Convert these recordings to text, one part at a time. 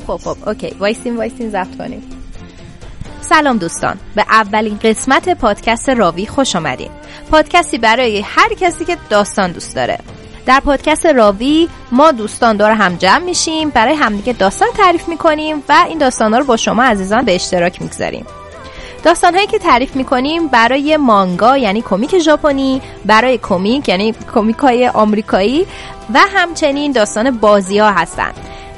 خب خب خب. Okay. وایسین وایسین ضبط کنیم. سلام دوستان. به اولین قسمت پادکست راوی خوش آمدین پادکستی برای هر کسی که داستان دوست داره. در پادکست راوی ما دوستان دور هم جمع میشیم برای همدیگه داستان تعریف می‌کنیم و این داستان رو با شما عزیزان به اشتراک می‌گذاریم. داستان هایی که تعریف می‌کنیم برای مانگا یعنی کمیک ژاپنی برای کمیک یعنی کمیک های آمریکایی و همچنین داستان بازی ها هستند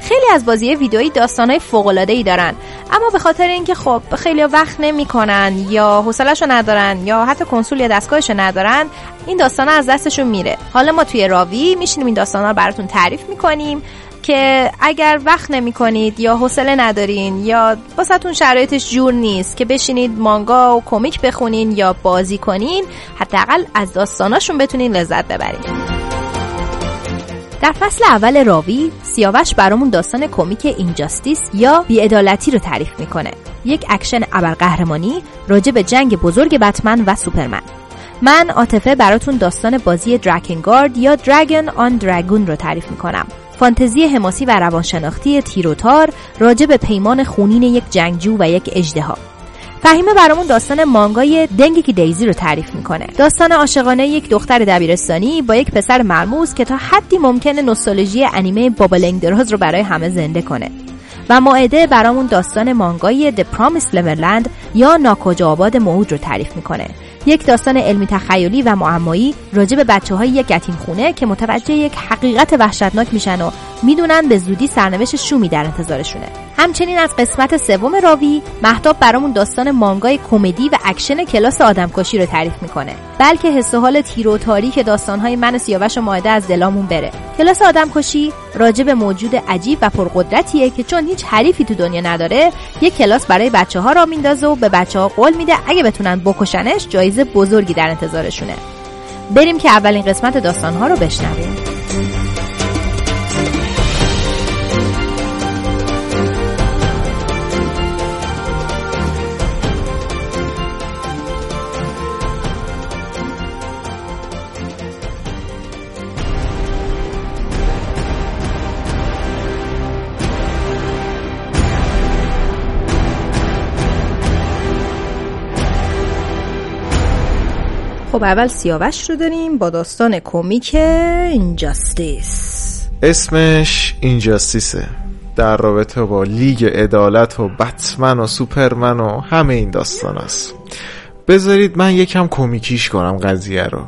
خیلی از بازی ویدئویی داستانهای فوق العاده ای دارن. اما به خاطر اینکه خب خیلی وقت نمی‌کنن یا حوصله‌شو ندارن یا حتی کنسول یا دستگاهشو ندارن این داستان از دستشون میره. حالا ما توی راوی میشینیم این داستانا رو براتون تعریف می‌کنیم که اگر وقت نمی کنید یا حوصله ندارین یا واسهتون شرایطش جور نیست که بشینید مانگا و کمیک بخونین یا بازی کنین حداقل از داستاناشون بتونین لذت ببرین. در فصل اول راوی سیاوش برامون داستان کمیک Injustice یا بیعدالتی رو تعریف می‌کنه. یک اکشن ابرقهرمانی راجع به جنگ بزرگ بتمن و سوپرمن. من عاطفه براتون داستان بازی Drakengard یا Drag-on Dragoon رو تعریف می‌کنم. فانتزی حماسی و روانشناختی تیره‌وتار راجع به پیمان خونین یک جنگجو و یک اژدها فهیمه برامون داستان مانگای Dengeki Daisy رو تعریف می‌کنه. داستان عاشقانه یک دختر دبیرستانی با یک پسر مرموز که تا حدی ممکنه نوستالژی انیمه بابا لنگ دراز رو برای همه زنده کنه. و مائده برامون داستان مانگای The Promised Neverland یا ناکجا آباد موعود رو تعریف می‌کنه. یک داستان علمی تخیلی و معمایی راجع به بچه های یک یتیم خونه که متوجه یک حقیقت وحشتناک میشن و می‌دونن به زودی سرنوشت شومی در انتظارشونه. همچنین از قسمت سوم راوی مهتاب برامون داستان مانگای کمدی و اکشن کلاس آدمکشی رو تعریف می‌کنه. بلکه حس و حال تیره و تاریک داستانهای من سیاوش و مائده از دلامون بره. کلاس آدمکشی راجع به موجود عجیب و پرقدرتیه که چون هیچ حریفی تو دنیا نداره یک کلاس برای بچه ها را میندازه و به بچه ها قول میده اگه بتونن بکشنش جایزه بزرگی در انتظارشونه. بریم که اولین قسمت داستان ها رو بشنویم. خب اول سیاوش رو داریم با داستان کمیک اینجاستیس اسمش اینجاستیسه در رابطه با لیگ عدالت و بتمن و سوپرمن و همه این داستان است. بذارید من یکم کمیکیش کنم قضیه رو.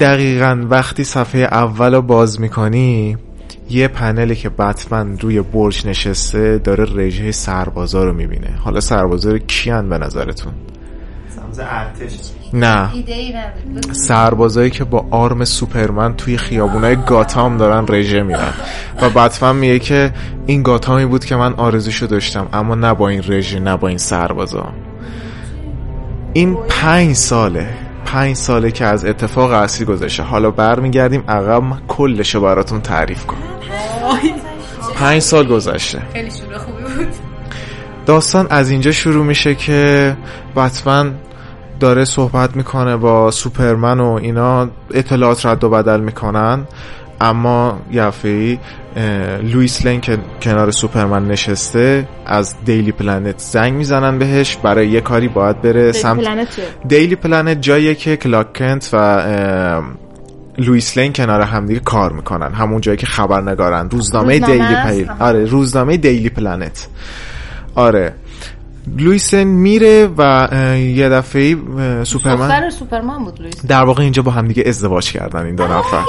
دقیقا وقتی صفحه اول رو باز می‌کنی یه پنلی که بتمن روی برج نشسته داره رژه سربازا رو می‌بینه. حالا سربازا رو کیان به نظرتون؟ ارتش. نه. سربازایی که با آرم سوپرمن توی خیابونای گاتام دارن رژه میرن. و بتمن میگه که این گاتامی بود که من آرزوشو داشتم اما نه با این رژه نه با این سربازا. این پنج ساله پنج ساله که از اتفاق اصلی گذشته. حالا برمیگردیم عقب کلشو براتون تعریف کنم. پنج سال گذشته. خیلی خوبی بود. داستان از اینجا شروع میشه که بتمن داره صحبت می‌کنه با سوپرمن و اینا اطلاعات رد و بدل می‌کنن. اما یفعی لویس لین که کنار سوپرمن نشسته از Daily Planet زنگ می‌زنن بهش. برای یه کاری باید بره سمت Daily Planet جاییه که کلارک کنت و لویس لین کنار همدیگه کار می‌کنن. همون جایی که خبرنگارن. روزنامه, روزنامه Daily Pl... آره روزنامه Daily Planet. آره. لویس لین میره و یه دفعه سوپرمن سوپرمن بود لویس در واقع اینجا با هم دیگه ازدواج کردن این دو نفر.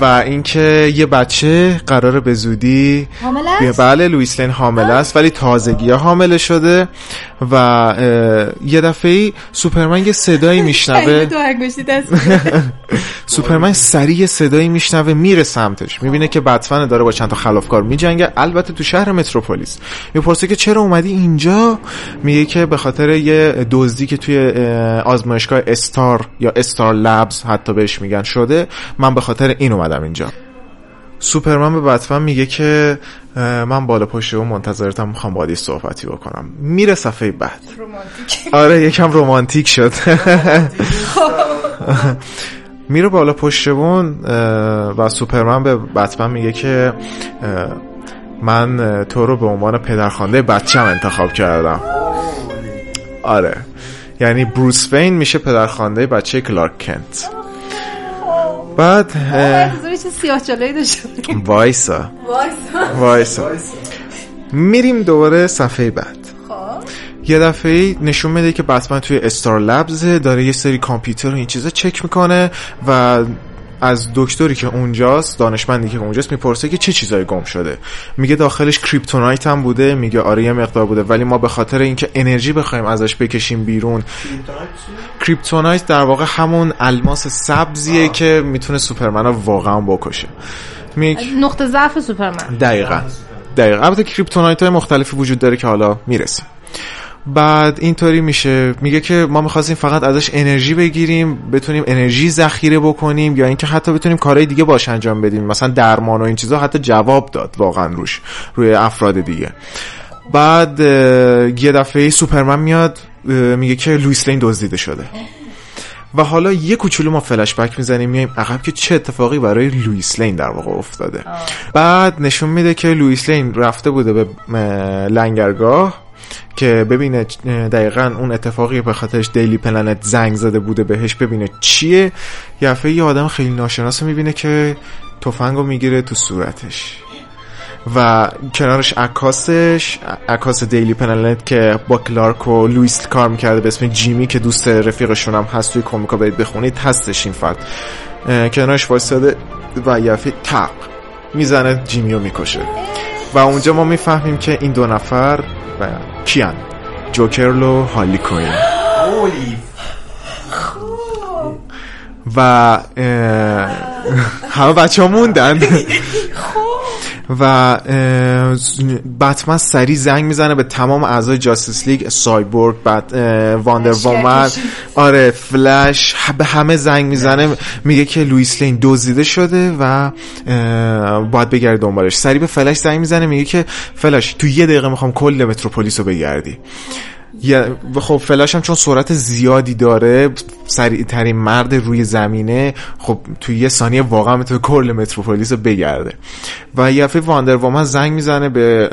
و اینکه یه بچه قراره به زودی حامله بله لویس لین حامله است ولی تازگی حامله شده و یه دفعه سوپرمن یه صدایی میشنوه. سوپرمن سریع صدایی میشنوه میره سمتش. می‌بینه که بتمن داره با چند تا خلافکار میجنگه. البته تو شهر متروپولیس. می‌پرسه که چرا اومدی اینجا؟ میگه که به خاطر یه دزدی که توی آزمایشگاه استار یا استار لبز حتی بهش میگن شده. من به خاطر این اومدم اینجا. سوپرمن به بتمن میگه که من بالا پشت و منتظرتم می‌خوام بادی صحبتی بکنم. میره صفحه بعد. آره یکم رومانتیک شد. میره بالا پشتبون و سوپرمن به بتمن میگه که من تو رو به عنوان پدرخوانده بچم انتخاب کردم. آره. یعنی بروس وین میشه پدرخوانده بچه کلارک کنت. بعد وایسا. وایسا. میریم دوباره صفحه بعد. خب. یه دفعه نشون میده که بتمن توی استار لبز داره یه سری کامپیوتر و این چیزا چک می‌کنه و از دکتری که اونجاست دانشمندی که اونجاست می‌پرسه که چه چیزایی گم شده. میگه داخلش Kryptonite هم بوده میگه آره یه مقدار بوده ولی ما به خاطر اینکه انرژی بخوایم ازش بکشیم بیرون Kryptonite در واقع همون الماس سبزیه که می‌تونه سوپرمن رو واقعا بکشه. میگ... نقطه ضعف سوپرمن. دقیقا. دقیقا. البته Kryptonite های مختلفی وجود داره که حالا می‌رسیم بعد اینطوری میشه. میگه که ما می‌خواستیم فقط ازش انرژی بگیریم بتونیم انرژی ذخیره بکنیم یا اینکه حتی بتونیم کارهای دیگه باش انجام بدیم. مثلا درمان و این چیزا حتی جواب داد واقعا روش روی افراد دیگه. بعد یه دفعه سوپرمن میاد میگه که لویس لین دزدیده شده. و حالا یه کوچولو ما فلش بک می‌زنیم میایم عقب که چه اتفاقی برای لویس لین در واقع افتاده. بعد نشون میده که لویس لین رفته بوده به لنگرگاه. که ببینه دقیقا اون اتفاقی به خاطرش Daily Planet زنگ زده بوده بهش ببینه چیه. یه یه آدم خیلی ناشناس می‌بینه که تفنگو می‌گیره تو صورتش. و کنارش عکاسش عکاس Daily Planet که با کلارک و لویس کار می‌کرده به اسم جیمی که دوست رفیقشون هم هست توی کمیکا برید بخونید هستش این فرد کنارش وایستاده و یهویی تق می‌زنه جیمی رو می‌کشه. و اونجا ما می‌فهمیم که این دو نفر و کیان؟ جوکر و هارلی کوین. و همه بچه ها موندن و بتمن سری زنگ می‌زنه به تمام اعضای Justice League سایبورگ بعد Wonder Woman آره فلش به همه زنگ می‌زنه میگه که لویس لین دزدیده شده و باید بگرد دنبالش. سری به فلش زنگ می‌زنه میگه که فلش تو یه دقیقه می‌خوام کل متروپولیس رو بگردی. خب فلاش هم چون سرعت زیادی داره سریع ترین مرد روی زمینه خب توی یه ثانیه واقعا می‌تونه کل متروپولیس رو بگرده. و یه دفعه واندر وومن زنگ می‌زنه به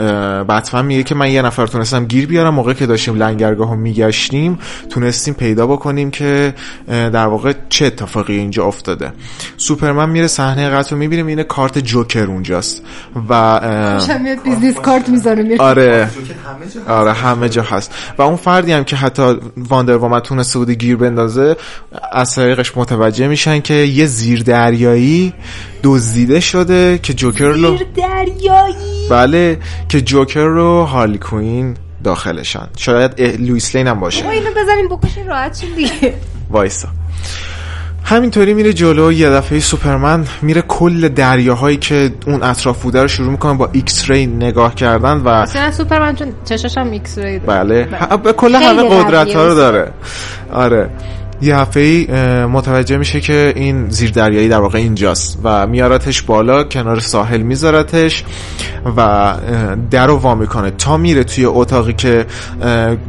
بتمن میگه که من یه نفر تونستم گیر بیارم موقع که داشتیم لنگرگاه رو میگشتیم تونستیم پیدا بکنیم که در واقع چه اتفاقی اینجا افتاده. سوپرمن میره صحنه قتل رو می‌بینیم اینه کارت جوکر اونجاست. و business card می‌ذاره آره. آره همه جا هست. و اون فردی هم که حتی Wonder Woman تونسته بوده گیر بندازه از طریقش متوجه میشن که یه زیر دریایی دزدیده شده که جوکر رو دریایی بله که جوکر و هارلی کوین داخلشن. شاید لویس لین هم باشه. اینو بزنیم بکشین راحت دیگه. وایسا. همینطوری میره جلو یه دفعه سوپرمن میره کل دریاهایی که اون اطراف بوده رو شروع می‌کنه با X-ray نگاه کردن و مثلا سوپرمن چون چشاش هم X-ray بله, بله. کل همه قدرت ها رو داره. آره. یه دفعه متوجه میشه که این زیر دریایی در واقع اینجاست و میارتش بالا کنار ساحل میذارتش و در رو وا می‌کنه. تا میره توی اتاقی که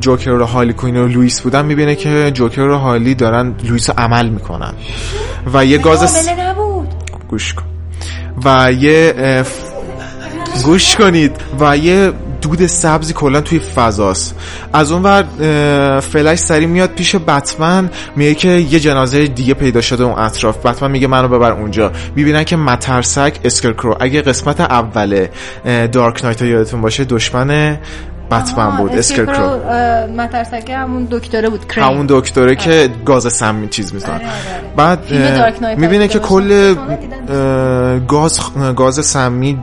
جوکر و هارلی کوین و لوئیس بودن می‌بینه که جوکر و هارلی دارن لوئیس رو عمل می‌کنن. و یه گاز گوش کن. و یه گوش کنید. و یه دود سبزی کلا توی فضاست. از اون ور فلش سری میاد پیش بتمن میگه که یه جنازه دیگه پیدا شده اون اطراف. بتمن میگه منو ببر اونجا. می‌بینن که مترسک Scarecrow. اگه قسمت اول Dark Knight یادتون باشه دشمن بتمن بود Scarecrow مترسک همون دکتره بود کریم. همون دکتره که آره. گاز سمی چیز میزن آره، آره، بعد می‌بینه که کل گاز گاز سمی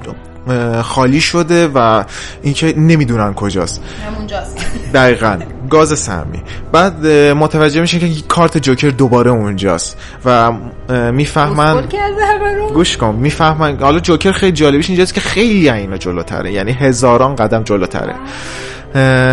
خالی شده و اینکه نمی‌دونن کجاست. همونجاست. دقیقا. گاز سمی بعد متوجه میشه که کارت جوکر دوباره اونجاست و می‌فهمن گوش کن. می‌فهمن حالا جوکر خیلی جالبیش اینجاست که خیلی اینا جلوتره. یعنی هزاران قدم جلوتره.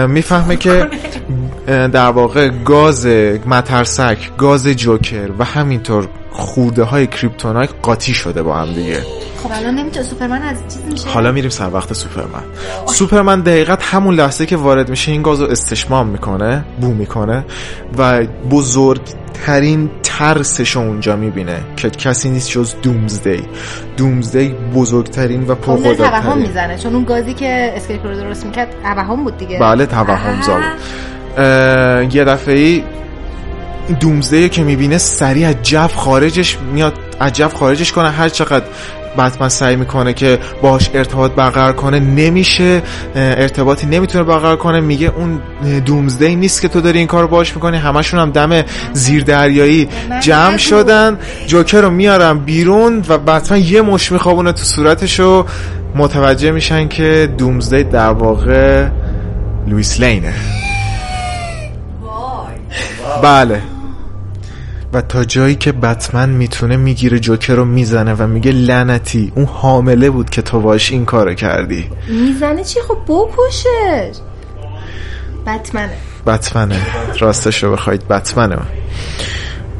می‌فهمه که در واقع گاز مترسک گاز جوکر و همینطور خورده های کریپتونایت قاطی شده با هم دیگه. خب الان نمی‌تونه سوپرمن از چیز میشه؟ حالا میریم سر وقت سوپرمن. سوپرمن دقیقا همون لحظه که وارد میشه این گازو استشمام می‌کنه بو می‌کنه و بزرگ بزرگترین ترسش رو اونجا می‌بینه که کسی نیست جز Doomsday Doomsday بزرگترین و خب، توهم پرقدرترین می‌زنه. چون اون گازی که Scarecrow درست می‌کرد توهم بود دیگه. بله توهم زا بود یه دفعه Doomsday که می‌بینه سریع از جو خارجش میاد جف خارجش کنه. هر چقدر بتمن سعی می‌کنه که باش ارتباط برقرار کنه نمیشه ارتباطی نمی‌تونه برقرار کنه. میگه اون دومزده نیست که تو داری این کار رو باش می‌کنی همشون هم دم زیر دریایی جمع شدن. جوکر رو میارن بیرون و بتمن یه مش میخوابونه تو صورتش و متوجه میشن که دومزده در واقع لویس لینه. بله. و تا جایی که بتمن می‌تونه می‌گیره جوکر رو می‌زنه و میگه لعنتی اون حامله بود که تو باش این کارو کردی. می‌زنه چی؟ خب بکشش. بتمنه. بتمنه. راستش رو بخواید بتمنه.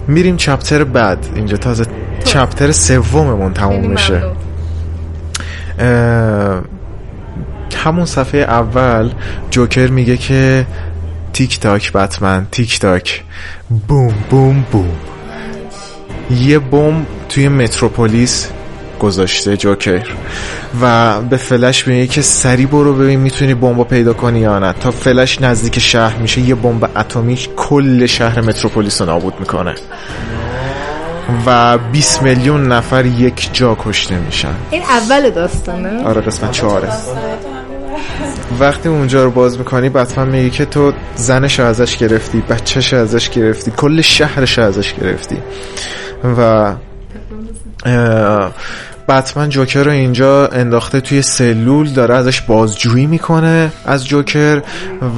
میریم چپتر بعد. اینجا تازه چپتر سوممون تموم میشه. همون صفحه اول جوکر میگه که تیک تاک بتمن تیک تاک بوم بوم بوم. یه بمب توی متروپولیس گذاشته جوکر و به فلش میگه که سری برو ببین می‌تونی بمب پیدا کنی یا نه. تا فلش نزدیک شهر میشه یه بمب اتمیک کل شهر متروپولیس رو نابود می‌کنه. و 20 میلیون نفر یک جا کشته میشن. این اول داستانه؟ آره قسمت چهاره وقتی اونجا رو باز می‌کنی بتمن میگه که تو زنش رو ازش گرفتی بچهش رو ازش گرفتی کل شهرش رو ازش گرفتی. و بتمن جوکر رو اینجا انداخته توی سلول داره ازش بازجویی می‌کنه از جوکر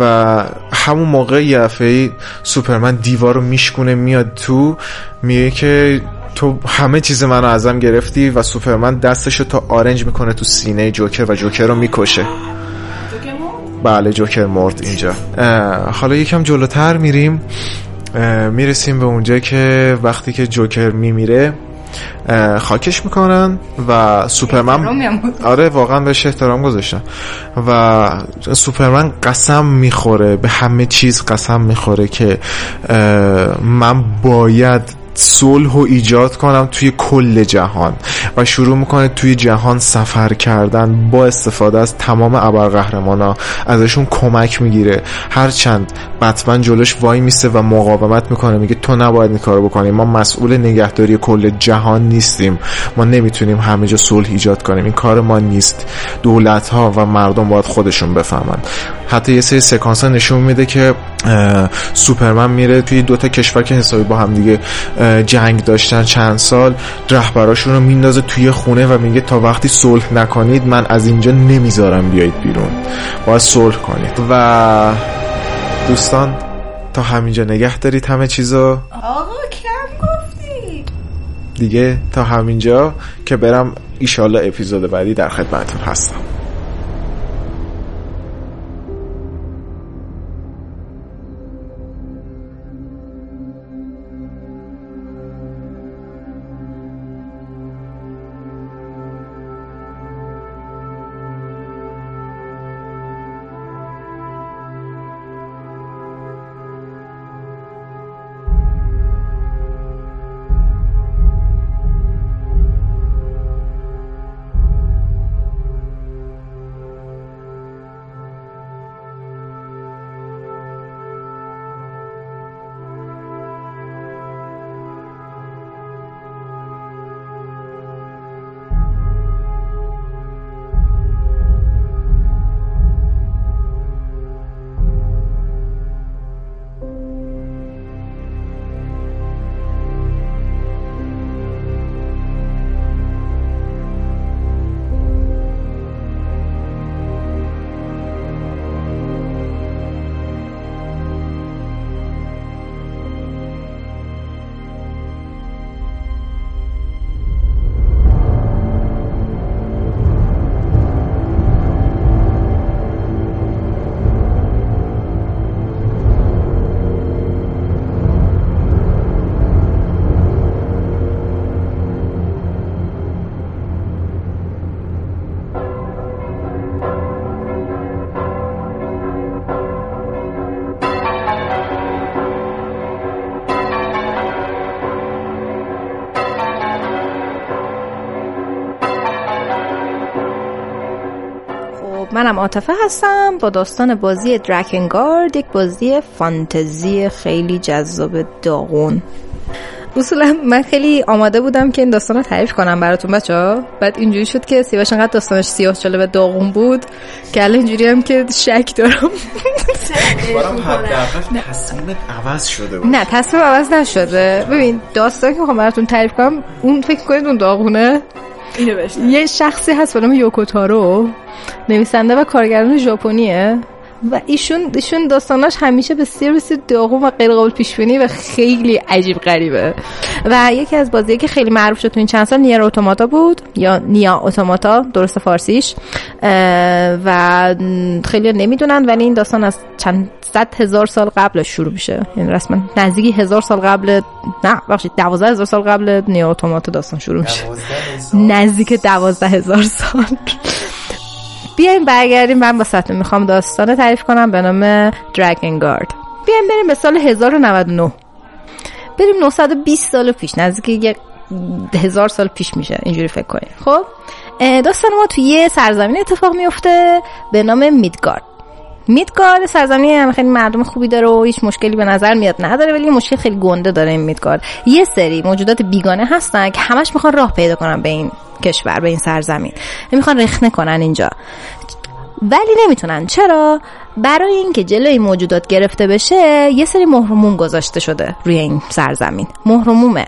و همون موقع یه دفعه سوپرمن دیوار رو میشکونه میاد تو میگه که تو همه چیز منو ازم گرفتی و سوپرمن دستشو تا آرنج می‌کنه تو سینه جوکر و جوکر رو می‌کشه. بله جوکر مرد اینجا. حالا یکم جلوتر میریم. می‌رسیم به اونجا که وقتی که جوکر میمیره خاکش می‌کنن و سوپرمن آره واقعا بهش احترام گذاشتن. و سوپرمن قسم می‌خوره به همه چیز قسم می‌خوره که من باید صلح و ایجاد کنم توی کل جهان و شروع می‌کنه توی جهان سفر کردن با استفاده از تمام ابرقهرمانا. ازشون کمک می‌گیره. هرچند بتمن جلوش وای میسته و مقاومت می‌کنه. میگه تو نباید این کارو بکنی. ما مسئول نگهداری کل جهان نیستیم. ما نمی‌تونیم همه جا صلح ایجاد کنیم. این کار ما نیست. دولت ها و مردم باید خودشون بفهمن. حتی یه سری سکانس ها نشون میده که سوپرمن میره توی دوتا کشور که حسابی با هم دیگه جنگ داشتن چند سال رهبراشون رو میندازه توی خونه و میگه تا وقتی صلح نکنید من از اینجا نمی‌ذارم بیایید بیرون. باید صلح کنید. و دوستان تا همینجا نگه دارید همه چیزو؟ آقا کم گفتی دیگه تا همینجا که برم ایشالله اپیزود بعدی در خدمتتون هستم. منم عاطفه هستم با داستان بازی درکنگارد یک بازی فانتزی خیلی جذاب داغون. اصولا من خیلی آماده بودم که این داستان رو تعریف کنم براتون بچه ها. بعد اینجوری شد که سیواش انقدر داستانش سیاه و داغون بود که الان اینجوری هم که شک دارم. تصمیم عوض شده نه تصمیم عوض نشده. ببین داستان که می‌خوام براتون تعریف کنم اون فکر کنید اون داغونه؟ یه شخصی هست به نام یوکوتارو نویسنده و کارگردان ژاپنیه. و ایشون ایشون داستاناش همیشه بسیار بسیار داغون و غیر قابل پیش بینی و خیلی عجیب غریبه. و یکی از بازیایی که خیلی معروف شد تو این چند سال نیر اتوماتا بود. یا نیا اتوماتا درست فارسیش. و خیلی نمی‌دونن ولی این داستان از چند صد هزار سال قبل شروع میشه. یعنی رسما نزدیکی هزار سال قبل نه بخشید دوازده هزار سال قبل نیا اتوماتا داستان شروع میشه. نزدیک دوازده هزار سال. بیایم برگردیم. من با ستون می‌خوام داستان تعریف کنم. به نام درگن گارد بیایم بریم به سال 1099 بریم 920 سال پیش. نزدیک یک هزار سال پیش میشه. اینجوری فکر کنید خب؟ داستان ما توی یه سرزمین اتفاق میفته. به نام میدگارد میدگارد. سرزمینی هم خیلی مردم خوبی داره و هیچ مشکلی به نظر میاد نداره ولی مشکل خیلی گنده داره این میدگارد. یه سری موجودات بیگانه هستن که همش می‌خوان راه پیدا کنن به این کشور به این سرزمین. می‌خوان رخنه کنن اینجا. ولی نمی‌تونن. چرا؟ برای اینکه جلوی موجودات گرفته بشه یه سری مهرموم گذاشته شده روی این سرزمین. مهرموم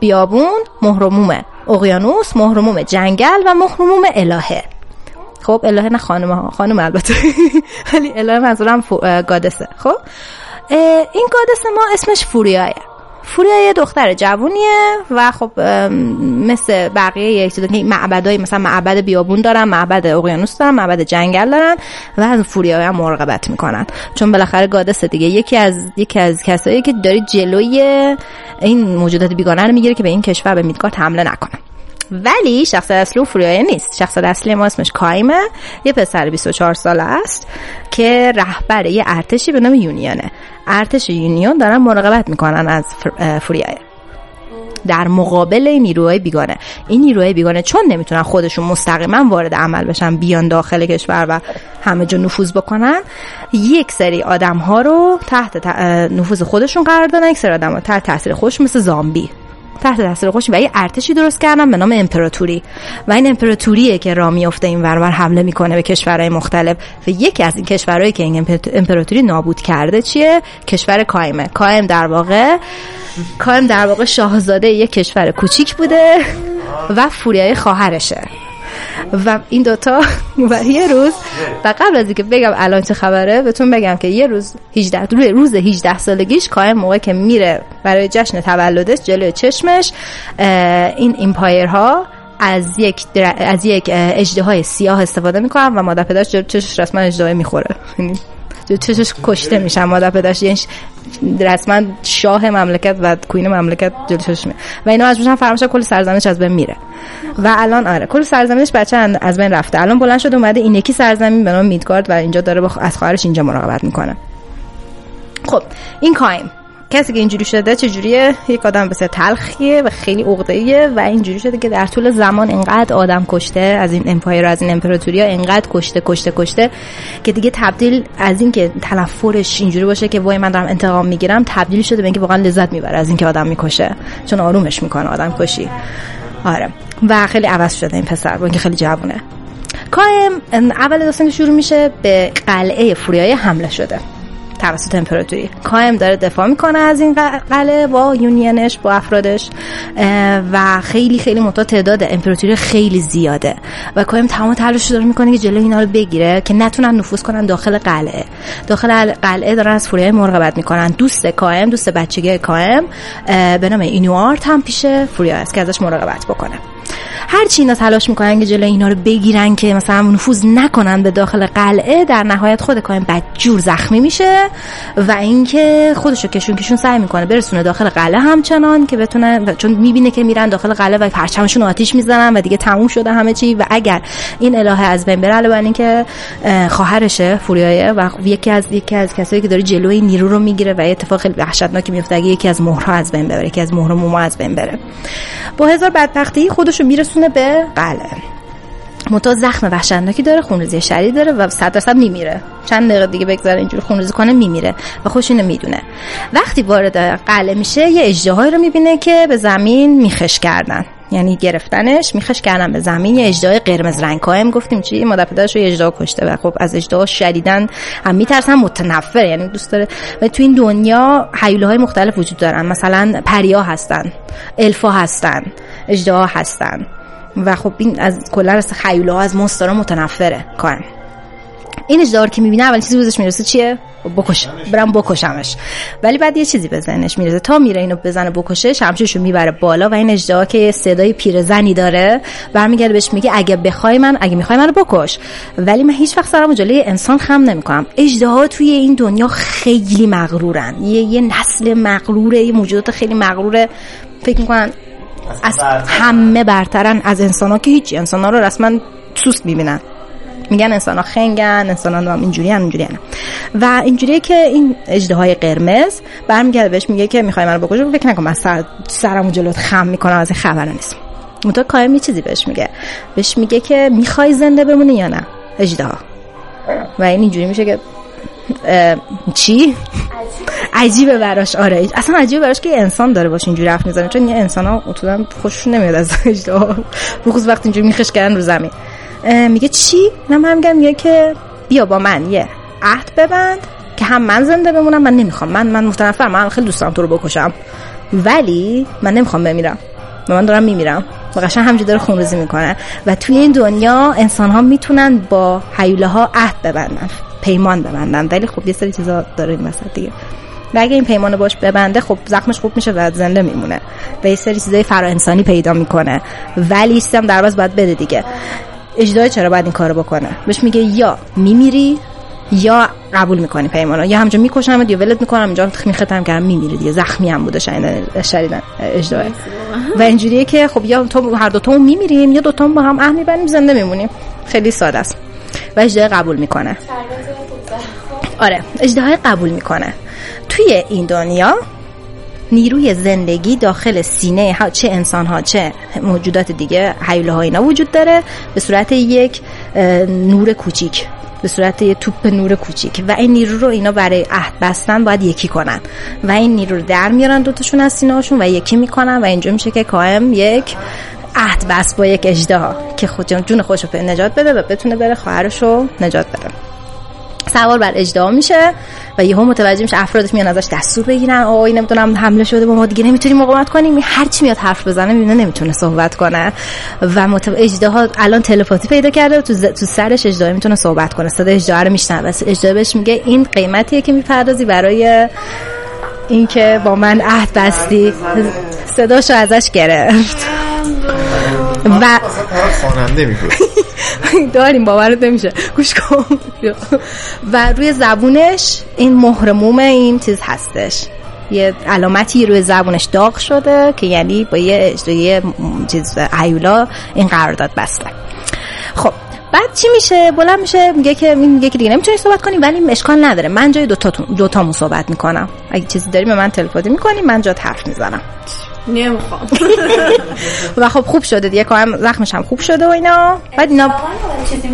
بیابون مهرموم اقیانوس مهرموم جنگل و مهرموم الهه. خب الهه نه خانم خانم البته ولی الهه منظورم گادسه. خب؟ این گادس ما اسمش فوریایه. فوریا یه دختر جوونیه و خب مثل بقیه یک معبدای مثلا معبد بیابون دارن معبد اقیانوس دارن معبد جنگل دارن و از فوریا هم مراقبت می‌کنن. چون بالاخره گادس دیگه. یکی از یکی از کسایی که داره جلوی این موجودات بیگانه رو می‌گیره که به این کشور به میدگارد حمله نکنه. ولی شخص اصلی فوریای نیست. شخص اصلی ما اسمش کایمه. یه پسر 24 ساله است که رهبر یه ارتشی به نام یونیانه ارتش یونیون دارن مراقبت می‌کنن از فوریای در مقابل نیروهای بیگانه. این نیروهای بیگانه چون نمی‌تونن خودشون مستقیما وارد عمل بشن بیان داخل کشور و همه جا نفوذ بکنن یک سری آدم ها رو تحت نفوذ خودشون قرار دادن یک سری آدم ها تحت تاثیر خودش مثل زامبی. تحت تاثیر خودش و یه ارتشی درست کردن به نام امپراتوری. و این امپراتوریه که را میفته این ورور حمله می‌کنه به کشورهای مختلف. و یکی از این کشورهایی که این امپراتوری نابود کرده چیه؟ کشور کایمه کایم در واقع کایم در واقع شاهزاده یک کشور کوچیک بوده و فوریای خواهرشه. و این دوتا و یه روز و قبل از اینکه بگم الان چه خبره بهتون بگم که یه روز 18 روز 18 سالگیش قایم موقع که میره برای جشن تولدش جلوی چشمش این ایمپایرها از یک. از یک اجده سیاه استفاده می‌کنن و مادر پدرش جلوی چشمش رسما اجده می‌خوره یعنی چشش کشته میشن مادر پدرش یعنی رسما شاه مملکت و کوین مملکت جلو چشش و اینا از میشن فراموش کل سرزمینش از بین میره. و الان آره کل سرزمینش بچه از بین رفته. الان بلند شده اومده این یکی سرزمین به نام میدگارد و اینجا داره با از خواهرش اینجا مراقبت می‌کنه. خب این کایم. کسی که اینجوری شده چجوریه؟ یک آدم بسیار تلخیه و خیلی عقده‌ایه و اینجوری شده که در طول زمان انقدر آدم کشته از این امپایر از این امپراتوری ها انقدر کشته کشته کشته که دیگه تبدیل از اینکه تلفرش اینجوری باشه که وای من دارم انتقام می‌گیرم تبدیل شده به اینکه واقعا لذت می‌بره از اینکه آدم می‌کشه. چون آرومش می‌کنه آدم کشی. آره. و خیلی عوض شده این پسر با اینکه خیلی جوونه. کایم اول داستان شروع میشه به قلعه فوریای حمله شده. توسط امپراتوری. کایم داره دفاع می‌کنه از این قلعه با یونینش با افرادش و خیلی خیلی متا تعداد امپراتوری خیلی زیاده. و کایم تمام تلاش داره می‌کنه که جلوی اینا رو بگیره که نتونن نفوذ کنن داخل قلعه داخل قلعه دارن از فوریای مراقبت می‌کنن. دوست کایم دوست بچگی کایم به نام اینوارت هم پیش فوریا است که ازش مراقبت بکنه. هر چی اینا تلاش می‌کنن که جلوی اینا رو بگیرن که مثلا نفوذ نکنن به داخل قلعه در نهایت خود کایم بدجور زخمی میشه و اینکه خودشو کشون کشون سعی می‌کنه برسونه داخل قلعه همچنان که بتونه چون می‌بینه که میرن داخل قلعه و پرچمشون آتیش می‌زنن و دیگه تموم شده همه چی و اگر این الهه از بین بره علاوه اینکه خواهرشه فوریایه و یکی از یکی از کسایی که داره جلوی نیرو رو می‌گیره و اتفاق خیلی وحشتناکی میفته اگه یکی از مهرها از بین بره یکی از مهر موما از بین بره. با هزار بدبختی خودشو میرسونه به قلعه متا زخم وحشتناکی داره خونریزی شدید داره و صد درصد میمیره. چند دقیقه دیگه بگذاره اینجوری خونریزی کنه میمیره و خوش اینو می‌دونه. وقتی وارد قلعه میشه یه اجدهایی رو می‌بینه که به زمین میخش کردن. یعنی گرفتنش میخش کردن به زمین. یه اجدهای قرمز رنگ قائم گفتیم چی؟ مادر پدرش رو اجدا کشته و خب از اجدا شدیدن هم میترسن متنفر یعنی دوست داره و تو این دنیا حیوله های مختلف وجود دارن. مثلا پریا هستن الفا هستن. اجدا هستن. و خب این از کلا از خیوله ها از مسترا متنفره. کارم این اجدار که می‌بینه اول چیزی بهش می‌رسه چیه؟ بکش برم بکشمش. ولی بعد یه چیزی به ذهنش می‌رسه. تا میره اینو بزنه بکشه شمشیرشو می‌بره بالا و این اجدا که صدای پیرزنی داره برمیگرده بهش میگه اگه بخوای من اگه می‌خوای منو بکش. ولی من هیچ وقت سرمو جلوی انسان خم نمی‌کنم. اجدها توی این دنیا خیلی مغرورن. یه یه نسل مغروره یه موجودات خیلی مغروره. فکر می‌کنن از همه برترن از انسان ها که هیچ انسان ها رو رسما سوست می‌بینن. میگن انسان ها خنگن انسان ها هم اینجوری هم اینجوری هم. و اینجوریه که این اجده های قرمز برمیگرده بهش میگه که می‌خوای منو بکشه فکر نکن من سر سرمو جلوت خم می‌کنم از این خبر نیست. منتها کایم یه چیزی بهش میگه. بهش میگه که می‌خوای زنده بمونی یا نه؟ اجده ها و این اینجوری میشه که چی؟ عجیبه براش آره. اصلا عجیبه براش که انسان داره باشه اینجوری حرف می‌زنه چون یه انسان ها اصولا خوششون نمیاد از اجدا بخصوص وقتی اینجوری میخش کردن رو زمین. میگه چی؟ من هم میگم میگه که بیا با من یه عهد ببند که هم من زنده بمونم من نمی‌خوام. من من متنفرم من خیلی دوست دارم تو رو بکشم. ولی من نمی‌خوام بمیرم. و من دارم میمیرم. و قشنگ همینجوری داره خونریزی می‌کنه. و توی این دنیا انسان ها می‌تونن با حیوله ها عهد ببندن. پیمان ببندن. ولی خب یه سری چیزا داره این وسط دیگه. و اگه این پیمانو باش ببنده خب زخمش خوب میشه و زنده میمونه. و یه سری چیزای فرا انسانی پیدا می‌کنه. ولی سیستم در باید بده دیگه. اجدای چرا باید این کارو بکنه؟ بهش میگه یا میمیری یا قبول می‌کنی پیمانو. یا همجا می‌کشم یا ولت می‌کنم. اینجا میختم کردم میمیری دیگه. زخمی هم بوده شدیدن اجدای. و اینجوریه که خب یا تو هر دو تا میمیریم یا دو تا با هم اهمی می‌بریم زنده میمونیم. خیلی ساده است. و اجدای قبول می‌کنه. آره اجدهای قبول می‌کنه. توی این دنیا نیروی زندگی داخل سینه ها چه انسان ها چه موجودات دیگه حیوله ها اینا وجود داره به صورت یک نور کوچیک. به صورت یه توپ نور کوچیک. و این نیرو رو اینا برای عهد بستن باید یکی کنن. و این نیرو رو در میارن دوتاشون از سینه هاشون و یکی می‌کنن و اینجا میشه که کاهم یک عهد بست با یک اجده که خود جون خودش رو نجات بده و بتونه بره خواهرش رو نجات بده. سوار بر اجدا میشه و یهو متوجه میشه افرادش میان ازش دستور بگیرن. آقا این نمی‌دونم حمله شده با ما دیگه نمی‌تونیم مقاومت کنیم. هر چی میاد حرف بزنه می‌بینه نمی‌تونه صحبت کنه. و متو... ها الان تلپاتی پیدا کرده تو, ز... تو سرش اجدا می‌تونه صحبت کنه. صدا اجدا رو میشنوه. بس اجدا بهش میگه این قیمتیه که می‌پردازی برای اینکه با من عهد بستی. صداشو ازش گرفت. و خواننده داریم باورت نمیشه. گوش کن. و روی زبونش این مهرموم این چیز هستش. یه علامتی روی زبونش داغ شده که یعنی با یه یه چیز عیولا این قرارداد بسته. خب بعد چی میشه؟ بلند میشه میگه که میگه که دیگه نمی‌تونی صحبت کنی ولی اشکال نداره. من جای دو تا تامون صحبت می‌کنم. اگه چیزی داری به من تلفنی می‌کنی من جا حرف می‌زنم. نمی‌خوام. و خب خوب شده دیگه کارم زخمش هم خوب شده و اینا. بعد اینا چیزی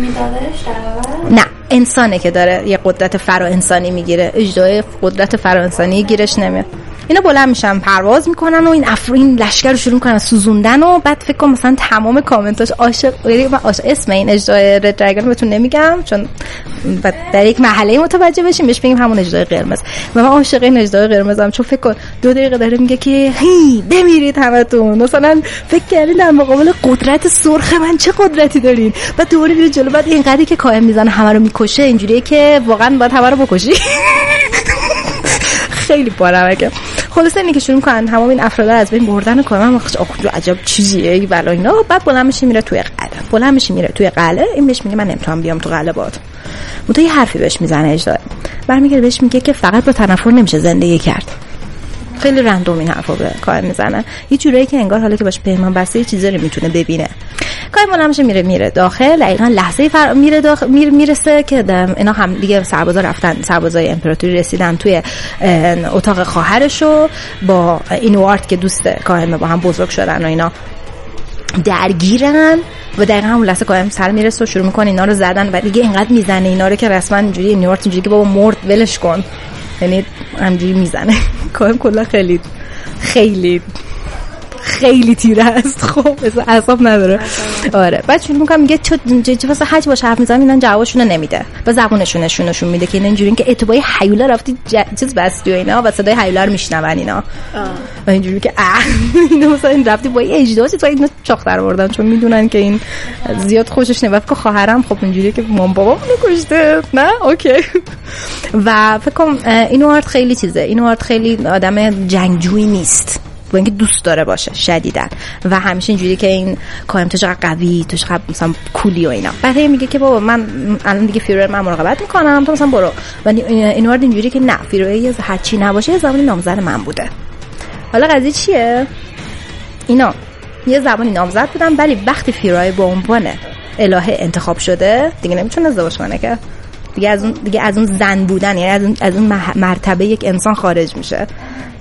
نه انسانه که داره یه قدرت فرا انسانی می‌گیره. اجدای قدرت فرا انسانی گیرش نمیاد. اینا بلند میشن پرواز می‌کنن و این افرین لشکر رو شروع می‌کنن سوزوندن و بعد فکر کنم مثلا تمام کامنتاش عاشق یعنی عاشق اسم این اجدای رد درگن بهتون نمیگم چون در یک محله متوجه بشیم بهش بگیم همون اجدای قرمز. و من عاشق این اجدای قرمزم چون فکر کن دو دقیقه داره میگه که هی بمیرید همتون. مثلا فکر کردین در مقابل قدرت سرخ من چه قدرتی دارین؟ بعد دوباره میره جلو بعد اینقدری که قائم می‌زنه همه رو می‌کشه اینجوریه که واقعا باید همه رو بکشی. خیلی بارمکه خلاص اینی که شروع می‌کنن تمام این افراد از بین بردن و کارم آخ عجب چیزیه؟ ای بلا اینا. بعد بلند میشه میره توی قلعه. بلند میشه میره توی قلعه. این بهش میگه من نمی‌تونم بیام تو قلعه باد. تو یه حرفی بهش می‌زنه اجدا برمیگرده بهش میگه که فقط با تنفر نمیشه زندگی کرد. خیلی رندوم این حرفو به کار می‌زنه. یه جورایی که انگار حالا که باش پیمان بسته یه می‌تونه ببینه. کار مال میره میره داخل. دقیقا لحظه فر... میره داخل میر... می‌رسه که اینا هم دیگه سربازا رفتن سربازای امپراتوری رسیدن توی اتاق خواهرشو با اینوارد که دوست کاهن با هم بزرگ شدن و اینا. درگیرن و دقیقا همون لحظه قایم سر می‌رسه و شروع می‌کنه اینا رو زدن و دیگه اینقدر می‌زنه اینا رو که رسما اینجوری نیورت اینجوری که بابا مرد ولش کن. یعنی همجوری می‌زنه. قایم کلا خیلی خیلی خیلی تیره است. خب اصاب نداره. آره. بعد شروع می‌کنم میگه تو چه واسه حج باشه حرف می‌زنم اینا جوابشون نمیده. با زبونشون نشون نشون میده که این اینجوری که اتباعی حیولا رفتی. چیز بستی و اینا و صدای حیولا رو میشنون اینا. و اینجوری که اینا مثلا این رفتی با این اجداسی تو اینو چاخ در آوردن چون می‌دونن که این زیاد خوشش نمیاد که خواهرم خب اینجوری که مام بابا کشته. نه؟ اوکی. و فکر کنم اینو خیلی چیزه. اینو خیلی آدم جنگجویی نیست. با اینکه دوست داره باشه شدیدن و همیشه اینجوری که این کایم تو چقدر قوی تو چقدر مثلا کولی و اینا. بعد میگه که بابا من الان دیگه فیرور من مراقبت می‌کنم تو مثلا برو. و این وارد اینجوری که نه فیرور یه هرچی نباشه یه زمانی نامزد من بوده. حالا قضیه چیه؟ اینا یه زمانی نامزد بودن ولی وقتی فیرای به عنوان الهه انتخاب شده دیگه نمی‌تونه ازدواج کنه که. دیگه از اون دیگه از اون زن بودن یعنی از اون از اون مرتبه یک انسان خارج میشه.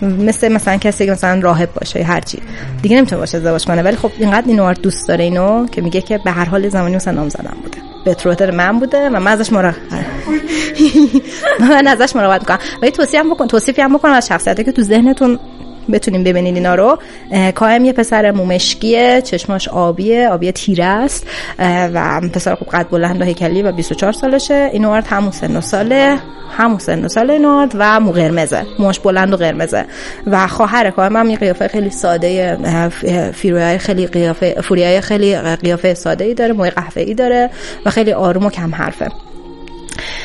مثل مثلا کسی که مثلا راهب باشه هر چی دیگه نمی‌تونه باشه ازدواج کنه. ولی خب اینقدر اینو دوست داره اینو که میگه که به هر حال زمانی مثلا نام زدم بوده بتروتر من بوده و من ازش مراقبت من ازش مراقبت می‌کنم. ولی توصیه هم بکن توصیفی هم بکن از شخصیتی که تو ذهنتون بتونیم ببینید اینا رو. کایم یه پسر مومشکیه چشماش آبیه آبی تیره است. و پسر خوب قد بلند و هیکلی و 24 سالشه. این وارد همون سن و ساله همون سن و سال اینورد و مو قرمزه. موش بلند و قرمزه. و خواهر کایم هم یه قیافه خیلی ساده فیروهای خیلی قیافه فوریای خیلی قیافه ساده ای داره موی قهوه ای داره و خیلی آروم و کم حرفه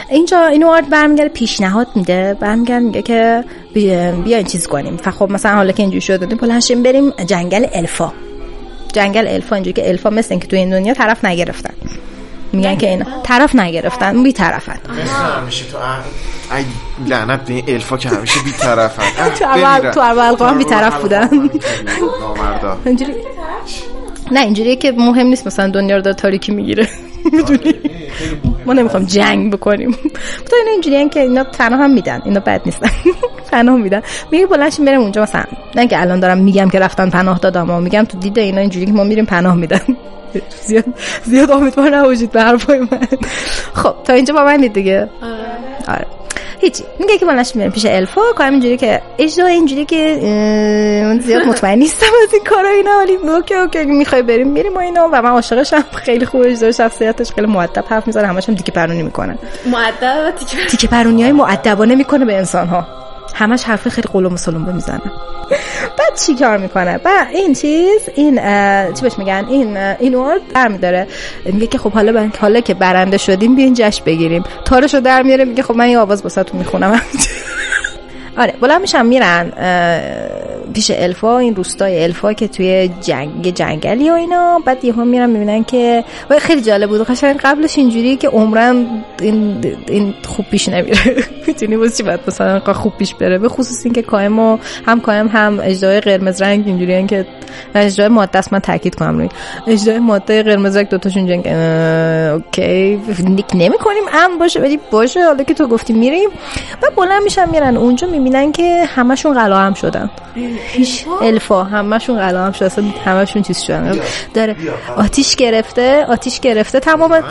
اینجا اینو آرد برمیگرده پیشنهاد میده برمیگرده میگه که بیا این چیز کنیم. خب مثلا حالا که اینجوری شده بلنشیم بریم جنگل الفا. جنگل الفا اینجوری که الفا مثل اینکه تو این دنیا طرف نگرفتن. میگن که این طرف نگرفتن بی طرفن. همیشه تو ای لعنت به این الفا که همیشه بی طرفن. تو اول تو اول بی طرف بودن. اینجوری نه اینجوریه که مهم نیست مثلا دنیا رو داره تاریکی می‌گیره. می‌دونی؟ ما نمی‌خوام جنگ بکنیم. تو اینا اینجوری که اینا تنها هم میدن. اینا بد نیستن. پناه میدن. میگه بلنش میرم اونجا مثلا. نه که الان دارم میگم که رفتن پناه دادم و میگم تو دیده اینا اینجوری که ما میریم پناه میدن. زیاد زیاد امیدوار نباشید به حرفای من. خب تا اینجا با من دیگه. آره. آره. هیچی. میگه که بلنش میرم پیش الفا کارم اینجوری که اجرا اینجوری که من زیاد مطمئن نیستم از این کارا اینا ولی اوکی اوکی می‌خوای بریم میریم و اینا. و من عاشقشم خیلی خوبه اجرا شخصیتش خیلی مؤدب حرف می‌زنه همش هم تیکه پرونی می‌کنه. مؤدب تیکه پرونی های مؤدبانه می‌کنه به انسان ها همش حرف خیلی قلم و سلم می‌زنه. بعد چی کار می‌کنه؟ بعد این چیز این چی بهش میگن؟ این این ورد برمیداره میگه که خب حالا حالا که برنده شدیم بیاین جشن بگیریم. تارشو در میاره میگه خب من یه آواز واسهتون می‌خونم. آره بلند میشم میرن پیش الفا این روستای الفا که توی جنگ جنگلی و اینا. بعد یهو میرن می‌بینن که و خیلی جالب بود. قشنگ قبلش اینجوری که عمرن این این خوب پیش نمیره. می‌تونی چی بعد مثلا خوب پیش بره؟ به خصوص اینکه کایم و هم کایم هم اجدای قرمز رنگ اینجوری که اجدای ماده است من تاکید کنم. روی اجدای ماده قرمز رنگ دو تاشون جنگ. اوکی. نیک نمی‌کنیم ام باشه ولی باشه. حالا که تو گفتی میریم. بعد بلند میشن میرن اونجا می‌بینن که همشون قلا هم شدن. هیچ الفا همشون قلا هم شده همشون چیز شدن. داره آتیش گرفته آتیش گرفته تمام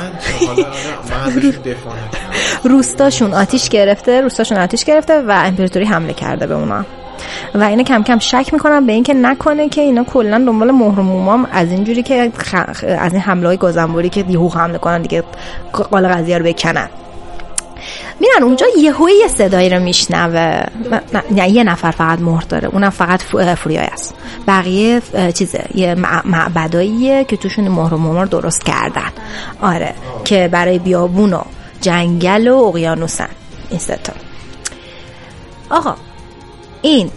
روستاشون آتیش گرفته روستاشون آتیش گرفته و امپراتوری حمله کرده به اونا. و اینا کم کم شک می‌کنم به اینکه نکنه که اینا کلا دنبال مهر از اینجوری که از این حمله های گازنبوری که یهو حمله کنن دیگه قال قضیه رو بکنن. میرن اونجا یهوی یه صدایی رو میشنوه. نه یه نفر فقط مهر داره. اونم فقط فریای است. بقیه چیزه یه معبداییه که توشون مهر و ممر درست کردن. آره که برای بیابون و جنگل و اقیانوسن. این ستا آقا این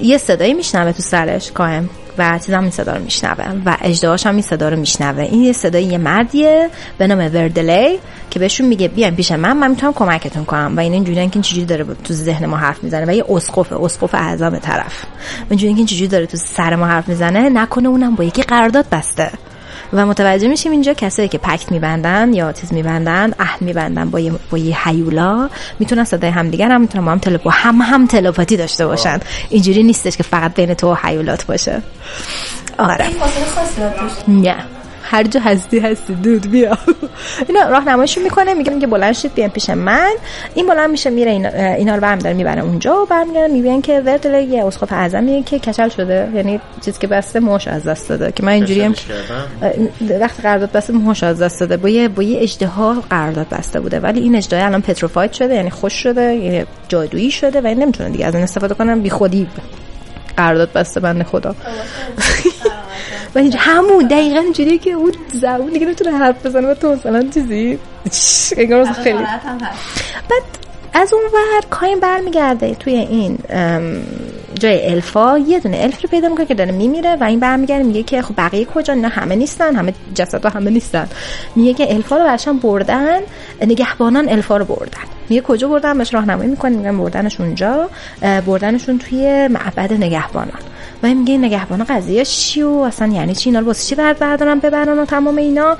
یه صدایی میشنوه تو سرش؟ کاهم و چیزا این صدا رو میشنوه و اجدهاش هم این صدا رو میشنوه. این یه صدای یه مردیه به نام وردلی که بهشون میگه بیاین پیش من من می‌تونم کمکتون کنم. و این اینجوریه که این چجوری داره تو ذهن ما حرف می‌زنه و یه اسقف اسقف اعظم طرف. اینجوریه که این چجوری داره تو سر ما حرف می‌زنه نکنه اونم با یکی قرارداد بسته. و متوجه میشیم اینجا کسایی که پکت میبندن یا چیز میبندن عهد میبندن با یه با یه هیولا. می‌تونن صدای همدیگر هم می‌تونن با هم تلپو هم هم تلپاتی داشته باشن. اینجوری نیستش که فقط بین تو و هیولات باشه. آره. نه. هر جا هستی هستی دود بیا. اینا راهنماییشون می‌کنه میگه میگه بلند شید بیان پیش من. این بلند میشه میره اینا, اینا رو برمیداره می‌بره اونجا و برمیگردن می‌بینن که ورتل یه اسقف اعظمیه که کچل شده. یعنی چیزی که بسته موش از دست داده. که من اینجوری هم؟ وقتی قرارداد بسته موش از دست داده. با یه با یه اژدها قرارداد بسته بوده. ولی این اژدها الان پتروفاید شده یعنی خوش شده یعنی جادویی شده و این نمی‌تونه دیگه. از این استفاده کنم بی خودی قرارداد بسته بنده خدا. و اینجا همون دقیقا اینجوریه که اون زبون دیگه نمی‌تونه حرف بزنه و تو مثلا چیزی انگار خیلی بعد از اون ور کاین برمیگرده توی این جای الفا یه دونه الف رو پیدا می‌کنه که داره میمیره و این برمیگرده میگه که خب بقیه کجا؟ نه همه نیستن همه جسدها همه نیستن. میگه که الفا رو برشان بردن نگهبانان الفا رو بردن. میگه کجا بردن؟ بهش راهنمایی می‌کنه میگن بردنش اونجا بردنشون توی معبد نگهبانان. و این میگه این نگهبانا قضیه چی و اصلا یعنی چی؟ اینا رو چی بعد بردارن ببرن و تمام اینا؟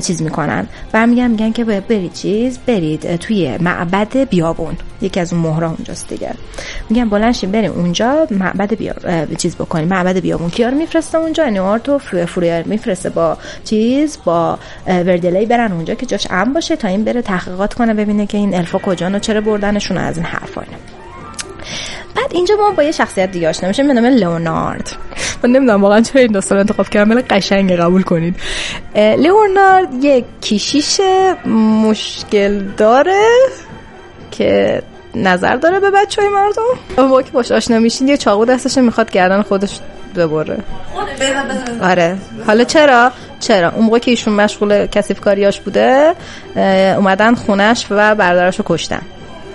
چیز می‌کنن. و میگن میگن که برید چیز برید توی معبد بیابون. یکی از اون مهرا اونجاست دیگه. میگن بلنشین بریم اونجا معبد بیا چیز بکنیم. معبد بیابون. کیا رو میفرسته اونجا؟ نیوارتو فرویر. میفرسته با چیز با وردلی برن اونجا که جاش امن باشه تا این بره تحقیقات کنه ببینه که این الفا کجان و چرا بردنشون از این حرفا. بعد اینجا ما با یه شخصیت دیگه آشنا میشیم به نام لئونارد. من نمی‌دونم واقعا چرا این داستان انتخاب کردم ولی قشنگ قبول کنید. لئونارد یه کیشیش مشکل داره. که نظر داره به بچه های مردم موقع که باش آشنا میشین یه چاقو دستش می‌خواد گردن خودش ببره. آره. حالا چرا؟ چرا؟ اون موقع که ایشون مشغول کسیف کاریاش بوده اومدن خونش و برادرش رو کشتن.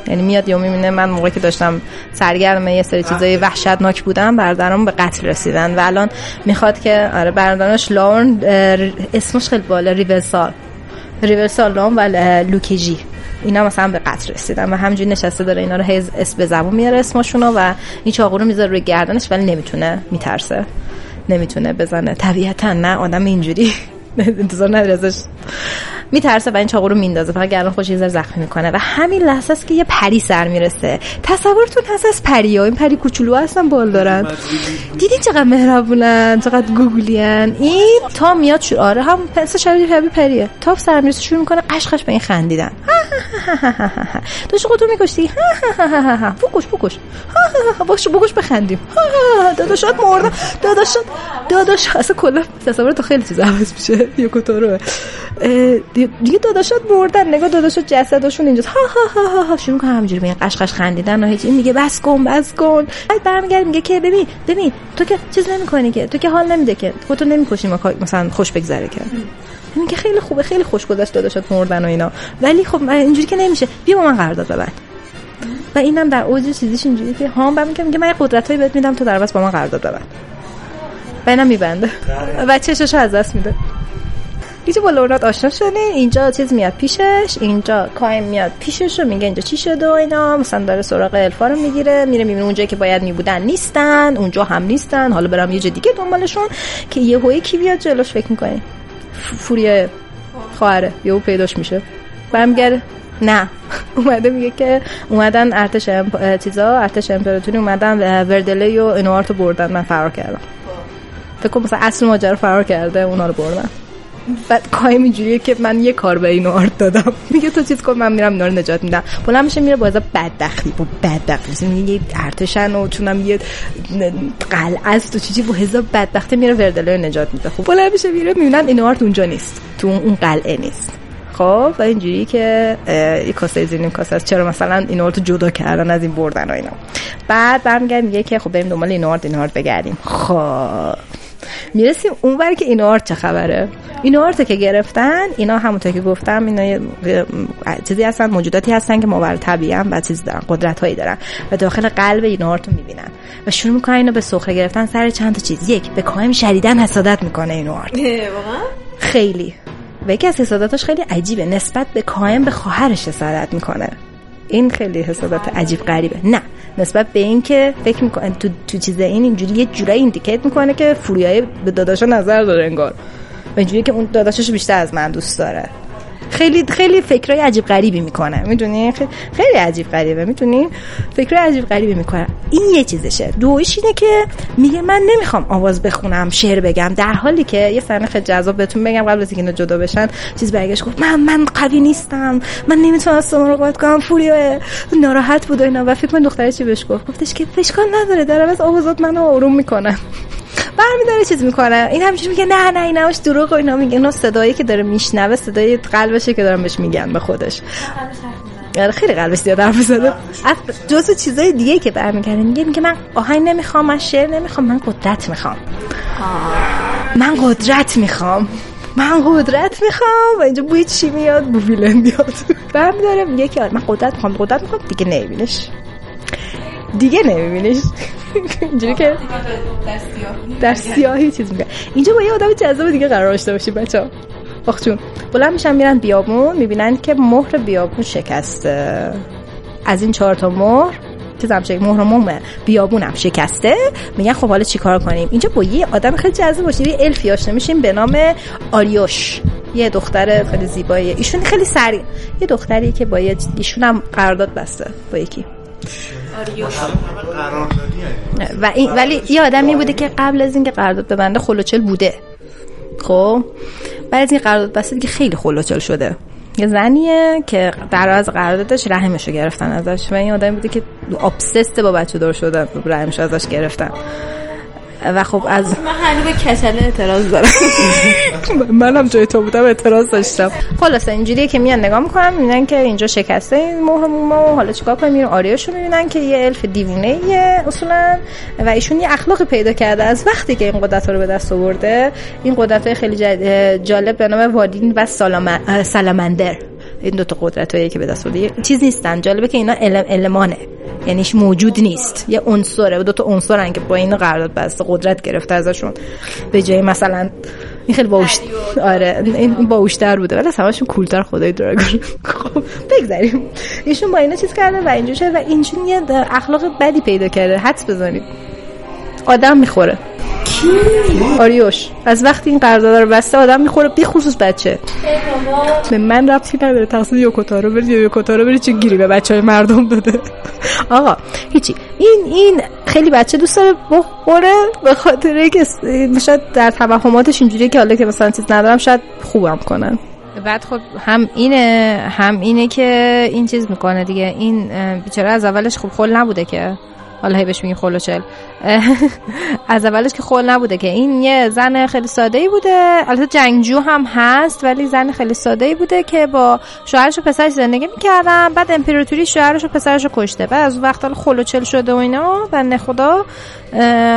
یعنی میاد یا می‌بینه من موقعی که داشتم سرگرم یه سری چیزای وحشتناک بودم برادرم به قتل رسیدن. و الان می‌خواد که آره برادرش لارن اسمش خیلی بالا ریورسال. ریورسال لارن و لوکیجی اینا مثلا به قتل رسیدن و همجوری نشسته داره اینا رو هیز اسم به زبون میاره اسمشونو و این چاقو رو می‌ذاره روی گردنش ولی نمی‌تونه میترسه. نمی‌تونه بزنه. طبیعتا نه آدم اینجوری. انتظار نداره ازش میترسه و این چاقو رو میندازه. فقط گردن خوش یه ذره زخمی می‌کنه. و همین لحظه است که یه پری سر می‌رسه. تصورتون هست از پری ها. این پری کوچولو هستن بال دارن دیدین چقدر مهربونن چقدر گوگلین این تا میاد شو آره هم پس شبیه شبیه پریه. تا سر می‌رسه شروع می‌کنه قشقش به این خندیدن. داشت خودتو میکشتی؟ بکش بکش باش بکش بخندیم. داداشات مردن داداشات داداش اصلا کلا تصور خیلی چیز عوض میشه. یوکو تورو دیگه داداشات مردن نگاه داداشات جسدشون اینجاست. ها ها ها ها, ها. شروع می‌کنه همینجوری به این قشقش خندیدن و هیچ این میگه بس کن بس کن. بعد برمیگرد میگه که ببین ببین تو که چیز نمی‌کنی که تو که حال نمیده که خودتو نمی‌کشی ما مثلا خوش بگذره که. میگه خیلی خوبه خیلی خوش گذشت داداشات مردن و اینا. ولی خب اینجوری که نمیشه. بیا با من قرارداد ببند و اینم در اوج چیزیش اینجوری که ها بعد میگه میگه من یه قدرتایی بهت میدم تو در بس با من قرارداد ببند و اینم میبنده. و چششو از دست میده. اینجا با لورنات آشنا شدین اینجا چیز میاد پیشش اینجا کایم میاد پیشش رو میگه اینجا چی شده و اینا مثلا داره سراغ الفا رو می‌گیره میره می‌بینه اونجایی که باید میبودن نیستن اونجا هم نیستن حالا برم یه جا دیگه دنبالشون که یه هوی کی بیاد جلوش فکر می‌کنی فوریه خواهره یهو پیداش میشه برمیگرده نه اومده میگه که اومدن ارتش امپ... چیزا ارتش امپراتوری اومدن وردلی و انوارتو بردن من فرار کردم فکر کنم مثلا اصل ماجرا فرار کرده اونا رو بردن بعد کایم اینجوریه که من یه کار به این آرت دادم. میگه تو چیز کن من میرم اینا رو نجات میدم. بلند میشه میره با از بدبختی. با بدبختی. میگه یه ارتشن و چونم یه قلعه است و چیزی. با حساب بدبختی میره وردله رو نجات میده. خب بلند میشه میره. می‌بینن اینوآرت اونجا نیست. تو اون قلعه نیست. خب و اینجوری که یه کاسه‌ای زیر کاسه است. چرا مثلا اینوآرت جدا کردن از این بردن و اینا. بعد برمیگرد میگه که خب بریم دنبال اینوآرت اینوآرت بگردیم. خب. می‌رسیم اونور که اینوآرت چه خبره؟ اینوآرت که گرفتن اینا همونطور که گفتم اینا چیزی هستن موجوداتی هستن که ماورا طبیعی و چیز دارن قدرت هایی دارن و داخل قلب اینوآرت رو می‌بینن و شروع می‌کنن اینو به سخره گرفتن سر چند تا چیز. یک به کایم شدیدا حسادت می‌کنه اینوآرت. خیلی. و یکی از حسادتاش خیلی عجیبه. نسبت به کایم به خواهرش حسادت می‌کنه. این خیلی حسادت عجیب غریبه. نه. نسبت به این که فکر می‌کنه تو, تو چیز این اینجوری یه جورایی indicate می‌کنه که فوریای به داداشا نظر داره انگار. اینجوری که اون داداشش بیشتر از من دوست داره. خیلی خیلی فکرای عجیب غریبی می‌کنه. می‌دونی؟ خیلی, عجیب غریبه. می‌دونی فکرای عجیب غریبی می‌کنه. این یه چیزشه. دویش اینه که میگه من نمی‌خوام آواز بخونم شعر بگم در حالی که یه صحنه خیلی جذاب بهتون بگم قبل از اینکه جدا بشن چیز برگشت گفت من من قوی نیستم. من نمی‌تونم از مراقبت کنم. فوریو ناراحت بود و اینا. و فکر من دختره چی بهش گفت؟ گفتش که اشکال نداره. در از آوازات منو آروم می‌کنه برمیداره چیز می‌کنه. این همچین میگه نه نه اینمش دروغ و اینا میگه. اینا صدایی که داره میشنوه صدای قلبشه که دارن بهش میگن به خودش. آره خیلی قلبش زیاد حرف زده جزو چیزای دیگه که برمیگرده میگه میگه من آهنگ نمی‌خوام من شعر نمی‌خوام من قدرت می‌خوام. من قدرت می‌خوام. من قدرت می‌خوام. و اینجا بوی چی میاد؟ بو ویلن میاد. برمیداره میگه که آره من قدرت می‌خوام قدرت می‌خوام. دیگه نمیبینش. دیگه نمیبینیش. اینجوری که در سیاهی چیز میگه اینجا با یه آدم جذاب دیگه قرار داشته باشی بچه ها چون بلند میشن میرن بیابون می‌بینن که مهر بیابون شکسته. از این چهار تا مهر زمشه مهر موم بیابون هم شکسته. میگن خب حالا چیکار کنیم؟ اینجا با یه آدم خیلی جذاب باشه یه الفی آشنا میشیم به نام آریوش. یه دختر خیلی زیباییه ایشون خیلی سریع یه دختری که با ایشون هم قرارداد بسته. با یکی. و این ولی یه آدمی بوده که قبل از اینکه قرارداد ببنده خلوچل بوده. خب؟ بعد از این قرارداد بسته دیگه خیلی خلوچل شده. یه زنیه که در از قراردادش رحمشو گرفتن ازش. و این آدمی بوده که ابسست با بچه دار شدن رحمش ازش گرفتن. و خب از من هنوز به کچله اعتراض دارم. منم جای تو بودم اعتراض داشتم. خلاصه اینجوریه که میان نگاه می‌کنم می‌بینن که اینجا شکسته این مهر و حالا چیکار کنیم؟ میرن آریاشو می‌بینن که یه الف دیوونه اصولا و ایشون یه اخلاقی پیدا کرده. از وقتی که این قدرت رو به دست آورده این قدرت خیلی جالب به نام وادین و سالامندر این دو تا قدرت هایی که به دست آورده چیز نیستن جالبه که اینا علم المانه یعنی موجود نیست. یه عنصره دو تا عنصرن که با این قرارداد بسته قدرت گرفته ازشون. به جای مثلا این خیلی باوش آره این باوشتر بوده. ولی همشون کولتر خدای دراگون. خب بگذاریم. ایشون با اینا چیز کرده و اینجوری و اینجوری یه اخلاق بدی پیدا کرده. حدس بزنید. آدم می‌خوره. آریوش از وقتی این قرارداد رو بسته آدم می‌خوره بی خصوص بچه. به من ربطی نداره تقصیر یوکوتارو برید یوکوتارو برید چه گیری به بچه های مردم داده آقا هیچی. این این خیلی بچه دوست داره بخوره به خاطر که شاید در توهماتش اینجوریه که حالا که مثلا چیز ندارم شاید خوبم کنن. بعد خب هم اینه هم اینه که این چیز می‌کنه دیگه. این بیچاره از اولش خب خل نبوده که. حالا هی بهش میگیم خلوچل از اولش که خول نبوده که. این یه زن خیلی ساده ای بوده. البته جنگجو هم هست ولی زن خیلی ساده ای بوده که با شوهرش و پسرش زندگی می‌کردن. بعد امپراتوری شوهرش و پسرش رو کشته. بعد از وقت خلوچل شده و اینا. بنده خدا.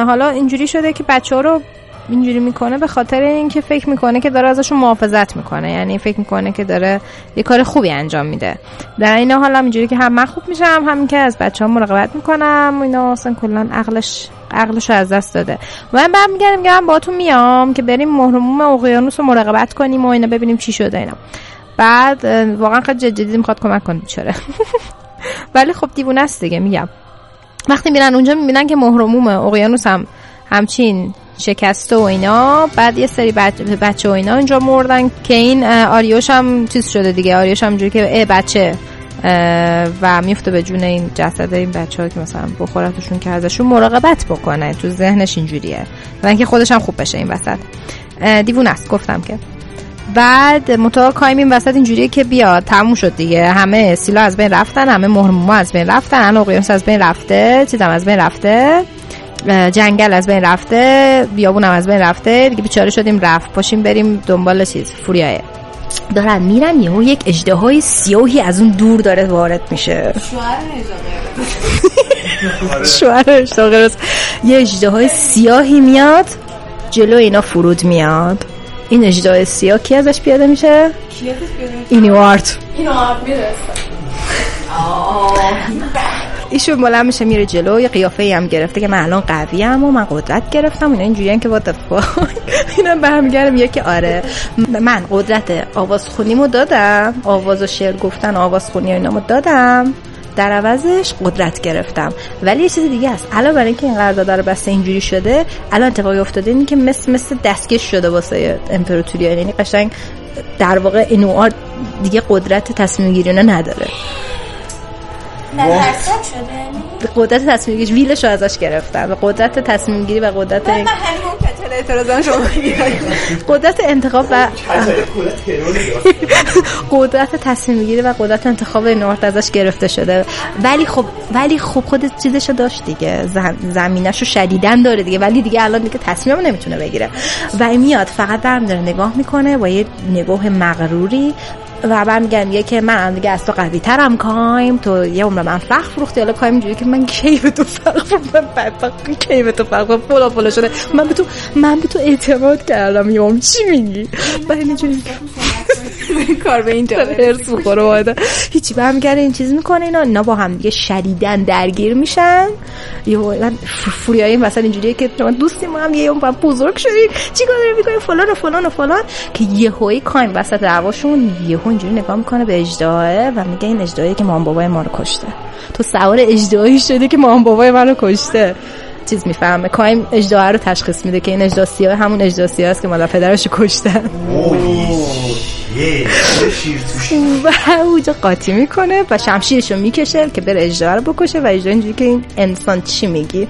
حالا اینجوری شده که بچه ها رو اینجوری می‌کنه به خاطر اینکه فکر می‌کنه که داره ازشون محافظت می‌کنه. یعنی فکر می‌کنه که داره یه کار خوبی انجام میده. در این حال هم اینجوری که هم من خوب میشم هم که از بچه ها مراقبت می‌کنم. اینا اصلا کلا عقلش عقلش رو از دست داده. و من برمیگردم میگم من باهاتون میام که بریم مهرموم اقیانوس رو مراقبت کنیم و اینا ببینیم چی شده اینا. بعد واقعا خیلی جدی می‌خواد کمک کنه بیچاره. ولی خب دیوونه است دیگه میگم. وقتی میرن اونجا می‌بینن که مهرموم اقیانوس هم همچین شکسته و اینا. بعد یه سری بچه, بچه و اینا اینجا مردن که این آریوش هم چیز شده دیگه. آریوش هم جوری که ای بچه. و میفته به جون این جسد این بچه ها که مثلا بخورتشون که ازشون مراقبت بکنه. تو ذهنش اینجوریه. و اینکه خودش هم خوب بشه این وسط. دیوون است. گفتم که. بعد متا کایم این وسط اینجوریه که بیاد. تموم شد دیگه. همه سیلا از بین رفتن همه مهرموما از بین رفتن اقیانوس از بین رفته چیزم از بین رفته. جنگل از بین رفته بیابون هم از بین رفته دیگه بیچاره شدیم رفت. پاشیم بریم دنبال چیز؟ فوریایه دارن میرن یهو یک اجده سیاهی از اون دور داره وارد میشه. شوهر اجده یه اجده سیاهی میاد جلو اینا فرود میاد. این اجده سیاه کی ازش پیاده میشه؟ اینوارد. اینوارد ایشون بلند میشه میره جلو یه قیافه هم گرفته که من الان قوی و من قدرت گرفتم. اینا اینجوریه که وات اینا برمیگردم میگه که آره. من قدرت آواز خونیمو دادم. آواز و شعر گفتن آواز خونی اینامو دادم. در عوضش قدرت گرفتم. ولی یه چیز دیگه است. الان برای اینکه این قرارداد رو بسته اینجوری شده الان اتفاقی افتاده که مثل مثل دستکش شده واسه امپراتوری. یعنی قشنگ در واقع اینوار دیگه قدرت تصمیم گیری نداره. شده؟ یعنی به قدرت تصمیم گیری ویلش رو ازش گرفتن به قدرت تصمیم گیری و قدرت من اعتراضان شما قدرت انتخاب و قدرت تصمیم گیری و قدرت انتخاب نورت ازش گرفته شده. ولی خب ولی خب خود چیزشو داشت دیگه. زم زمینشو شدیدن داره دیگه. ولی دیگه الان دیگه تصمیم نمی‌تونه بگیره. و میاد فقط برم داره نگاه می‌کنه با یه نگاه مغروری و بعد میگن میگه که من دیگه از تو قوی ترم کایم. تو یه عمر من فخر فروختی حالا کایم اینجوری که من کی به تو فروختم بدبخت کی به تو فروختم فلا فلا شده. من به تو من به تو اعتماد کردم یوم. چی میگی؟ بعد اینجوری کار به اینجا داره هرس بخوره واحده هیچی برمیگرده این چیز می‌کنه اینا. اینا با هم دیگه شدیدن درگیر میشن. یه من فوریایی مثلا اینجوریه که شما دوستی ما هم یه اون بزرگ شدید چیکار داری می‌کنی فلان و فلان و فلان. که یهویی کاین وسط دعواشون یهو اینجوری نگاه می‌کنه به اجداه و میگه این اجدایی که مام بابای ما رو کشته. تو سوار اجدایی شده که مام بابای من رو کشته. چیز می‌فهمه. کایم اجداه رو تشخیص میده که این اجداه سیاه همون اجداه سیاه است که مادر پدرش رو کشتن. یه شیر توش و اونجا قاطی می‌کنه و شمشیرشو می‌کشه که بره اجدها رو بکشه و اجدها اینجوری که این انسان چی میگی؟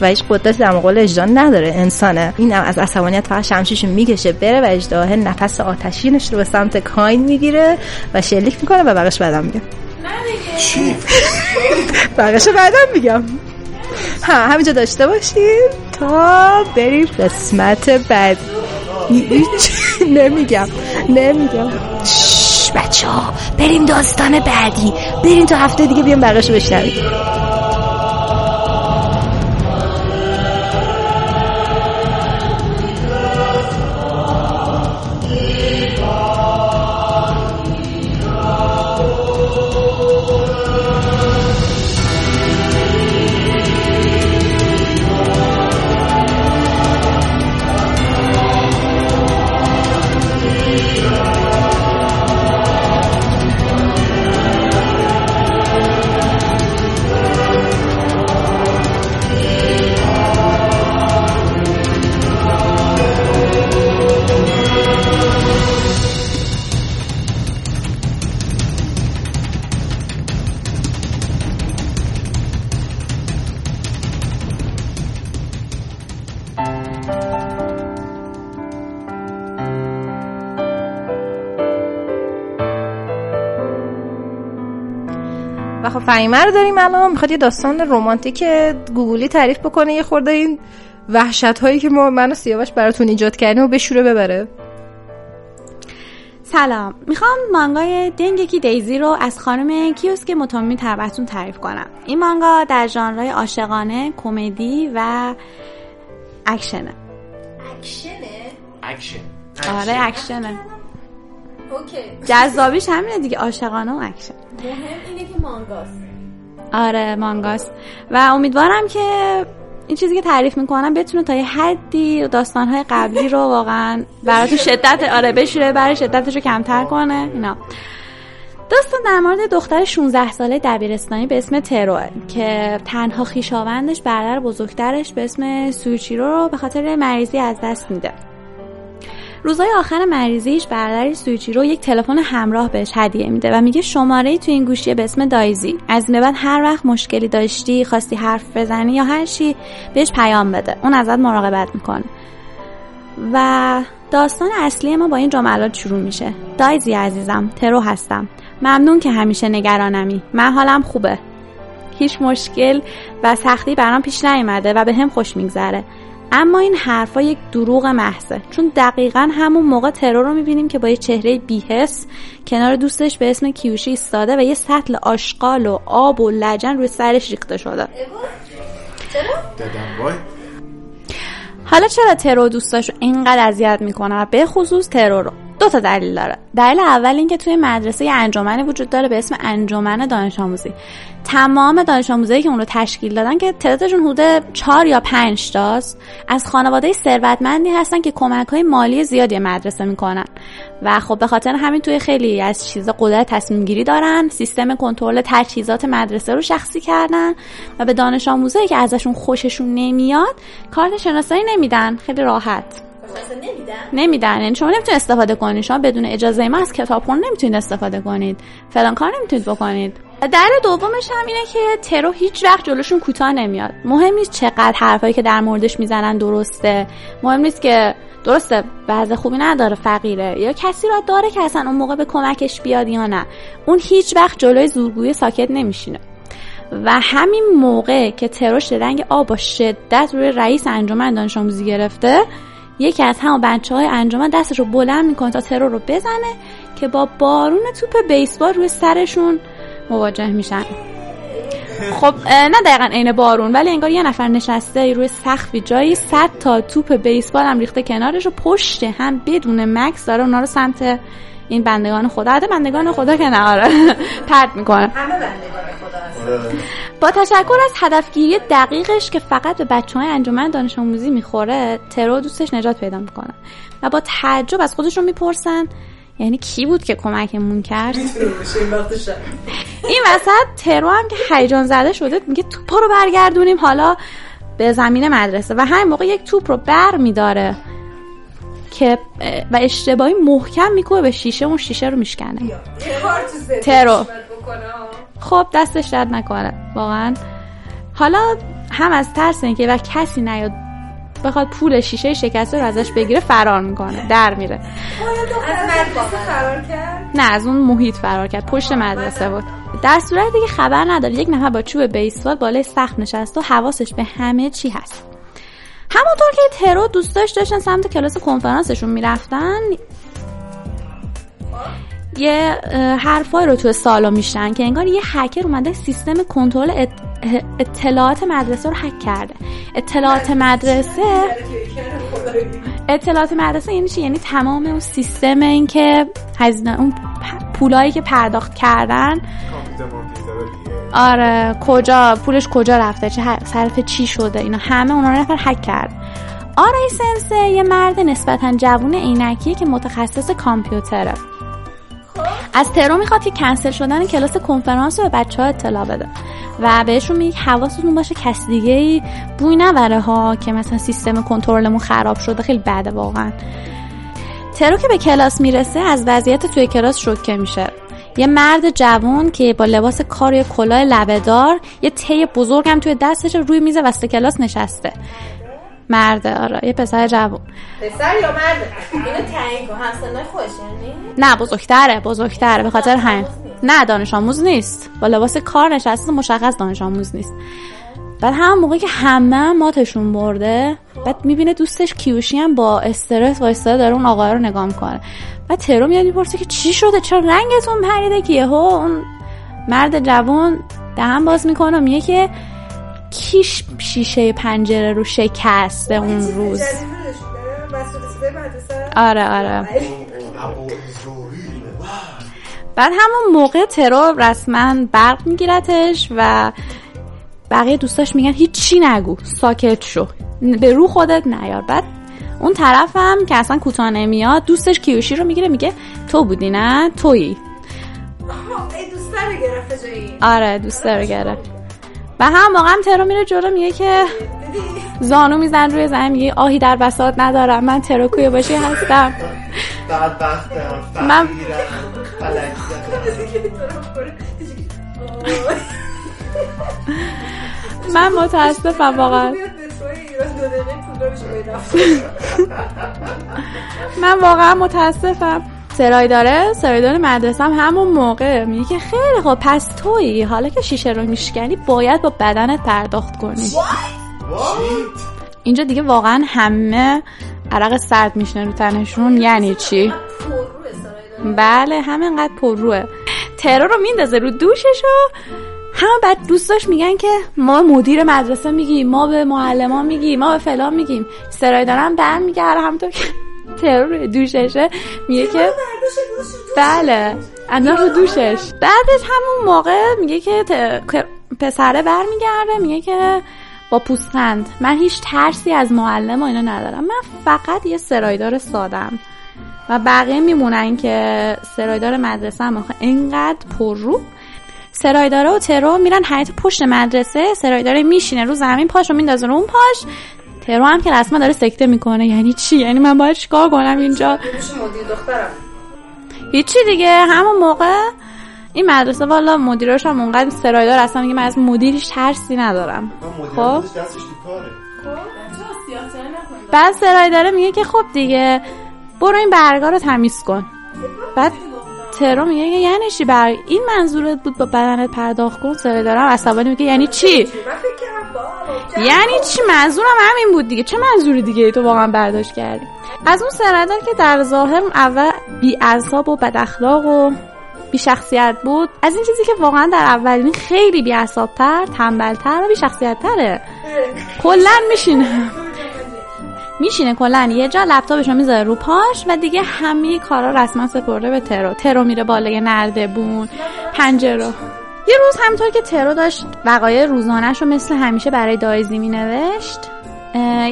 و هیچ قدرتی در مقابل اجدها نداره انسانه. این از عصبانیت فقط شمشیرشو می‌کشه بره و اجدها نفس آتشینش رو به سمت کاین می‌گیره و شلیک می‌کنه و بقیش بعدم میگم چی؟ بقیش بعدم میگم. ها همینجا داشته باشیم تا بریم قسمت بعد نمیگم. نمیگم. شش بچه ها بریم داستان بعدی. بریم تا هفته دیگه بیام بقیش بشنوید فهیمه رو داریم الان. می‌خواد یه داستان رمانتیک گوگولی تعریف بکنه. یه خورده این وحشت هایی که ما من و سیاوش براتون ایجاد کردیم و بشوره ببره. سلام. می‌خوام مانگای Dengeki Daisy رو از خانم کیوسکه موتومی براتون تعریف کنم. این مانگا در ژانرهای عاشقانه کمدی و اکشنه. اکشن آره اکشنه. OK. جذابیش همینه دیگه عاشقانه و اکشن. مهم اینه که مانگاست. آره مانگاست. و امیدوارم که این چیزی که تعریف می‌کنم بتونه تا یه حدی داستانهای قبلی رو واقعا براتون شدت آره بشوره ببره شدتش رو کمتر کنه اینا. داستان در مورد دختر 16 ساله دبیرستانی به اسم تروه که تنها خویشاوندش برادر بزرگترش به اسم سوچیرو رو به خاطر مریضی از دست میده. روزای آخر مریضیش برادرش سویچیرو یک تلفن همراه بهش هدیه میده و میگه شماره تو این گوشیه به اسم دایزی. از این بعد هر وقت مشکلی داشتی خواستی حرف بزنی یا هر چی بهش پیام بده. اون ازت مراقبت می‌کنه. و داستان اصلی ما با این جملات شروع میشه. دایزی عزیزم ترو هستم. ممنون که همیشه نگرانمی. من حالم خوبه. هیچ مشکل و سختی برام پیش نیومده و به هم خوش میگذره. اما این حرفا یک دروغ محضه. چون دقیقا همون موقع ترور رو می‌بینیم که با یه چهره بیهس کنار دوستش به اسم کیوشی ایستاده و یه سطل آشغال و آب و لجن روی سرش ریخته شده. حالا چرا ترور دوستاش رو اینقدر اذیت می‌کنه؟ به خصوص ترور رو. دو تا دلیل داره. دلیل اول اینکه توی مدرسه یه انجمنی وجود داره به اسم انجمن دانش آموزی. تمام دانش آموزایی که اون رو تشکیل دادن که تعدادشون حدود 4 یا 5 تاست از خانواده ثروتمندی هستن که کمک های مالی زیادی مدرسه می‌کنن. و خب به خاطر همین توی خیلی از چیزا قدرت تصمیم گیری دارن سیستم کنترل تجهیزات مدرسه رو شخصی کردن و به دانش آموزایی که ازشون خوششون نمیاد کارت شناسایی نمیدن. خیلی راحت. نمیدن؟ یعنی شما نمی‌تونید استفاده کنید. شما بدون اجازه ما از کتابخونه نمی‌تونید استفاده کنید. فلان کار نمی‌تونید بکنید. در دومش هم اینه که ترو هیچ وقت جلوشون کوتاه نمیاد. مهم نیست چقدر حرفایی که در موردش می‌زنن درسته. مهم نیست که درسته بعض خوبی نداره فقیره. یا کسی را داره که اصلا اون موقع به کمکش بیاد یا نه. اون هیچ وقت جلوی زورگویی ساکت نمیشینه. و همین موقع که تروش رنگ آب با شدت روی رئیس انجمن دانش آموزی گرفته یکی از همون بچه های انجمن دستش رو بلند می‌کنه تا ترور رو بزنه که با بارون توپ بیسبال روی سرشون مواجه میشن. خب نه دقیقا عین بارون ولی انگار یه نفر نشسته روی سخفی جایی صد تا توپ بیسبال هم ریخته کنارش و پشت هم بدون مکس داره اونا رو سمت این بندگان خدا. حتی بندگان خدا که نه آره. پرت می‌کنه. همه بندگان خدا هست با تشکر از هدفگیری دقیقش که فقط به بچه های انجمن دانش آموزی می‌خوره ترو دوستش نجات پیدا می‌کنن و با تعجب از خودشون می‌پرسن یعنی کی بود که کمکمون کرد؟ این وسط ترو هم که هیجان زده شده میگه توپا رو برگردونیم حالا به زمین مدرسه. و همین موقع یک توپ رو بر میداره. که و اشتباهی محکم می‌کنه به شیشه اون شیشه رو میشکنه. ترو. خب دستش درد نکنه واقعا. حالا هم از ترس اینکه و کسی نیاد بخواد پول شیشه شکسته رو ازش بگیره فرار می‌کنه در میره. از مدرسه فرار کرد؟ نه از اون محیط فرار کرد پشت مدرسه بود. در صورتی که خبر نداره. یک نفر با چوب بیسبال بالای سقف نشسته و حواسش به همه چی هست. همونطور که ترو دوستاش داشتن سمت کلاس کنفرانسشون می‌رفتن. یه اه، حرفایی رو تو سالا میشن که انگار یه هکر اومده سیستم کنترل اطلاعات مدرسه رو هک کرده. اطلاعات مدرسه اطلاعات مدرسه یعنی چی؟ یعنی تمام اون سیستم این که هزینه اون پولایی که پرداخت کردن. آره کجا پولش کجا رفته چه صرف چی شده اینا همه اونا رو نفر هک کرد. آرای سنسه یه مرد نسبتا جوون عینکیه که متخصص کامپیوتره. از ترو می‌خواد که کنسل شدن کلاس کنفرانس رو به بچه ها اطلاع بده و بهشون میگه حواستون باشه کس دیگه ای بوی نبره ها که مثلا سیستم کنترلمون خراب شده خیلی بده واقعا. ترو که به کلاس می‌رسه از وضعیت توی کلاس شوکه میشه. یه مرد جوان که با لباس کار و یه کلاه لبهدار یه تی بزرگ هم توی دستش روی میز وسط کلاس نشسته. مرده آره یه پسر جوان پسر یا مرد؟ اینو تعیین کن. همسنای خوش یعنی؟ نه بزرگتره بزرگتره. به خاطر همین. نه دانش آموز نیست. با لباس کار نشسته مشخص دانش آموز نیست. بعد هم موقعی که همه هم ماتشون برده بعد می‌بینه دوستش کیوشی هم با استرس وایستاده داره اون آقای رو نگاه می‌کنه. بعد ترو میاد می‌پرسه که چی شده؟ چرا رنگتون پریده که یهو اون مرد جوان دهن باز می‌کنه و میگه که کیش شیشه پنجره رو شکسته اون روز؟ آره آره. بعد همون موقع ترور رسما برق میگیرتش و بقیه دوستاش میگن هیچی نگو ساکت شو. به رو خودت نیار. بعد اون طرفم که اصلا کوتاه نمیاد دوستش کیوشی رو می‌گیره میگه تو بودی نه؟ تویی. دوست رو گرفته جایی. آره دوست رو گرفت. و هم موقع هم ترو میره جلو میگه که زانو میزن روی زمین میگه آهی در بساط ندارم من تروکوی باشی هستم. بدبختم من-. من متاسفم واقعا. من واقعا متاسفم. سرایداره سرایدار مدرسه هم همون موقع. میگه که خیلی خب پس تویی؟ حالا که شیشه رو میشکنی باید با بدنت پرداخت کنی. اینجا دیگه واقعا همه عرق سرد میشنه رو تنشون. یعنی چی؟ سرای بله همینقدر پرروه. ترور رو میندازه رو دوشش و همه بعد دوستاش میگن که ما مدیر مدرسه میگیم ما به معلمان میگیم ما به فلان میگیم. سرای دارم برمیگرده همونطور که ترور دوششه میگه که بله انداخت رو دوشش. بعدش همون موقع میگه که پسره برمیگرده میگه که با پوستند. من هیچ ترسی از معلم و اینا ندارم. من فقط یه سرایدار سادم. و بقیه میمونن که سرایدار مدرسه هم. آخه اینقدر پر رو سرایداره و ترو میرن حیات پشت مدرسه سرایداره میشینه رو زمین پاشو میندازه رو اون پاش. ترو هم که رسما داره سکته می‌کنه. یعنی چی؟ یعنی من باید چیکار کنم اینجا؟ هیچی دیگه. همون موقع این مدرسه والا مدیرش هم اونقدر سرایدار اصلا میگه من از مدیرش ترسی ندارم. خب؟ بعد سرای داره میگه که خب دیگه برو این برگا رو تمیز کن. بعد ترو میگه یعنی چی؟ برگ این منظورت بود با بدنت پرداخت کن سرای دارم. عصبانی میگه یعنی چی؟ یعنی چی؟ منظورم همین بود دیگه. چه منظوری دیگه تو واقعا برداشت کردی؟ از اون سردار که در ظاهر اول بی اعصاب و بد اخلاق و بی شخصیت بود از این چیزی که واقعا در اولین خیلی بی تر تنبلتر و بی شخصیت تره کلا میشینه. میشینه کلا یه جا لپتاپش رو می‌ذاره رو پاش و دیگه همه کارا رسما سپرده به ترو. ترو میره بالای نردبون پنجره یه روز همطور که ترو داشت وقایع روزانش رو مثل همیشه برای دایزی مینوشت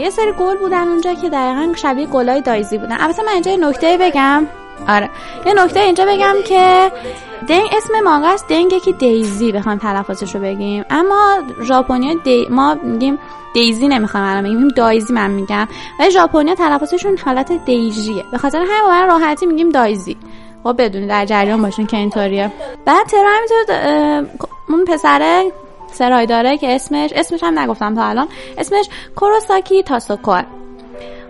یه سری گل بودن اونجا که دقیقا شبیه گلای دایزی بودن. البته من اینجا نکته بگم. آره. یه نکته اینجا بگم که دنگ اسم مانگا است. دنگ که دیزی بخوام تلفظش رو بگیم. اما ژاپنیا دی... ما میگیم دیزی نمی‌خوام الان میگیم دایزی من میگم. و ژاپنیا تلفظشون حالت دیژیه. به خاطر همین راحتی میگیم دایزی. خب بدونید در جریان باشین که اینطوریه. بعد ترا همینطور اون پسره سرای داره که اسمش اسمش هم نگفتم تا الان. اسمش کوروساکی تاسوکو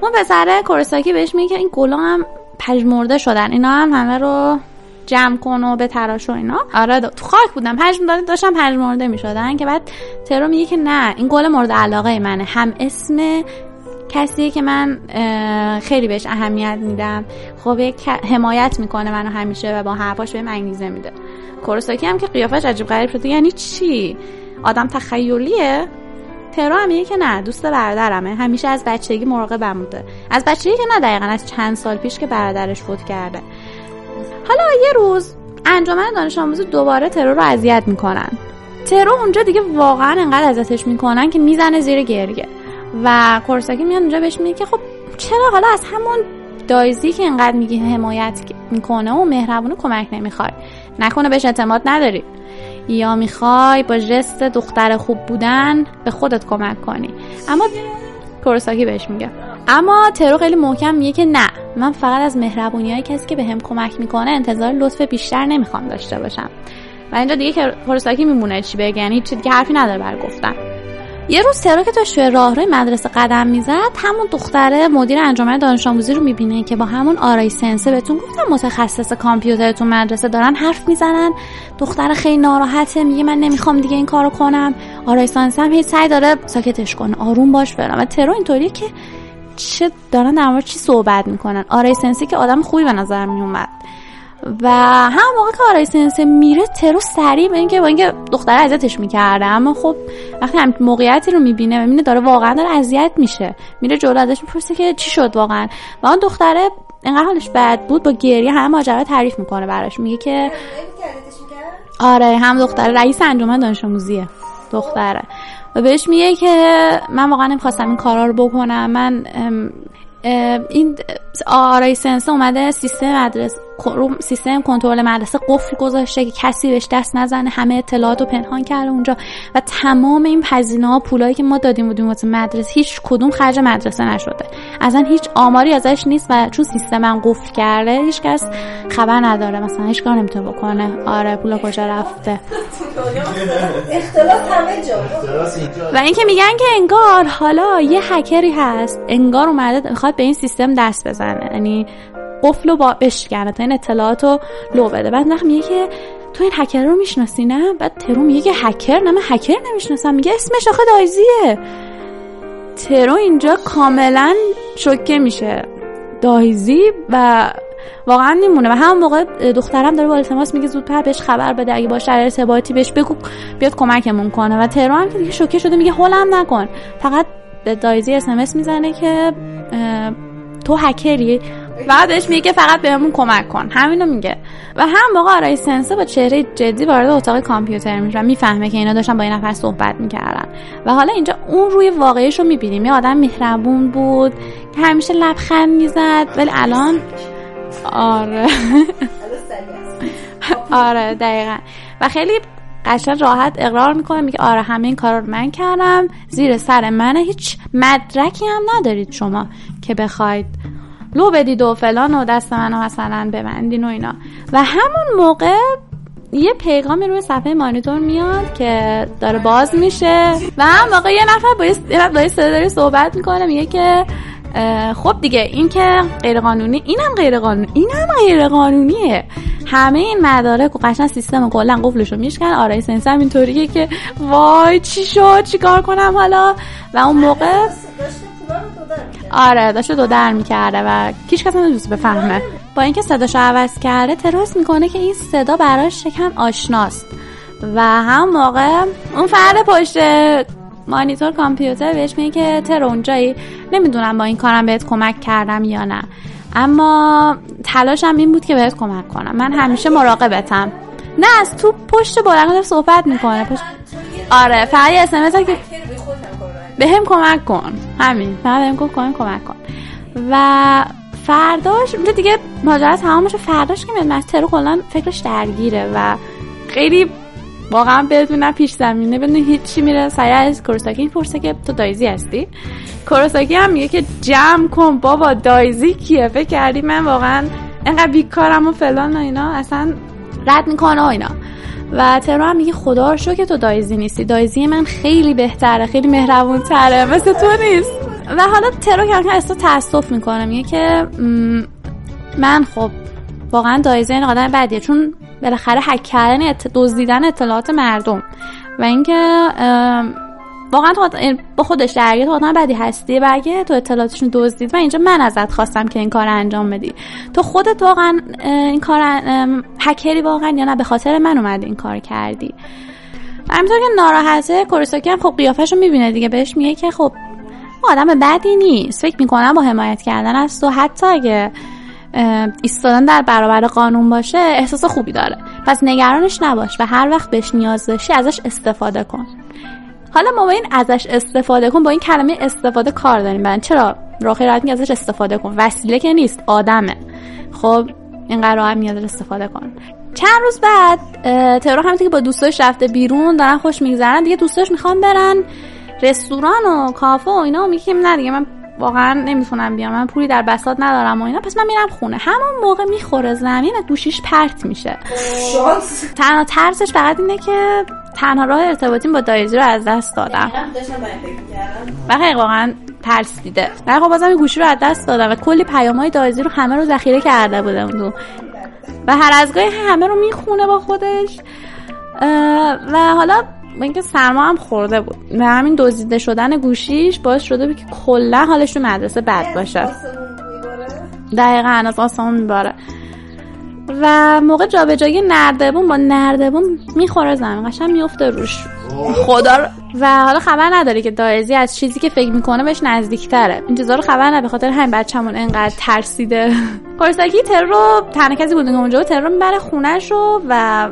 اون پسره کوروساکی بهش میگه این گلا هم پژمرده شدن. اینا هم همه رو جمع کن و به تراش و اینا. آره تو خاک بودم. پژم داشتم پژمرده می‌شدن که بعد ترو میگه که نه این گل مورد علاقه منه. هم اسم کسیه که من خیلی بهش اهمیت میدم. خب حمایت می‌کنه منو همیشه و با حرفاش بهم انگیزه میده. کوروساکی هم که قیافش عجیب غریب شده. یعنی چی؟ آدم تخیلیه؟ ترو هم میگه که نه دوست برادرمه. همیشه از بچگی مراقبم بوده. از بچگی که نه دقیقا از چند سال پیش که برادرش فوت کرده. حالا یه روز انجمن دانش آموزی دوباره ترو رو اذیت می‌کنن. ترو اونجا دیگه واقعا انقدر اذیتش می‌کنن که می‌زنه زیر گریه. و کورساکی میاد اونجا بهش میگه که خب چرا حالا از همون دایزی که انقدر میگه حمایت می‌کنه و مهربونه کمک نمی‌خوای؟ نکنه بهش اعتماد نداری. یا می‌خوای با جست دختر خوب بودن به خودت کمک کنی. اما کورساکی بهش میگه اما ترو خیلی محکم میگه که نه. من فقط از مهربونی های کسی که به هم کمک می‌کنه انتظار لطف بیشتر نمی‌خوام داشته باشم. و اینجا دیگه کورساکی میمونه چی بگه یعنی چی دیگه حرفی نداره بر گفتن یه روز ترو که توی راهروی مدرسه قدم می‌زد همون دختره مدیر انجمن دانش آموزی رو می‌بینه که با همون آرای سنسه بهتون گفتم متخصص کامپیوتر تو مدرسه دارن حرف می‌زنن. دختر خیلی ناراحته میگه من نمی‌خوام دیگه این کارو کنم. آرای سنسه هم هی سعی داره ساکتش کنه. آروم باش برام. و ترو اینطوریه که چه دارن در مورد چی صحبت می‌کنن. آرای سنسی که آدم خوبی به نظر میومد و هم موقع که آرای سنسه میره ترو سریع به اینکه با اینکه دختر اذیتش می‌کرده. اما خب وقتی هم موقعیتی رو می‌بینه می‌بینه داره واقعا داره اذیت میشه. میره جلو ازش می‌پرسه که چی شد واقعا. و اون دختره اینقدر حالش بد بود با گریه همه ماجرا تعریف می‌کنه براش. میگه که آره هم دختر رئیس انجمن دانش آموزیه دختره. و بهش میگه که من واقعا نمی‌خواستم این کارا رو بکنم. من این آرای سنسه اومده سیستم مدرسه سیستم کنترل مدرسه قفل گذاشته که کسی بهش دست نزنه همه اطلاعات رو پنهان کرده اونجا. و تمام این هزینه ها پولایی که ما دادیم بودیم واسه مدرسه هیچ کدوم خرج مدرسه نشده. اصلا هیچ آماری ازش نیست و چون سیستم هم قفل کرده هیچ کس خبر نداره. مثلا هیچ کار نمی‌تونه بکنه. آره پولا کجا رفته؟ اختلاف همه جا. و اینکه میگن که انگار حالا یه هکری هست انگار اومده می‌خواد به این سیستم دست بزنه. یعنی قفل رو با بشکنه تا این اطلاعات رو لو بده. بعد نخ میگه که تو این هکر رو می‌شناسی نه؟ بعد ترو میگه که هکر نه من هکر نمی‌شناسم. میگه اسمش آخه دایزیه. ترو اینجا کاملا شوکه میشه. دایزی و واقعا میمونه و هم موقع دخترم داره با التماس میگه زودتر بهش خبر بده. اگه باشه در ارتباطی بهش بگو بیاد کمکمون کنه. و ترو هم که دیگه شوکه شده میگه هولم نکن. فقط به دایزی اسمس می‌زنه که تو هکری بعدش میگه فقط بهمون کمک کن. همینو میگه. و هم موقع آرای سنسه با چهره جدی وارد اتاق کامپیوتر میشه و می‌فهمه که اینا داشتن با این نفر صحبت می‌کردن. و حالا اینجا اون روی واقعیش رو می‌بینیم. یه آدم مهربون بود. که همیشه لبخند می‌زد. ولی الان آره. آره دقیقا. و خیلی قشنگ راحت اقرار می‌کنه. میگه آره همه این کارا رو من کردم. زیر سر منه. هیچ مدرکی هم ندارید شما که بخواید لو بدید و فلان و دست منو مثلا ببندین و اینا. و همون موقع یه پیغامی روی صفحه مانیتور میاد که داره باز میشه. و هم موقع یه نفر با یه صدا صحبت می‌کنه میگه که خب دیگه این که غیر قانونی اینم غیر قانونی اینم غیر قانونیه همه این مدارک و قشنگ سیستم کلا قفلشو میشکن. آرای سنس هم اینطوریه که وای چی شد؟ چیکار کنم حالا؟ و اون موقع آره داشته دو در می‌کرده و هیچ کس نمی‌تونست بفهمه. با اینکه صداشو عوض کرده تراس می‌کنه که این صدا براش شکم آشناست. و هم موقع اون فرد پشت مانیتور کامپیوتر بهش میگه که تر اونجایی نمی‌دونم با این کارم بهت کمک کردم یا نه. اما تلاشم این بود که بهت کمک کنم. من همیشه مراقبتم. نه از تو پشت بلند صحبت می‌کنه پشت... آره فقط یه اسمس که به هم کمک کن. همین. فقط بهم گفت کمک کمک کن. و فرداش اونجا دیگه ماجرا تمامش رو فرداش که میاد ترو کلا فکرش درگیره و خیلی واقعا بدون پیش زمینه بدون هیچی میره. سریع از کوروساکی می‌پرسه که تو دایزی هستی؟ کوروساکی هم میگه که جمع کن بابا دایزی کیه؟ فکر کردی من واقعا انقدر بیکارم و فلان و اینا. اصلا رد می‌کنه و اینا. و ترو هم میگه خدا رو که تو دایزی نیستی. دایزی من خیلی بهتره خیلی مهربون تره مثل تو نیست. و حالا ترو کم کم احساس تاسف می‌کنه. میگه که من خب واقعا دایزی این آدم بدیه. چون بالاخره هک کردن. دزدیدن اطلاعات مردم. و اینکه واقعا تو با خودش درگیر تو آدم بدی هستی و اگه تو اطلاعاتشون دزدید. و اینجا من ازت خواستم که این کار انجام بدی. تو خودت واقعا این کار هکری واقعا یا نه به خاطر من اومدی این کار کردی. همینطور که ناراحته کوروساکی هم خب قیافش رو می‌بینه دیگه. بهش میگه که خب آدم بدی نیست. فکر می‌کنم با حمایت کردن از تو حتی اگه ایستادن در برابر قانون باشه احساس خوبی داره. پس نگرانش نباش و هر وقت بهش نیاز داشتی ازش استفاده کن. حالا ما با این ازش استفاده کن با این کلمه استفاده کار داریم. برن چرا؟ راخی راحت میگه ازش استفاده کن. وسیله که نیست آدمه. خب این قرار هم میاد استفاده کن. چند روز بعد ترو همینطور که با دوستاش رفته بیرون دارن خوش میگذرن. دیگه دوستاش می‌خوان برن رستوران و کافه و اینا. و میگه که نه دیگه من واقعا نمی‌تونم بیام. من پولی در بساط ندارم و اینا. پس من میرم خونه. همون موقع می‌خوره زمین و گوشیش پرت میشه. شانس. تنها ترسش فقط اینه که تنها راه ارتباطیم با دایزی رو از دست دادم. و خیلی واقعا ترس دیده. و خب بازم این گوشی رو از دست دادم و کلی پیام های دایزی رو همه رو ذخیره کرده اون تو. و هر از گاهی همه رو می‌خونه با خودش. و حالا با اینکه سرما هم خورده بود. و همین دزدیده شدن گوشیش باعث شده بود که کلا حالش تو مدرسه بد باشه. می‌باره. دقیقا از آسمون میباره. و موقع جابجایی نردبون با نردبون می‌خوره زمین قشنگ میفته روش. خدا رو- و حالا خبر نداره که دایزی از چیزی که فکر می‌کنه بهش نزدیکتره. این چیزا رو خبر نداره به خاطر همین بچه‌مون انقدر ترسیده. کورساکی ترو رو تنها کسی بود که اونجا بود ترو رو می‌بره خونش رو و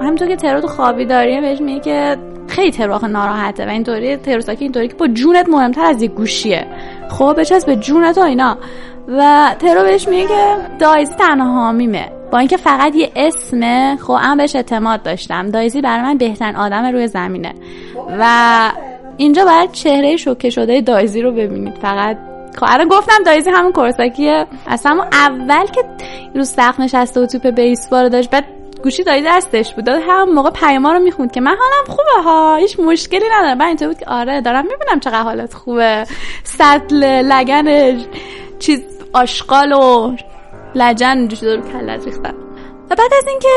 همینطور که ترو تو خوابی داریم بهش میگه که خیلی ترو آخه ناراحته و اینطوری تروساکی اینطوری که با جونت مهمتر از یک گوشیه. خب بچسب به جونت و اینا. و ترو بهش میگه که دایزی تنها حامیمه با اینکه فقط یه اسمه خب من بهش اعتماد داشتم. دایزی برای من بهترین آدم روی زمینه. و اینجا باید چهره شوکه شده دایزی رو ببینید. فقط خب الان گفتم دایزی همون کورساکیه اصلا اون اول که رو سقف نشسته و توپ بیسبال رو داشت بعد گوشی دایی دستش بود. داد هم موقع پیاما رو می‌خوند که من حالم خوبه ها هیچ مشکلی ندارم. بعد اینطور بود که آره دارم می‌بینم چقدر حالت خوبه. سطل لگنش. چیز آشغال و لجن اینجوری رو کلت ریختن. و بعد از اینکه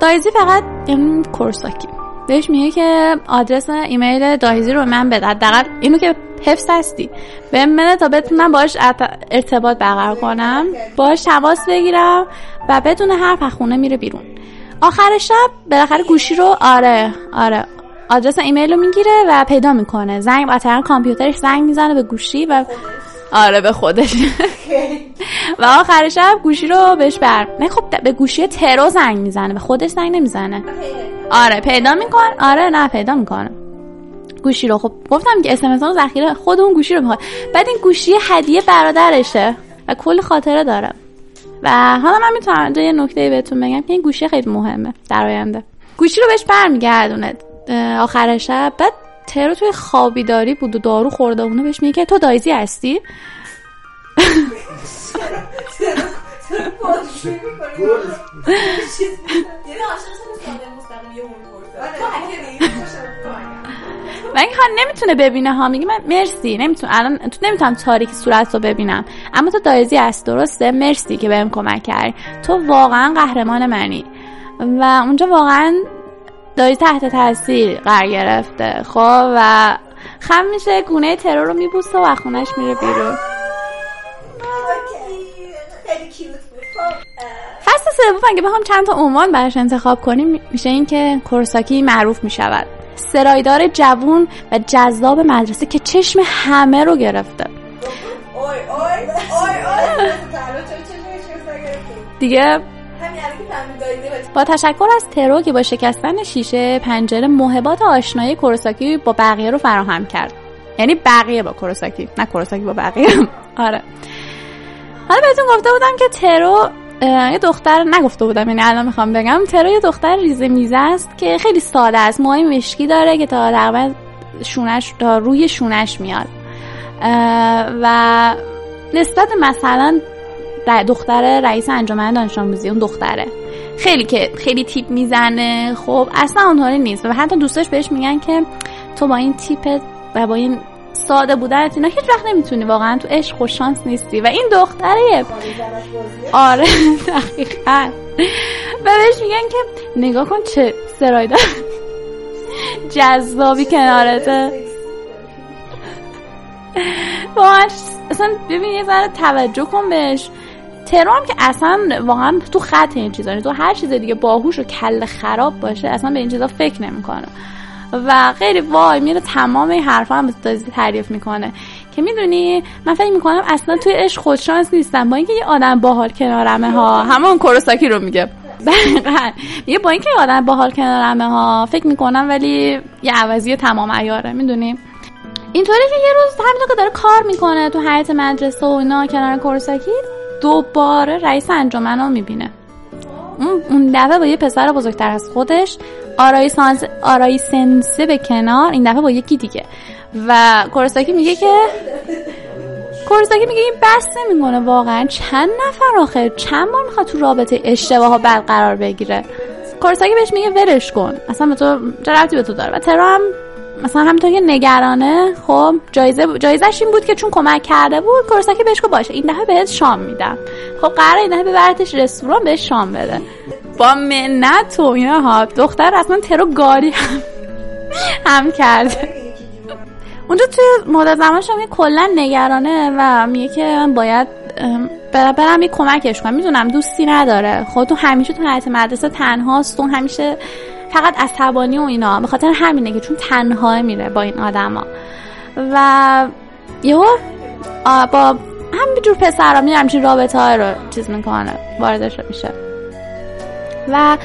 دایزی فقط این کورساکی. بهش میگه که آدرس ایمیل دایزی رو به من بده. حداقل اینو که حفظ هستی. بهم بده تا بتونم باش ارت- ارتباط برقرار کنم. باش تماس بگیرم و بدون حرف از خونه میره بیرون. آخر شب بالاخره گوشی رو آره آره. آدرس ایمیل رو می‌گیره و پیدا می‌کنه. زنگ با کامپیوترش زنگ می‌زنه به گوشی و آره به خودش. و آخر شب گوشی رو بهش بر. نه خب به گوشی ترو زنگ می‌زنه به خودش زنگ نمی‌زنه. آره پیدا میکن. آره نه پیدا می‌کنه. گوشی رو خب گفتم که اسمس رو ذخیره خود اون گوشی رو می‌خواد. بعد این گوشی هدیه برادرشه و کلی خاطره داره. و حالا من می‌تونم اینجا یه نکته بهتون بگم که این گوشی خیلی مهمه در آینده. گوشی رو بهش برمیگردونه آخر شب. بعد ترو توی خوابیداری بود و دارو خورده اونو بهش میگه که تو دایزی هستی؟ این خان نمی‌تونه ببینه ها. میگه من مرسی. نمی‌تونه الان تو نمی‌تونم تاریک صورت رو ببینم. اما تو دایزی هست. درسته؟ مرسی که بهم کمک کردی. تو واقعا قهرمان منی. و اونجا واقعا دایزی تحت تاثیر قرار گرفته خب؟ و خم میشه گونه ترور رو میبوسه و خونش میره بیرون. فصل سوم اگه بخوام چند تا عنوان براش انتخاب کنیم میشه این که کورساکی معروف می‌شود. سرایدار جوون و جذاب مدرسه که چشم همه رو گرفته؟ دیگه با تشکر از ترو که با شکستن شیشه پنجره موهبات آشنایی کورساکی با بقیه رو فراهم کرد. یعنی بقیه با کورساکی نه کورساکی با بقیه. آره. حالا بهتون گفته بودم که ترو یه دختر نگفته بودم یعنی الان می‌خوام بگم. ترو یه دختر ریزه میزه است که خیلی ساده است موهای مشکی داره که تا تقریبا شونش تا روی شونش میاد. و نسبت مثلا دختر رئیس انجمن دانش آموزی اون دختره. خیلی که خیلی تیپ می‌زنه. خب اصلا اونطوری نیست. و حتی دوستاش بهش میگن که تو با این تیپت و با این ساده بودنت اینا هیچ وقت نمی‌تونی. واقعا تو عشق خوش شانس نیستی. و این دختره آره دقیقا. و بهش میگن که نگاه کن چه سرایدار جذابی کنارته. واقعا اصلا ببین یه ذره توجه کن بهش. ترو هم که اصلا واقعا تو خط این چیزا. تو هر چیز دیگه باهوش و کل خراب باشه اصلا به این چیزا فکر نمی‌کنه. و خیلی وای میره تمام این حرفا هم تعریف می‌کنه. که می‌دونی من فکر می‌کنم اصلا توی عشق خودشانس نیستم. با اینکه یه آدم باحال کنارمه ها همون کوروساکی رو میگه. دقیقاً. میگه با اینکه یه آدم باحال کنارمه ها فکر می‌کنم ولی یه عوضی تمام عیاره. می‌دونی؟ اینطوری که یه روز همینطور که داره کار می‌کنه تو حیات مدرسه و اینا کنار کورساکی دوباره رئیس انجمن رو می‌بینه. اون اون دفعه با یه پسر بزرگتر از خودش آرای, سانس... آرای سنسه به کنار این دفعه با یکی دیگه. و کورساکی میگه که کورساکی میگه این بس نمی‌کنه واقعا. چند نفر آخه؟ چند بار می‌خواد تو رابطه اشتباه ها برقرار بگیره؟ کورساکی بهش میگه ولش کن. اصلا به تو چه به تو داره؟ و ترا هم مثلا همینطور که نگرانه خب جایزه جایزش این بود که چون کمک کرده بود کورساکی بهش باشه این دفعه بهت شام میدم. خب قراره این دفعه ببرتش رستوران بهش شام بده. با منت و اینا ها دختر اصلا ترو گاری هم, هم کرده. اونجا توی مدت زمانش هم کلا نگرانه و میگه که من باید برم یه کمکش کنم. می‌دونم دوستی نداره. خب تو همیشه تو حیات مدرسه تنهاست اون همیشه فقط عصبانی و اینا. به خاطر همینه که چون تنها میره با این آدما. و یهو با همینجور پسرا میره همچین رابطه های رو چیز می‌کنه واردش میشه. و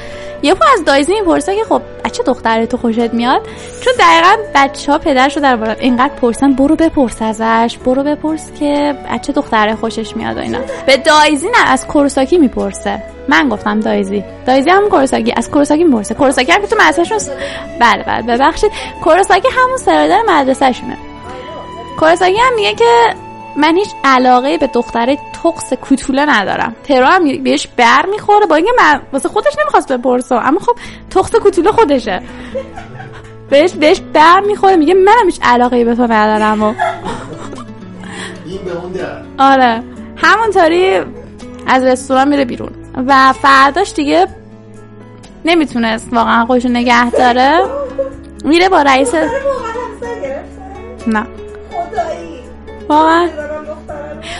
یهو از دایزی می‌پرسه که خب از چه دختره تو خوشت میاد؟ چون دقیقا بچه ها پدرش رو در اینقدر پرسن برو بپرس ازش برو بپرس که از چه دختره خوشش میاد و اینا. به دایزی نه از کوروساکی می‌پرسه. من گفتم دایزی. دایزی هم کوروساکی از کوروساکی می‌پرسه. کوروساکی هم که تو مدرسهشون بله بله ببخشید. کوروساکی همون سرایدار مدرسهشونه. کوروساکی هم میگه که من هیچ علاقه به دختره تقص کوتوله ندارم. ترا هم بهش بر می‌خوره با اینکه من واسه خودش نمی‌خواست بپرسه. اما خب تقص کوتوله خودشه. بهش بهش بر می‌خوره میگه منم هیچ علاقه به تو ندارم و این به اون در. آره. همونطوری از رستوران میره بیرون. و فرداش دیگه نمی‌تونست. واقعا خودشو نگه داره. میره با رئیس نه. خدایی. واقعا.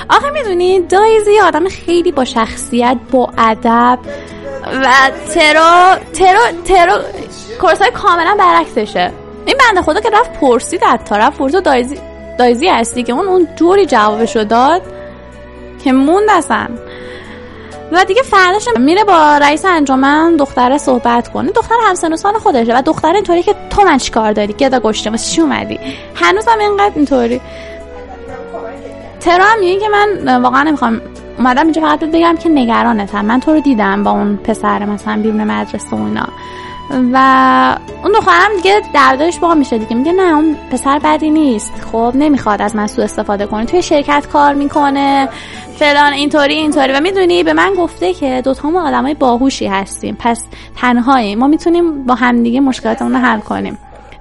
آخه می‌دونی دایزی آدم خیلی با شخصیت با ادب و ترو ترو ترو کورسای کاملا برعکسشه. این بنده خدا که رفت پرسید از طرف پرسید دایزی دایزی هستی که اون اون جوری جوابشو داد که موند اصلا و دیگه فرداش میره با رئیس انجمن دختره صحبت کنه. دختر همسن و سال خودشه. و دختره اینطوری که تو من چیکار داری؟ گدا گشته چی اومدی؟ هنوزم اینقدر اینطوری. ترا هم میگه که من واقعا نمی‌خوام اومدم اینجا فقط بگم که نگرانتم من تو رو دیدم با اون پسر مثلا بیرون مدرسه و و اون دخترم دیگه دردش با میشه دیگه. میگه نه اون پسر بدی نیست. خب نمی‌خواد از من سوء استفاده کنه. توی شرکت کار می‌کنه. فلان اینطوری اینطوری. و می‌دونی به من گفته که دوتا ما آدمای باهوشی هستیم. پس تنهایی. ما می‌تونیم با همدیگه مشکلاتمون رو حل کنیم.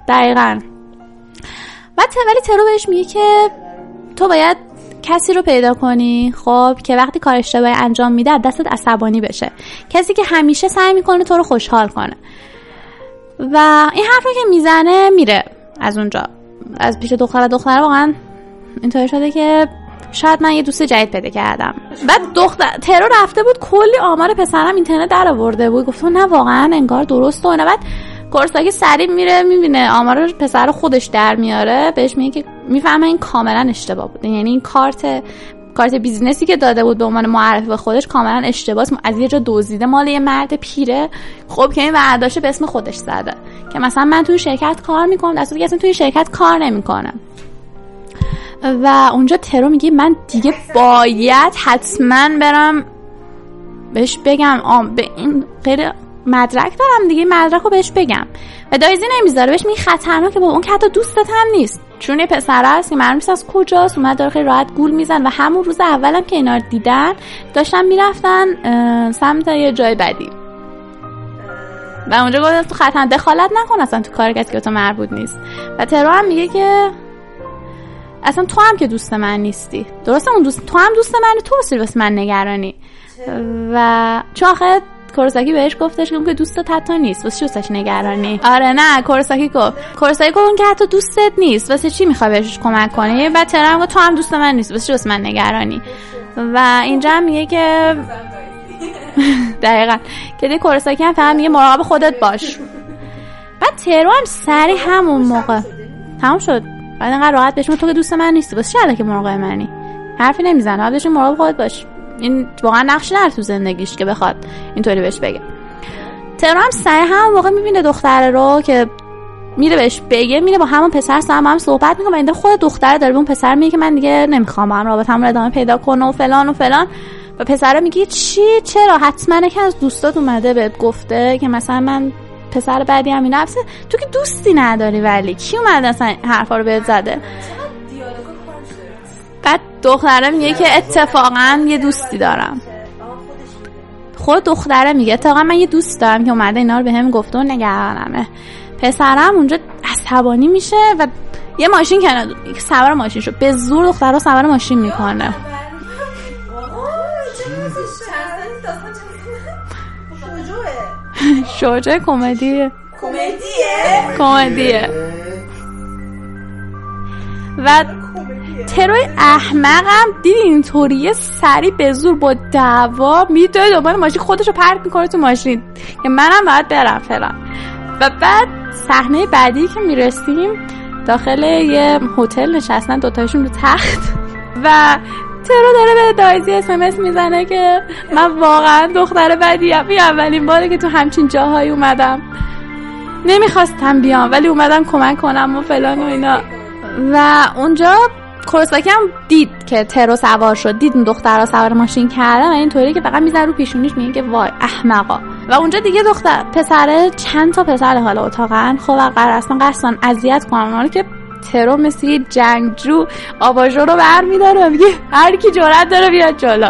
دقیقا. و ولی ترو بهش میگه که تو باید کسی رو پیدا کنی؟ خب که وقتی کار اشتباهی انجام میده دستت عصبانی بشه. کسی که همیشه سعی می‌کنه تو رو خوشحال کنه. و این حرف رو که می‌زنه میره از اونجا. از پیش دختر دختر واقعا اینطوری شده که شاید من یه دوست جدید پیدا کردم. بعد دختر ترو رفته بود کلی آمار پسرم اینترنت در آورده بود. گفت نه واقعا انگار درست و اینا. بعد کورساکی سریع میره می‌بینه آمار پسر خودش در میاره. بهش میگه که می‌فهمه این کاملا اشتباه بوده یعنی این کارت کارت business ی که داده بود به عنوان معرفی به خودش کاملا اشتباهه از یه جا دزدیده مال یه مرد پیره. خب که این ورداشه به اسم خودش زده. که مثلا من توی شرکت کار می‌کنم در صورتی که اصلا توی شرکت کار نمی‌کنم. و اونجا ترو میگه من دیگه باید حتما برم بهش بگم آم به این غیر مدرک دارم دیگه مدرک رو بهش بگم. و دایزی نمی‌ذاره بهش میگه خطرناکه با اون که حتی دوستت هم نیست. چون پسر است که معلوم از کجاست اومد داره خیلی راحت گول میزنه. و همون روز اولم که اینا دیدن داشتن می‌رفتن سمت یه جای بدی. و اونجا گفت تو خطر دخالت نکن اصلا تو کار که تو مربوط نیست. و ترو هم میگه که اصلا تو هم که دوست من نیستی. درسته؟ اون دوست تو هم دوست منی تو واسه من نگرانی. و چون آخه کورساکی بهش گفتش که اون که دوستت حتی نیست. واسه چی نگرانی؟ آره نه کورساکی گفت. کورساکی گفت که حتی دوستت نیست. واسه چی می‌خوای بهش کمک کنی؟ و ترم گفت تو هم دوست من نیست. واسه چی من نگرانی؟ و اینجا هم میگه که دقیقا. که دیگه کورساکی هم فقط میگه مراقب خودت باش. بعد ترو هم سری همون موقع. تمام شد. بعد انقدر راحت بهش تو که دوست من نیستی. واسه چی که مراقب منی؟ حرفی نمی‌زنه. بعد بهش میگه مراقب خودت باش. این واقعا نقشی نداره تو زندگیش که بخواد اینطوری بهش بگه. ترو هم سعی هم موقع می‌بینه دختره رو که میره بهش بگه میره با همون پسر سر هم صحبت می‌کنه و این خود دختره داره به اون پسر میگه که من دیگه نمی‌خوام هم رابطه‌مون رو ادامه پیدا کنه و فلان و فلان. و پسر میگه چی؟ چرا؟ حتما که از دوستات اومده بهت گفته که مثلا من پسر بعدی هم این نفسه تو که دوستی نداری ولی. کی اومده اصلا حرفا رو بهت زده؟ بعد دختره میگه که اتفاقا یه دوستی دارم. خود دختره میگه اتفاقا من یه دوست دارم که اومده اینا رو به هم گفته و نگرانمه. پسرم اونجا عصبانی میشه و یه ماشین کنه سوار ماشین شد. به زور دختر سوار ماشین می‌کنه. شجاع کمدیه؟ کمدیه. کمدیه. و تروی احمقم. دیدی اینطوریه سری به زور با دعوا میدوه دوباره ماشین خودشو پرک می‌کنه تو ماشین. که منم باید برم فلان و بعد صحنه بعدی که می‌رسیم داخل یه هتل نشستن دوتاشون رو تخت. و ترو داره به دایزی اسمس می‌زنه که من واقعا دختر بدیم این اولین باره که تو همچین جاهایی اومدم. نمی‌خواستم بیام ولی اومدم کمک کنم و فلان و اینا. و اونجا کورساکی هم دید که ترو سوار شد دید اون دخترها سوار ماشین کرده و اینطوری که فقط میزن رو پیشونیش میگه که وای احمقا. و اونجا دیگه دختر پسره چند تا پسر حالا اتاقن. خب قرار اصلا قصدن اذیت کنن اونا که ترو مثل جنگجو آباژو رو بر میداره و میگه هر کی جرأت داره بیاد جلو.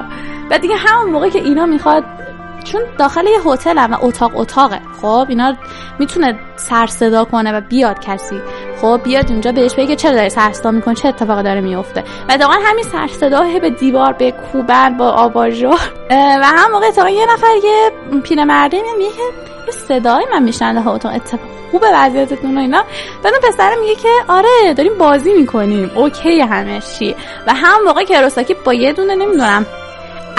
و دیگه همون موقع که اینا می‌خواد چون داخل یه هتل و اتاق اتاقه. خب اینا می‌تونه سر صدا کنه و بیاد کسی. خب بیاد اونجا بهش بگه چرا داری سر صدا می‌کنه چه اتفاقی داره میفته و دقیقا همین سر صدا به دیوار به کوبن با آباژور و هم موقع اتفاقا یه نفر یه پیرمرده میاد میگه یه صدای من میشنده اتاق اتفاق خوبه وضعیتتون و اینا. بعد اون پسر میگه که آره داریم بازی می‌کنیم. اوکی همه چی. و هم موقع که روساکی با یه دونه نمی‌دونم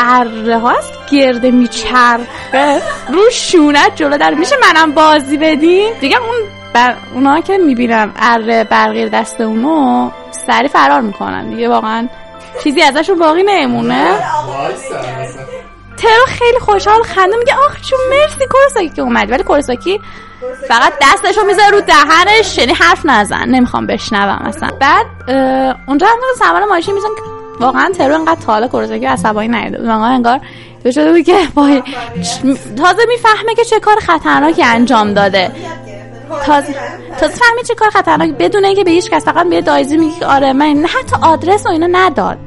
اره هاست گرده میچرخه. رو شونت جلو در میشه منم بازی بدین؟ دیگه اون بر اونا که می‌بینم اره برقیر دست اونو سری فرار می‌کنن دیگه واقعا چیزی ازشون باقی نمونه. ترو خیلی خوشحال خنده میگه آخ چون مرسی کورساکی که اومدی. ولی کورساکی فقط دستشو می‌ذاره رو دهنش یعنی حرف نزن. نمی‌خوام بشنوم اصلا. بعد اونجا هم سوار ماشین میزن واقعا ترو انقدر تاله کورساکی عصبانی نیده واقعا انگار تو شده بود که وای چ- تازه می‌فهمه که چه کار خطرناکی انجام داده. تازه تازه فهمید چه کار خطرناک بدون اینکه به هیچ کس فقط میره دایزی میگه آره من حتی آدرس و اینا نداد.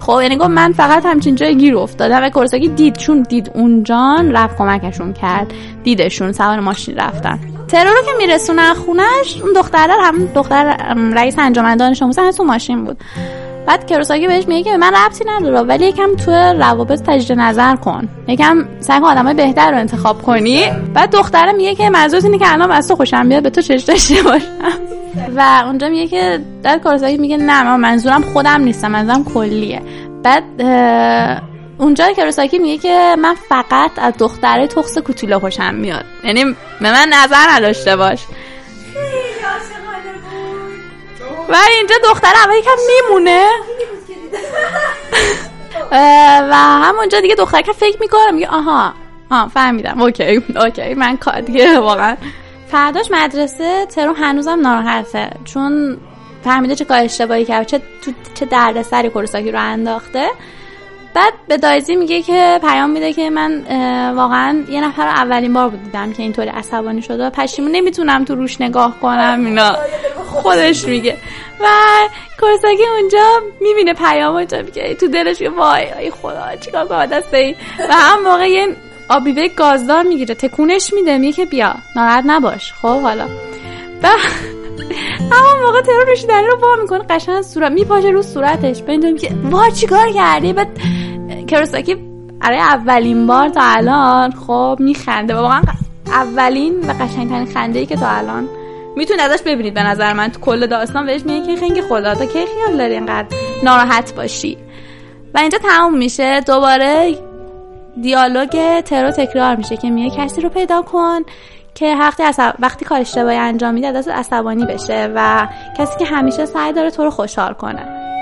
خب یعنی گفت من فقط همچین جای گیر افتادم و کورساکی دید چون دید اونجان رفت کمکشون کرد. دیدشون سوار ماشین رفتن. ترور رو که میرسونن خونش اون دختره هم دختر رئیس انجمن دانش آموز تو ماشین بود. بعد کروساکی بهش میگه که من ربطی نداره ولی یکم تو روابط تجدید نظر کن. یکم سعی کن آدمای بهتر رو انتخاب کنی. بعد دختره میگه که منظورت اینه که الان از تو خوشم بیاد به تو چش داشته باشم. و اونجا میگه که بعد کروساکی میگه نه من منظورم خودم نیستم منظورم کلیه. بعد اونجا کروساکی میگه که من فقط از دختره تخص کوتولا خوشم میاد. یعنی به من نظر نداشته باش. و اینجا دختر اول یکم میمونه. و همونجا دیگه دختر که فکر می‌کنه میگه آها آها فهمیدم. اوکی اوکی من کار دیگه واقعا. فرداش مدرسه ترو هنوزم ناراحته. چون فهمیده چه کار اشتباهی کرد چه تو چه دردسری کورساکی رو انداخته. بعد به دایزی میگه که پیام میده که من واقعا یه نفر اولین بار بود دیدم که اینطوری عصبانی شده پشیمون نمی‌تونم تو روش نگاه کنم اینا. خودش میگه. و کورساکی اونجا می‌بینه پیام اونجا میگه تو دلش میگه وای ای خدا چیکار کنم دست این. و هم موقع یه آبیوه گازدار می‌گیره تکونش میده میگه بیا ناراحت نباش. خب حالا. و همون موقع ترور نوشیدنی رو وا می‌کنه قشنگ از صورت میپاشه رو صورتش به این که وا چیکار کردی؟ بعد کروساکی برای اولین بار تا الان خب میخنده. واقعا اولین و قشنگترین خنده ای که تا الان می‌تونید ازش ببینید به نظر من. تو کل داستان بهش میگه که خنگ خدا تا کی خیال داری اینقدر ناراحت باشی؟ و اینجا تموم میشه. دوباره دیالوگ ترو تکرار میشه که میگه کسی رو پیدا کن که وقتی عصب... وقتی کار اشتباهی انجام میده دست عصبانی بشه و کسی که همیشه سعی داره تو رو خوشحال کنه.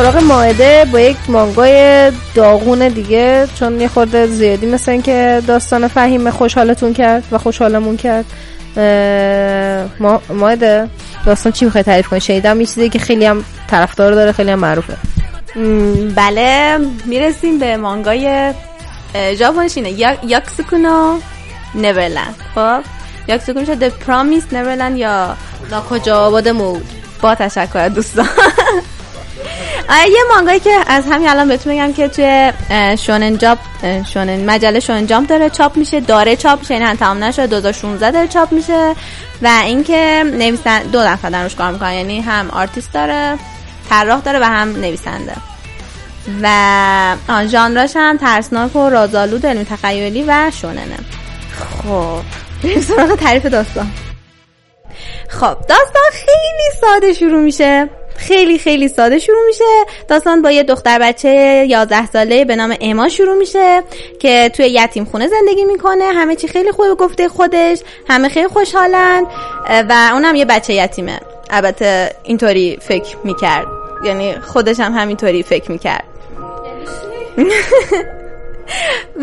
سراغ ماعده با یک مانگای داغون دیگه چون یه خورده زیادی مثل این که داستان فهیم خوشحالتون کرد و خوشحالمون کرد. ما ماعده داستان چی می‌خوای تعریف کنی؟ شنیدم یه چیزی که خیلی هم طرفدار داره خیلی هم معروفه. بله می‌رسیم به مانگای ژاپنیش اینه یا یاکسوکونو نیورلند خب یاکسوکونو شده پرامیس نیورلند یا ناکجا آباد موعود. با تشکر دوستان. یه مانگایی که از همین الان بهتون بگم که توی شونن جاب شونن مجله شونن جامپ داره چاپ میشه داره چاپ میشه یعنی هم تمام نشده 2016 داره چاپ میشه و اینکه نویسنده دو نفر دارن روش کار می‌کنن یعنی هم آرتیست داره طراح داره و هم نویسنده. و آن ژانراش هم ترسناک و رازآلود علمی تخیلی و شوننه. خب بریم سراغ تعریف داستان. خب داستان خیلی ساده شروع میشه. خیلی خیلی ساده شروع میشه. داستان با یه دختر بچه 11 ساله به نام اما شروع میشه که توی یتیم خونه زندگی می‌کنه. همه چی خیلی خوبه گفته خودش. همه خیلی خوشحالن اه، و اونم یه بچه یتیمه. البته اینطوری فکر می‌کرد. یعنی خودش هم همینطوری فکر می‌کرد.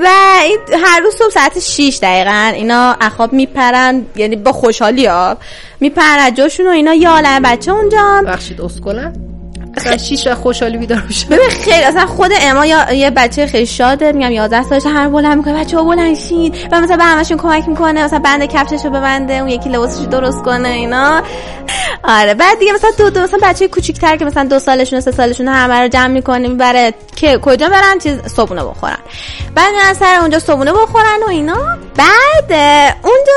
و این هر روز صبح ساعت 6 دقیقا اینا اخواب میپرن یعنی با خوشحالی ها میپرن جاشون و اینا یه عالم بچه اونجا بخشید اسکلن؟ اصلا شیش و خوشحالی بیدار بشه ببین خیلی اصلا خود اما یا یه بچه خیلی شاده میگم 11 سالش هر بلند می‌کنه بچه‌ها بلند شین و مثلا به همشون کمک می‌کنه مثلا بند کفششو ببنده اون یکی لباسش درست کنه اینا. آره بعد دیگه مثلا دو دو مثلا بچه کوچیک‌تر که مثلا دو سالشون سه سالشون همه رو جمع می‌کنه می‌بره که کجا برن چیز صبحونه بخورن. بعد میرن سر اونجا صبحونه بخورن و اینا. بعد اونجا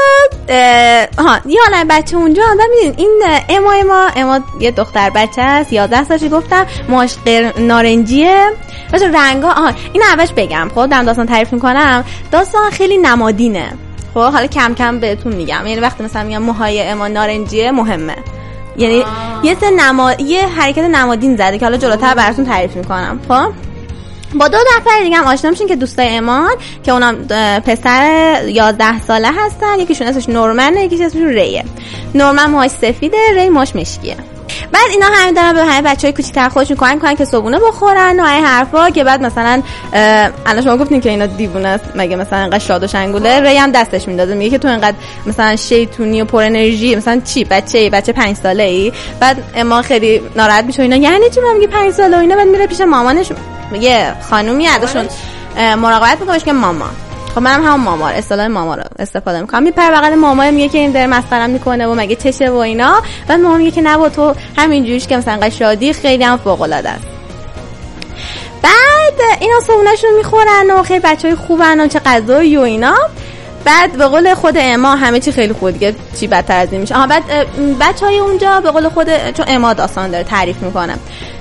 ها یه بچه اونجا هم میدین این اما اما اما یه دختر بچه است 11 سالش گفتم ماش. نارنجیه. بچه رنگا آها این اولش بگم. خب دارم داستان تعریف می‌کنم. داستان خیلی نمادینه. خب حالا کم کم بهتون میگم. یعنی وقتی مثلا میگم موهای اما نارنجیه مهمه. یعنی یه سه نما... یه حرکت نمادین زده که حالا جلوتر براتون تعریف می‌کنم. خب؟ با دو نفر دیگه هم آشنا میشین که دوستای امان که اونم پسر 11 ساله هستن. یکیشون اسمش نورمنه یکیش اسمش ریه. نورمن موهاش سفیده ری موهاش مشکیه. بعد اینا همین دارن به همه بچهای کوچیک‌تر خودشون کمک می‌کنن که صبونه بخورن و این حرفا که بعد مثلا الان شما گفتین که اینا دیوونه است. مگه مثلا انقدر شاد و شنگوله؟ ری هم دستش میندازه. میگه که تو انقدر مثلا شیطونی و پر انرژی مثلا چی؟ بچه بچه 5 ساله ای؟ بعد اما خیلی ناراحت میشه اینا. یعنی چی؟ من میگه 5 ساله و اینا. بعد میره پیش مامانش. یه خانومی ازشون مراقبت می‌کنه. که ماما خب منم همون ماما رو اصطلاح ماما رو استفاده می‌کنم. میپره بغل ماما میگه که این داره مسخرم می‌کنه و مگه چشه و اینا؟ بعد ماما میگه که نه با تو همینجوریش که مثلا شادی خیلی هم فوق العاده است. بعد اینا صبحونهشون می‌خورن و خیلی بچه های خوبن و چه غذایی و اینا. بعد به قول خود اما همه چی خیلی خوب دیگه چی بدتر از این میشه. آها بعد بچه های اونجا به قول خود چون اما داستان داره تعریف می‌کنه.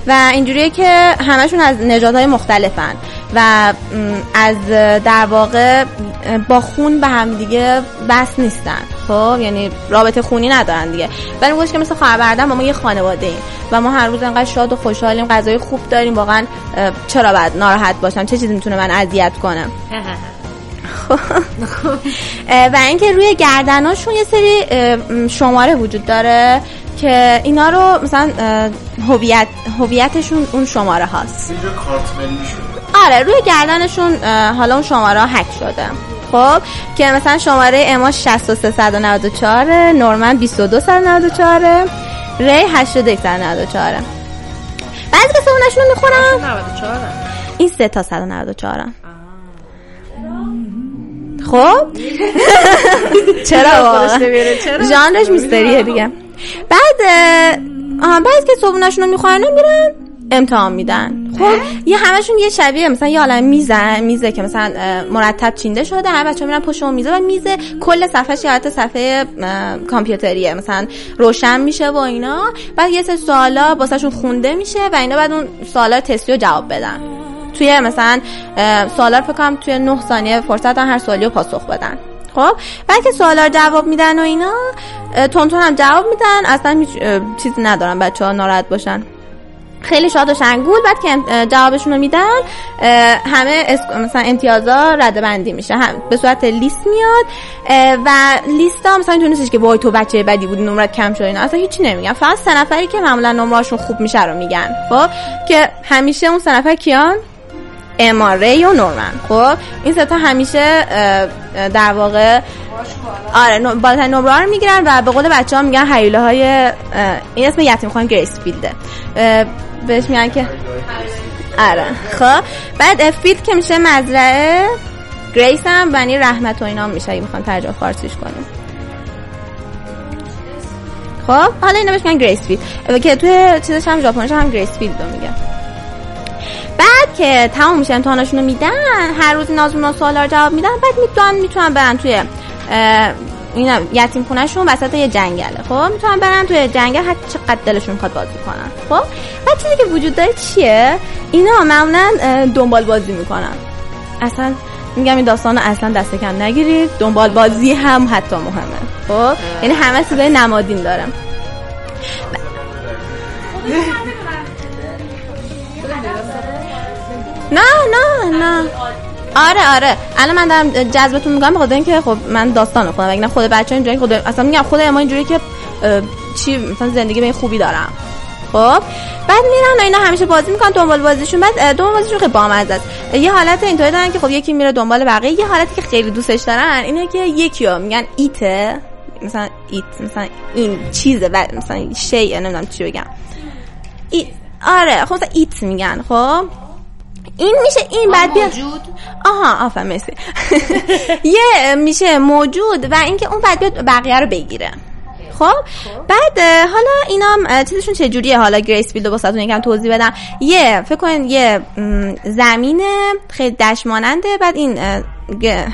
و اینجوریه که همشون از نژادهای مختلفن. و از در واقع با خون به هم دیگه بس نیستن. خب؟ یعنی رابطه خونی ندارن دیگه. ولی میگوش که مثل خواهر برادر ما, یه خانواده ایم و ما هر روز انقدر شاد و خوشحالیم غذای خوب داریم واقعا چرا باید ناراحت باشم؟ چه چیزی می‌تونه من اذیت اه، و اینکه روی گردناشون یه سری شماره وجود داره که اینا رو مثلا هویت هویتشون اون شماره هاست. اینجا کارت آره روی گردنشون حالا اون شماره ها حک شده. خب که مثلا شماره اما 63194 نورمن 2294 ری 8194 بعضی که سمونشون رو می‌خورم 94 این سه تا 194 خب؟ چرا ژانرش میستریه دیگه. بعد بعد که صبحونه‌شون رو می‌خورن میرن امتحان میدن. خب یه همشون یه شبیه مثلا یه عالم میزن میزه که مثلا مرتب چینده شده همه بچه‌ها میرن پشت اون میزه و میزه. کل صفحهش یه حالت صفحه کامپیوتریه. مثلا روشن میشه و اینا. بعد یه سری سوالا واسهشون خونده میشه و اینا بعد اون سوالا تستی رو جواب بدن. توی مثلا سوالا رو فکر کنم توی 9 ثانیه فرصت هر سوالی رو پاسخ بدن. خب بعد که سوالا رو جواب میدن و اینا تونتون هم جواب میدن. اصلا چیزی ندارن بچه ها ناراحت باشن. خیلی شاد و شنگول بعد که جوابشون رو میدن همه مثلا امتیازا رده بندی میشه. هم به صورت لیست میاد و لیست ها مثلا نیستش که وای تو بچه بدی بودی نمرت کم شد اینا. اصلا هیچی نمیگن. فقط سه نفری که معمولا نمرهاشون خوب میشه رو میگن. خب؟ که همیشه اون سه نفر کیان؟ اما، ری و نورمن؟ خب این سه تا همیشه در واقع آره بالاترین نمره رو می‌گیرن و به قول بچه ها میگن هیولاهای این اسم یتیم خونه گریس فیلده. بهش میگن که آره خب. بعد field که میشه مزرعه grace هم به معنی رحمت و اینا میشه اگه می‌خوان ترجمه فارسیش کنیم. خب حالا اینا بهش میگن گریس فیلد. که توی چیزش هم ژاپنیش هم گریس فیلد رو میگن. بعد که تمام میشه امتحاناشون رو میدن هر روز این آزمون سوالا رو جواب میدن بعد می‌تونن می‌تونن برن توی اه، این یتیم خونهشون وسط یه جنگله. خب می‌تونن برن توی جنگل هر چقدر دلشون می‌خواد بازی کنن. خب بعد چیزی که وجود داره چیه؟ اینا معمولا دنبال بازی می‌کنن. اصلا میگم این داستان اصلا دست کم نگیرید دنبال بازی هم حتی مهمه. خب یعنی همه چیزای نمادین داره نه نه نه. آره آره. الان من دارم جذبتون میگم بخاطر اینکه خب من داستان اگه نه خود بچه اینجوری خود اصلا میگم خود ما اینجوری که چی مثلا زندگی به خوبی دارم. خب؟ بعد میرن و اینا همیشه بازی می‌کنن دنبال بازیشون. بعد دنبال بازیشون خیلی بامزه است. یه حالت اینطوری دارن که خب یکی میره دنبال بقیه. یه حالتی که خیلی دوستش دارن اینه که یکی رو میگن ایته مثلا it مثلا این چیزه و مثلا شیء نمی‌دونم چی بگم. ای... آره خب it میگن خب؟ این میشه این بعد بیا. موجود؟ آها آفرین مرسی. یه میشه موجود و اینکه اون بعد بیاد بقیه رو بگیره. خب؟ بعد حالا اینا چیزشون چه جوریه حالا گریس فیلد واسهتون یکم توضیح بدم. یه فکر کنین یه زمین خیلی دشت ماننده بعد این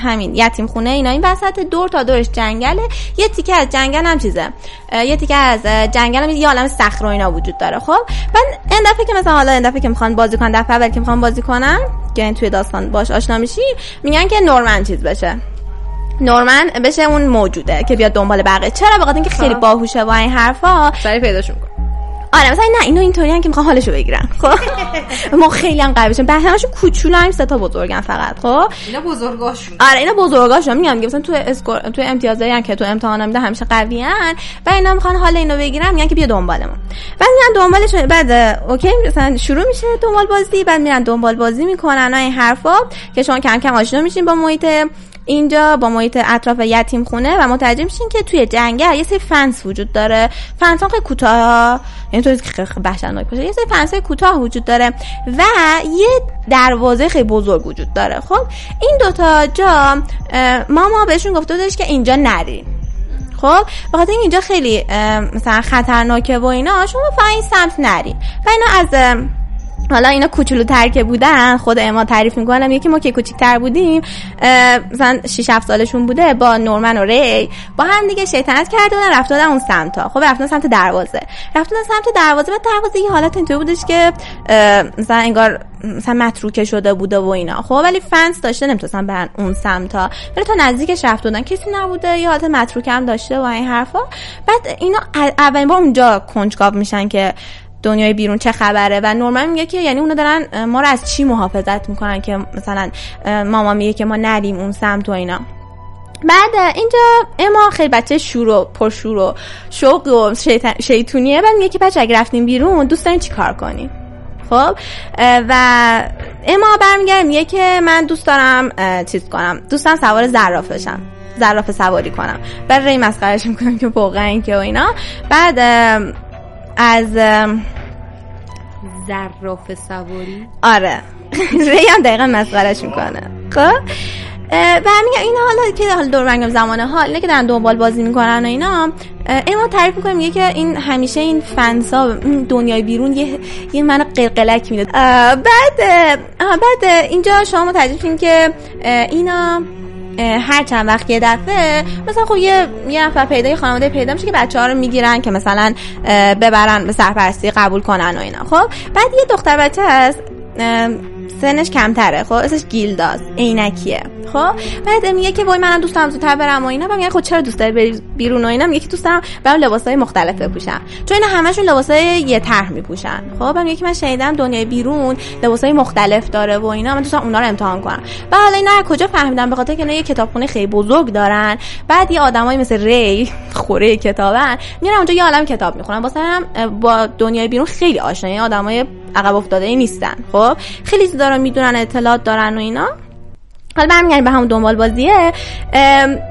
همین یتیم خونه اینا. این وسط دور تا دورش جنگله. یه تیکه از جنگل هم چیزه؟ یه تیکه از جنگل هم یه عالم صخره و اینا وجود داره. خب؟ بعد این دفعه که مثلا حالا این دفعه که می‌خوان بازی کنن دفعه اول که می‌خوان بازی کنن که توی داستان باش آشنا میشی میگن که نورمن چیز بشه. نورمن بشه اون موجوده که بیاد دنبال بقیه. چرا؟ بخاطر اینکه خیلی باهوشه با این حرفا. سری پیداشون کن آره مثلا نه اینو اینطوری که می‌خوان حالشو بگیرن. خب؟ ما خیلی هم قوی بشیم همشون کوچولو هم سه تا بزرگن فقط خب؟ اینا بزرگاشون. آره اینا بزرگاشون. میگم که مثلا تو score تو امتیازایی هم که تو امتحانا میده همیشه قویان و اینا می‌خوان حال اینو بگیرن میگن که بیا دنبالمون. بعد میرن دنبالشون بعد OK مثلا شروع میشه دنبال بازی بعد میرن دنبال بازی می‌کنن و این حرفا که شما کم کم آشنا میشین با محیط. اینجا با محیط اطراف یتیم خونه و متوجه میشین که توی جنگل یه سری فنس وجود داره. فنس ها خیلی کوتاه یعنی تو خیلی وحشتناک باشه یه سری فنس های کوتاه وجود داره و یه دروازه خیلی بزرگ وجود داره. خب این دوتا جا ماما بهشون گفته بودش که اینجا نرین خب بخاطر اینجا خیلی مثلا خطرناکه و اینا شما فقط این سمت نرین و اینا از حالا اینا کوچولوتر که بودن خود اما تعریف می‌کنم یکی ما که کوچیکتر بودیم مثلا 6 7 سالشون بوده با نورمن و ری با هم دیگه شیطنت کرده بودن بودن اون سمتا. خب رفتن سمت دروازه. رفتن سمت دروازه و دروازه یه حالت اینطوری بودش که مثلا انگار مثلا متروکه شده بوده و اینا. خب ولی فنس داشته نمی‌تونستن برن اون سمتا. ولی تا نزدیکش رفته بودن کسی نبوده یه حالت متروکه هم داشته و این حرفا. بعد اینا اولین بار اونجا کنجکاو میشن که دنیای بیرون چه خبره؟ و نورمن میگه که یعنی اونا دارن ما رو از چی محافظت می‌کنن که مثلا ماما میگه که ما نریم اون سمت و اینا. بعد اینجا اما خیلی بچه شور و پرشور و شوق و شیطونیه. بعد میگه که بچه اگه رفتیم بیرون دوست داریم چی کار کنیم؟ خب و اما برمیگرده میگه که من دوست دارم چیز کنم. دوستم سوار زراف بشم زراف سواری کنم. بعد ری مسخرش می‌کنم که این که و اینا. بعد از زراف سواری؟ آره. ری هم دقیقا مسخرش می‌کنه. خب؟ و میگم این حالا که حالا دور برگم زمان حال اینه که دارن دنبال بازی می‌کنن و اینا. اما تعریف می‌کنه میگه که این همیشه این فنسا دنیای بیرون یه یه من قلقلک میده. بعد آه، بعد اینجا شما متوجه که اینا هر چند وقت یه دفعه مثلا خب یه یه نفر پیدا یه خانواده پیدا میشه که بچه ها رو می‌گیرن که مثلا ببرن به سرپرستی قبول کنن و اینا خب؟ بعد یه دختر بچه هست سنش کمتره. خب اسمش گیلداز. عینکیه. خب بعد میگه که وای منم دوست دارم زودتر برم و اینا. میگه خب چرا دوست داری بیرون و اینا؟ میگه که دوست دارم برم لباسای مختلف بپوشم. چون اینا همشون لباسای یه طرح میپوشن. خب میگه که من شنیدم دنیای بیرون لباسای مختلف داره و اینا. من دوست دارم اونا رو امتحان کنم. و حالا اینا کجا فهمیدم به خاطر که اینا یه کتابخونه خیلی بزرگ دارن. بعد یه آدمایی مثل ری خوره کتابن میرن اونجا یه عالم کتاب می‌خونن. واسه هم با دنیای بیرون خیلی آشنا یعنی آدمای عقب افتاده ای نیستن. خب؟ خیلی چیزا رو می‌دونن اطلاعات دارن و اینا. حالا برمیگردیم به همون دنبال بازیه.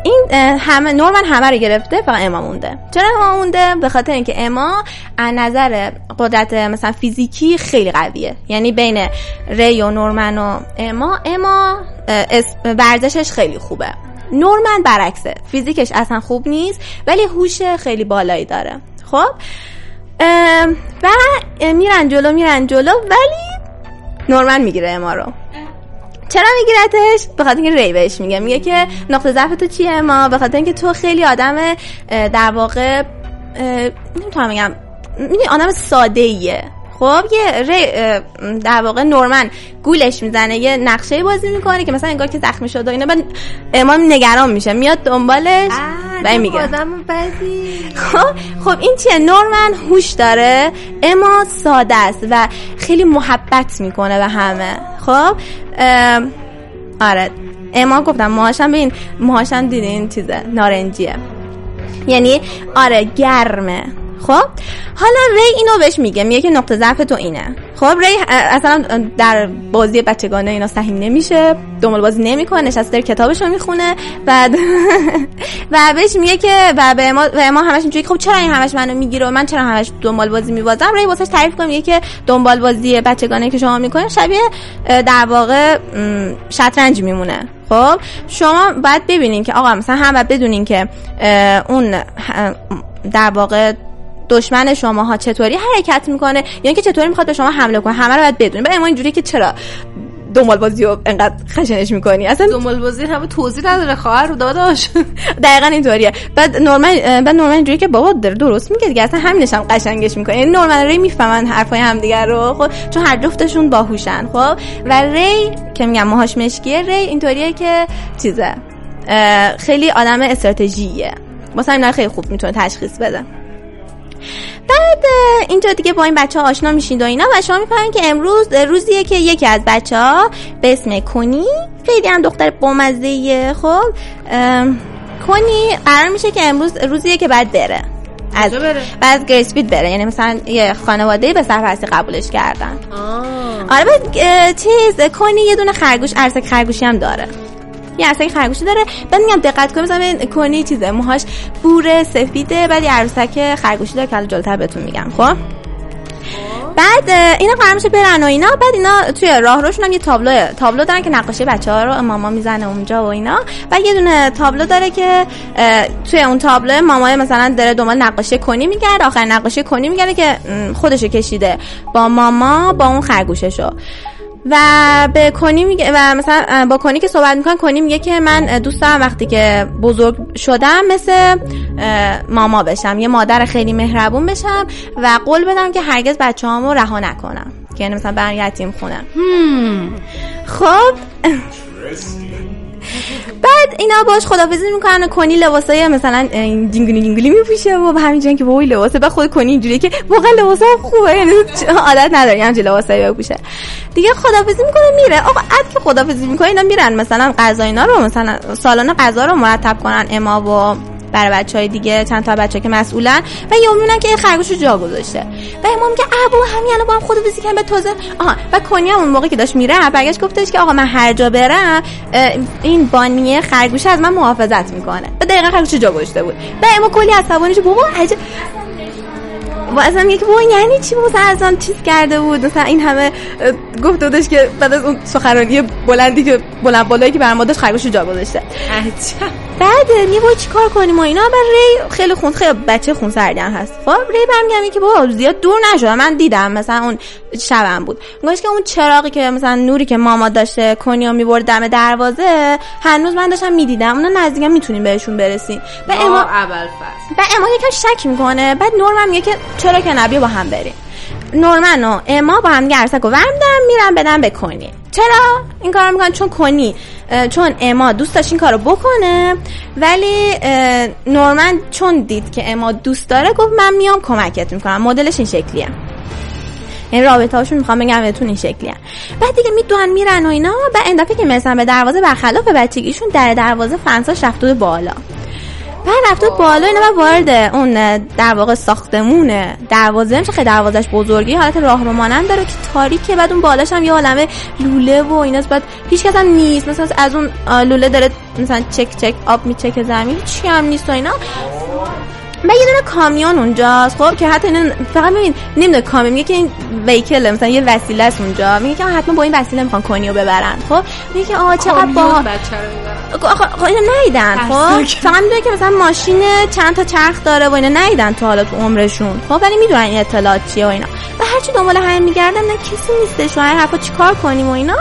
این همه نورمن همه رو گرفته فقط اما مونده. چرا اما مونده؟ به خاطر اینکه اما از نظر قدرت مثلا فیزیکی خیلی قویه. یعنی بین ری و نورمن و اما اما ورزشش خیلی خوبه. نورمن برعکسه. فیزیکش اصلا خوب نیست ولی هوش خیلی بالایی داره. خب؟ و میرن جلو میرن جلو ولی نورمن می‌گیره اما رو. چرا میگیرتش؟ به خاطر اینکه ری بهش میگه. میگه که نقطه ضعف تو چیه ما؟ به خاطر اینکه تو خیلی آدم در واقع نمی‌تونم بگم. می‌دونی آدم ساده ایه خب یه ری در واقع نورمن گولش می‌زنه یه نقشه بازی می‌کنه که مثلا انگار که زخمی شده و اینا بعد امام نگران میشه میاد دنبالش و میگه. آدم بدی خب خب این چیه؟ نورمن هوش داره اما ساده است و خیلی محبت می‌کنه به همه. خب آره اما گفتم موهاشم ببین موهاشم دیدین چیزه نارنجیه. یعنی آره گرمه. خب حالا ری اینو بهش میگه میگه که نقطه ضعف تو اینه. خب ری اصلا در بازی بچگانه اینا سهیم نمیشه دنبال بازی نمی‌کنه نشسته داره کتابشو می‌خونه بعد و بهش میگه که و به ما و ما همش اینجوری خب چرا این همش منو می‌گیره من چرا همش دنبال بازی میبازم؟ ری واسش تعریف کنه میگه که دنبال بازی بچگانه که شما می‌کنین شبیه در واقع شطرنج میمونه. خب شما باید ببینین که آقا مثلا هم باید بدونین که اون در واقع دشمن شما ها چطوری حرکت می‌کنه؟ یا اینکه چطوری می‌خواد به شما حمله کنه؟ همه رو باید بدونین بعد ما اینجوری که چرا دنبال بازی رو انقدر خشنش می‌کنی؟ اصلا دنبال بازی همه توضیح نداره خواهر رو داداش. دقیقا اینطوریه. بعد نورمن بعد نورمن اینجوری که بابا داره درست میگه دیگه. اصلا همینش هم قشنگش می‌کنه. یعنی نورمن ری می‌فهمن حرفای همدیگه رو خب؟ چون هر جفتشون باهوشن خب؟ و ری که میگم موهاش مشکیه ری اینطوریه که چیزه خیلی آدم استراتژیه. واسه همین خیلی خوب می‌تونه تشخیص بده. بعد اینجا دیگه با این بچه ها آشنا میشین و اینا و شما می‌فهمین که امروز روزیه که یکی از بچه ها به اسم کنی خیلی هم دختر بامزه خب کنی قرار میشه که امروز روزیه که بعد بره. از بره؟ بعد گریسپید بره. یعنی مثلا یه خانواده به سرپرستی قبولش کردن. آره بعد چیز کنی یه دونه خرگوش عرسک خرگوشی هم داره. یه عرسک خرگوشی داره. بعد میگم دقت کنید مثلا کنی چیزه موهاش بوره سفیده بعد یه عروسک خرگوشی داره که جلوتر بهتون میگم خب؟ بعد اینا قرار میشه برن و اینا. بعد اینا توی راهروشون هم یه تابلو تابلو دارن که نقاشی بچه ها رو ماما می‌زنه اونجا و اینا. و یه دونه تابلو داره که توی اون تابلو ماما مثلا داره دنبال نقاشی کنی میگرد. آخر نقاشی کنی میگرده که خودشو کشیده با ماما با اون خرگوششو. و به کنی میگه و مثلا با کنی که صحبت می‌کنن کنی میگه که من دوست دارم وقتی که بزرگ شدم مثل ماما بشم یه مادر خیلی مهربون بشم و قول بدم که هرگز بچه هامو رها نکنم. که یعنی مثلا برن یتیم خونم خب. بعد اینا باش خدافزی می‌کنن و کنی لباسای مثلا جینگلی جینگلی میپوشه و به همین جن که وای لباسه بعد خود کنی اینجوریه که واقعا لباسا خوبه یعنی عادت نداری همچین لباسایی بپوشه. دیگه خدافزی می‌کنه میره. آقا اد که خدافزی می‌کنه اینا میرن مثلا غذا اینا رو مثلا سالن غذا رو مرتب کنن اما و برای بچه های دیگه چند تا بچه که مسئولن و یه می‌بینن که این خرگوش رو جا گذاشته. و امام میگه ابو همین الان با هم خود کردن به تازه آها و کنی هم اون موقع که داشت میره برگشت گفتش که آقا من هر جا برم این بانیه خرگوش از من محافظت می‌کنه. و دقیقا خرگوش جا گذاشته بود. و اما کلی عصبانیش بابا عجب. و اصلا میگه که بابا یعنی چی؟ مثلا اصلا چیز کرده بود. مثلا این همه گفته بودش که بعد از اون سخنرانی بلندی که بلند بالایی که برام داشت خرگوش رو جا گذاشته. بعد می وای چیکار کنیم و اینا؟ بعد ری خیلی خون خیلی بچه خون سردی هست. خب ری برمیگم که بابا زیاد دور نشد من دیدم مثلا اون شبم بود. گوش که اون چراغی که مثلا نوری که ماما داشته کنیا می‌برد دم دروازه هنوز من داشتم می‌دیدم. اونا نزدیکم می‌تونیم بهشون برسیم. و اما اول فصل بعد اما یکم شک می‌کنه. بعد نورمن میگه که چرا که نبیا با هم بریم. نورمن و اما با هم عرصک و ورم دارن میرن بدن بکنی چرا؟ این کار می‌کنن چون کنی. چون اما دوست داشت این کارو بکنه. ولی نورمن چون دید که اما دوست داره گفت من میام کمکت می‌کنم. مدلش این شکلیه. این رابطه هاشون می‌خوام بگم بهتون این شکلیه. بعد دیگه می‌دونن میرن و اینا این دفعه که مثلا به دروازه برخلاف بچگیشون در دروازه فنساش رفته بالا. بعد رفته بالا اینا وارد اون در واقع ساختمونه دروازه میشه خیلی دروازش بزرگی حالت راهرو مانند داره که تاریکه بعد اون بالاش هم یه عالمه لوله و ایناست بعد هیچ کس هم نیست مثلا از اون لوله داره مثلا چک چک آب میچکه زمین چی هم نیست و اینا. و یه دونه کامیون اونجاست خب که حتی اینا فقط ببین نمی‌دونه کامیون میگه که این ویکل مثلا یه وسیله است اونجا میگه که حتما با این وسیله می‌خوان کنیو ببرن خب میگه که آه چقدر با اینا نیدن خب؟ فقط می‌دونه که مثلا ماشین چند تا چرخ داره و اینا نیدن تا حالا تو عمرشون. خب ولی می‌دونن این اطلاعات چیه و اینا. و هرچی دنبال همین میگردن نه کسی نیستش. و هر حرفا چیکار کنیم و اینا؟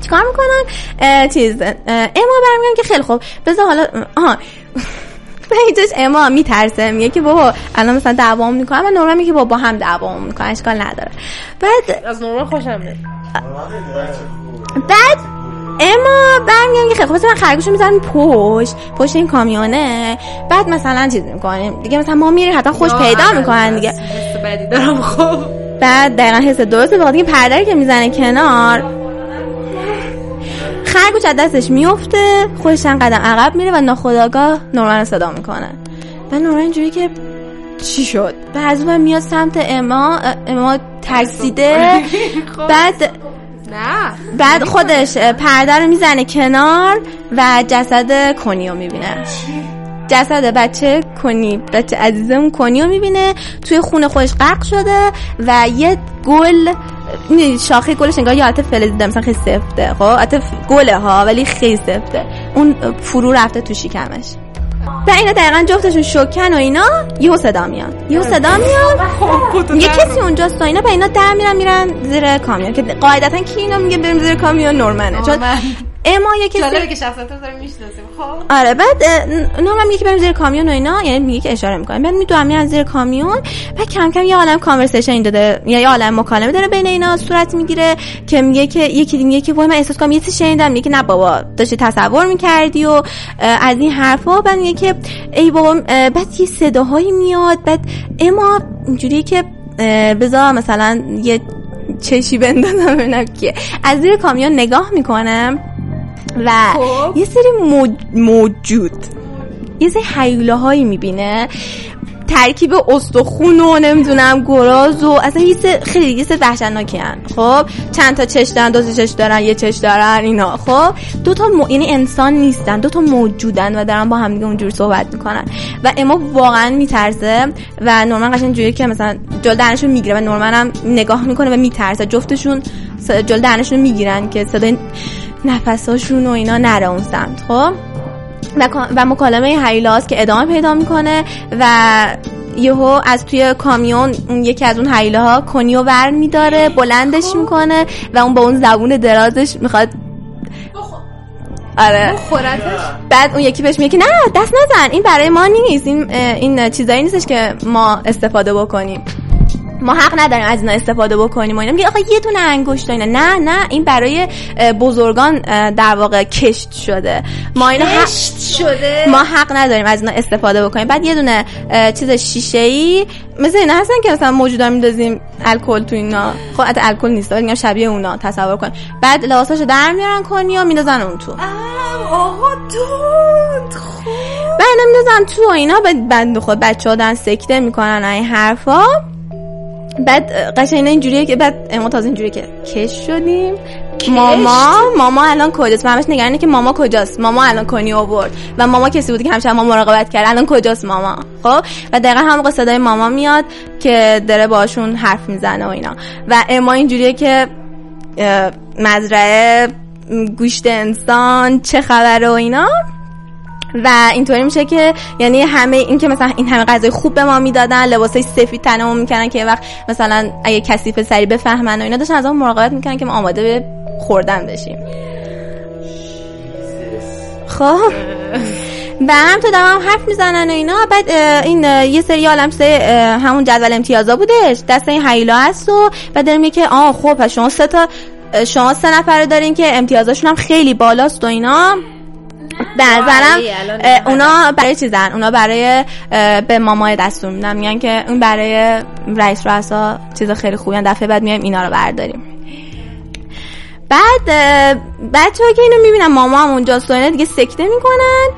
چیکار می‌کنن؟ اه، چیز اما برمیگن که خیلی خوب. بذار حالا آها. و اینجاش اما میترسه. میگه که بابا الان مثلا دعوام می‌کنم و نورا میگه بابا با هم دعوام می‌کنن. اشکال نداره. بعد از نورمن خوشم بعد اما برمیگم که خب مثلا من خرگوشو می‌ذارم پشت پشت این کامیونه. بعد مثلا چیز می‌کنیم. دیگه مثلا ما میریم حتما خوش پیدا می‌کنن دیگه. بدی دارم خب. بعد دقیقا حس درسته بخاطر اینکه پرده که می‌زنه کنار. خرگوش از دستش میفته خودش قدم عقب میره و ناخداگاه نورمن رو صدا می‌کنه. و نورمن اینجوری که چی شد؟ و از میاد سمت اما اما ترسیده. بعد نه. بعد خودش پرده رو می‌زنه کنار و جسد کنی رو می‌بینه. جسد بچه کنی بچه عزیزمون کنی رو می‌بینه. توی خونه خودش غرق شده و یه گل شاخه گلش انگار یه حالت فلزی داره مثلا خیلی سفته. خب حتی گله ها ولی خیلی سفته. اون فرو رفته تو شکمش. و اینا دقیقا جفتشون شکن و اینا یهو صدا میاد یهو صدا میاد. یه کسی اونجاست و اینا و اینا در میرن میرن زیر کامیون که قاعدتا کی اینا میگه بریم زیر کامیون؟ نورمنه. چون اما یه کسی جالبه که شخصیت رو داریم می‌شناسیم. خب. آره بعد میگه که بریم زیر کامیون و اینا یعنی میگه که اشاره می‌کنه. بعد می‌دونم میرن زیر کامیون بعد کم کم یه عالم کانورسیشن داده یا یه عالم مکالمه داره بین اینا صورت می‌گیره که میگه که یکی میگه که وای من احساس کنم یه چیزی شنیدم. میگه که نه بابا داشتی تصور می‌کردی و از این حرفا. بعد میگه که ای بابا بعد یه صداهایی میاد. بعد اما اینجوریه که بذار مثلا یه چشی بندازم ببینم کیه. از زیر کامیون نگاه می‌کنم. و یه سری موج- موجود یه سری حیوله هایی می‌بینه. ترکیب استخون و نمی‌دونم گراز و اصلا یه سری خیلی یه سری وحشتناکی هن. خب چند تا چش دارن دو تا چش دارن یه چش دارن اینا. خب دو تا مو... یعنی انسان نیستن دو تا موجودن و دارن با هم دیگه اونجوری صحبت می‌کنن. و اما واقعا میترسه و نورمن قشنگ جوریه که مثلا جل دهنشون می‌گیره و نورمن هم نگاه می‌کنه و میترسه. جفتشون جل دهنشون می‌گیرن که صدای نفساشون و اینا نره اون سمت خب؟ و, و مکالمه هیلاس که ادامه پیدا می‌کنه و یهو از توی کامیون اون یکی از اون حیله ها کنیو ور میداره بلندش می‌کنه و اون با اون زبون درازش می‌خواد آره. بعد اون یکی بهش میگه که نه دست نزن این برای ما نیست این این چیزایی نیستش که ما استفاده بکنیم. ما حق نداریم از اینا استفاده بکنیم و اینا. میگه آخه یه دونه انگشت اینا. نه نه این برای بزرگان در واقع کشت شده. ما اینا حق شده؟ ما حق نداریم از اینا استفاده بکنیم. بعد یه دونه چیز شیشه ای مثل اینا هستن که مثلا موجودا میندازیم الکل تو اینا. خب حتی الکل نیست ولی شبیه اونا تصور کن. بعد لباساشو در میارن کنی و میندازن اون تو؟ آقا دوند خب و اینا میندازن تو و اینا. بعد بند خود بچه ها دارن سکته می‌کنن این حرفا. بعد قشنگ اینجوریه که بعد ما تازه اینجوریه که کش شدیم. ماما ماما الان کجاست؟ من همش نگرانه که ماما کجاست؟ ماما الان کنی آورد و ماما کسی بود که همش ما مراقبت کرد. الان کجاست ماما؟ خب؟ و دقیقا هم صدای ماما میاد که داره باشون حرف می‌زنه و اینا. و اما اینجوریه که مزرعه گوشت انسان چه خبره و اینا؟ و اینطوری میشه که یعنی همه این که مثلا این همه غذای خوب به ما می‌دادن لباسای سفید تنمون می‌کنن که یه وقت مثلا اگه کثیف سری بفهمن و اینا داشتن از اون مراقبت می‌کنن که ما آماده به خوردن بشیم. خب. و هم تو دارم حرف می‌زنن و اینا. بعد این یه سری عالم سه همون جدول امتیازا بودش. دست این حیلا هست و بعد داره میگه که آه خب شما سه تا شما سه نفر دارین که امتیازاشون هم خیلی بالاست و اینا. به نظرم اونا برای چیزن اونا برای به مامای دستور میدن میگن که اون برای رئیس رؤسا چیز خیلی خوبی دفعه بعد میایم اینا رو برداریم. بعد بچه ها که اینو می‌بینن ماما هم اونجاست و اینا دیگه سکته می‌کنن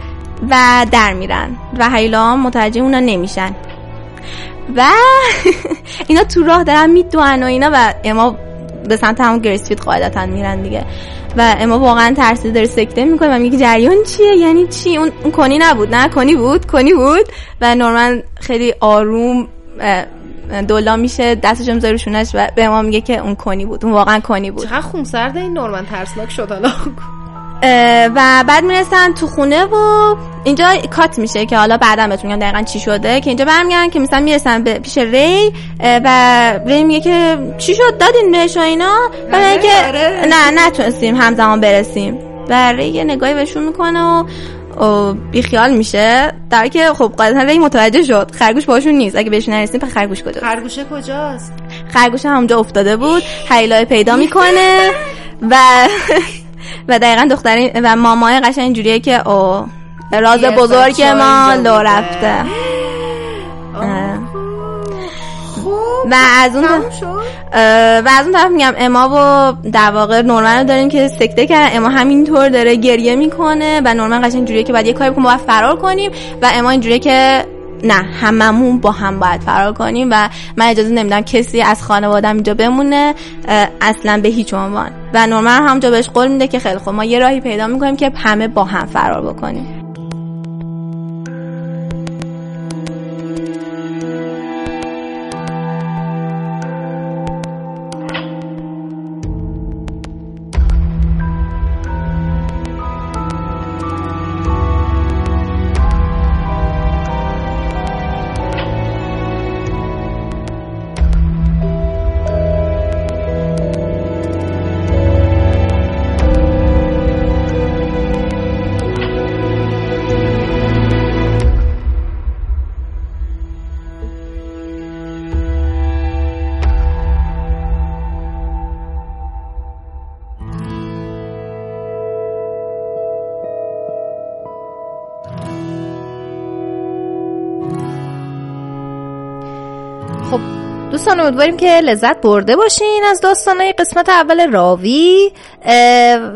و در میرن. و حیلا متوجه اونا نمیشن. و اینا تو راه دارن میدوئن و اینا و اما به سمت همون گریسفیت قاعدتا میرن دیگه. و اما واقعا ترسیده داره سکته می‌کنه و میگه جریان چیه؟ یعنی چی؟ اون, کنی نبود نه کنی بود کنی بود. و نورمن خیلی آروم دولا میشه دستش می‌ذاره روشونش و به ما میگه که اون کنی بود اون واقعا کنی بود. چقدر خونسرد این نورمن ترسناک شد و بعد می‌رسن تو خونه و اینجا کات میشه که حالا بعدا بهتون میگم دقیقا چی شده که اینجا برمیگردن که مثلا می‌رسن به پیش ری و ری میگه که چی شد؟ دادین بهش و اینا؟ و میگه که آره. نه نتونستیم همزمان برسیم. و ری یه نگاهی بهشون می‌کنه و و بیخیال میشه. در که خب قاعدتا ری متوجه شد خرگوش باشون نیست. اگه بهش نرسیم پس خرگوش کجاست؟ خرگوشه کجاست؟ خرگوش هم اونجا افتاده بود. حیلای پیدا می‌کنه. و و دقیقا دختری و مامای قشنگ اینجوریه که او راز بزرگ ما لو. رفته. و از اون و از اون طرف میگم اما و در واقع نورمن رو داریم که سکته کرد اما همینطور داره گریه می‌کنه و نورمن قشنگ اینجوریه که بعد یه کاری بکنیم باید فرار کنیم. و اما اینجوریه که نه هممون با هم باید فرار کنیم و من اجازه نمیدم کسی از خانوادم اینجا بمونه اصلا به هیچ عنوان. و نورمن همجا بهش قول میده که خیلی خوب ما یه راهی پیدا می‌کنیم که همه با هم فرار بکنیم. امیدواریم که لذت برده باشین از داستانهای قسمت اول راوی.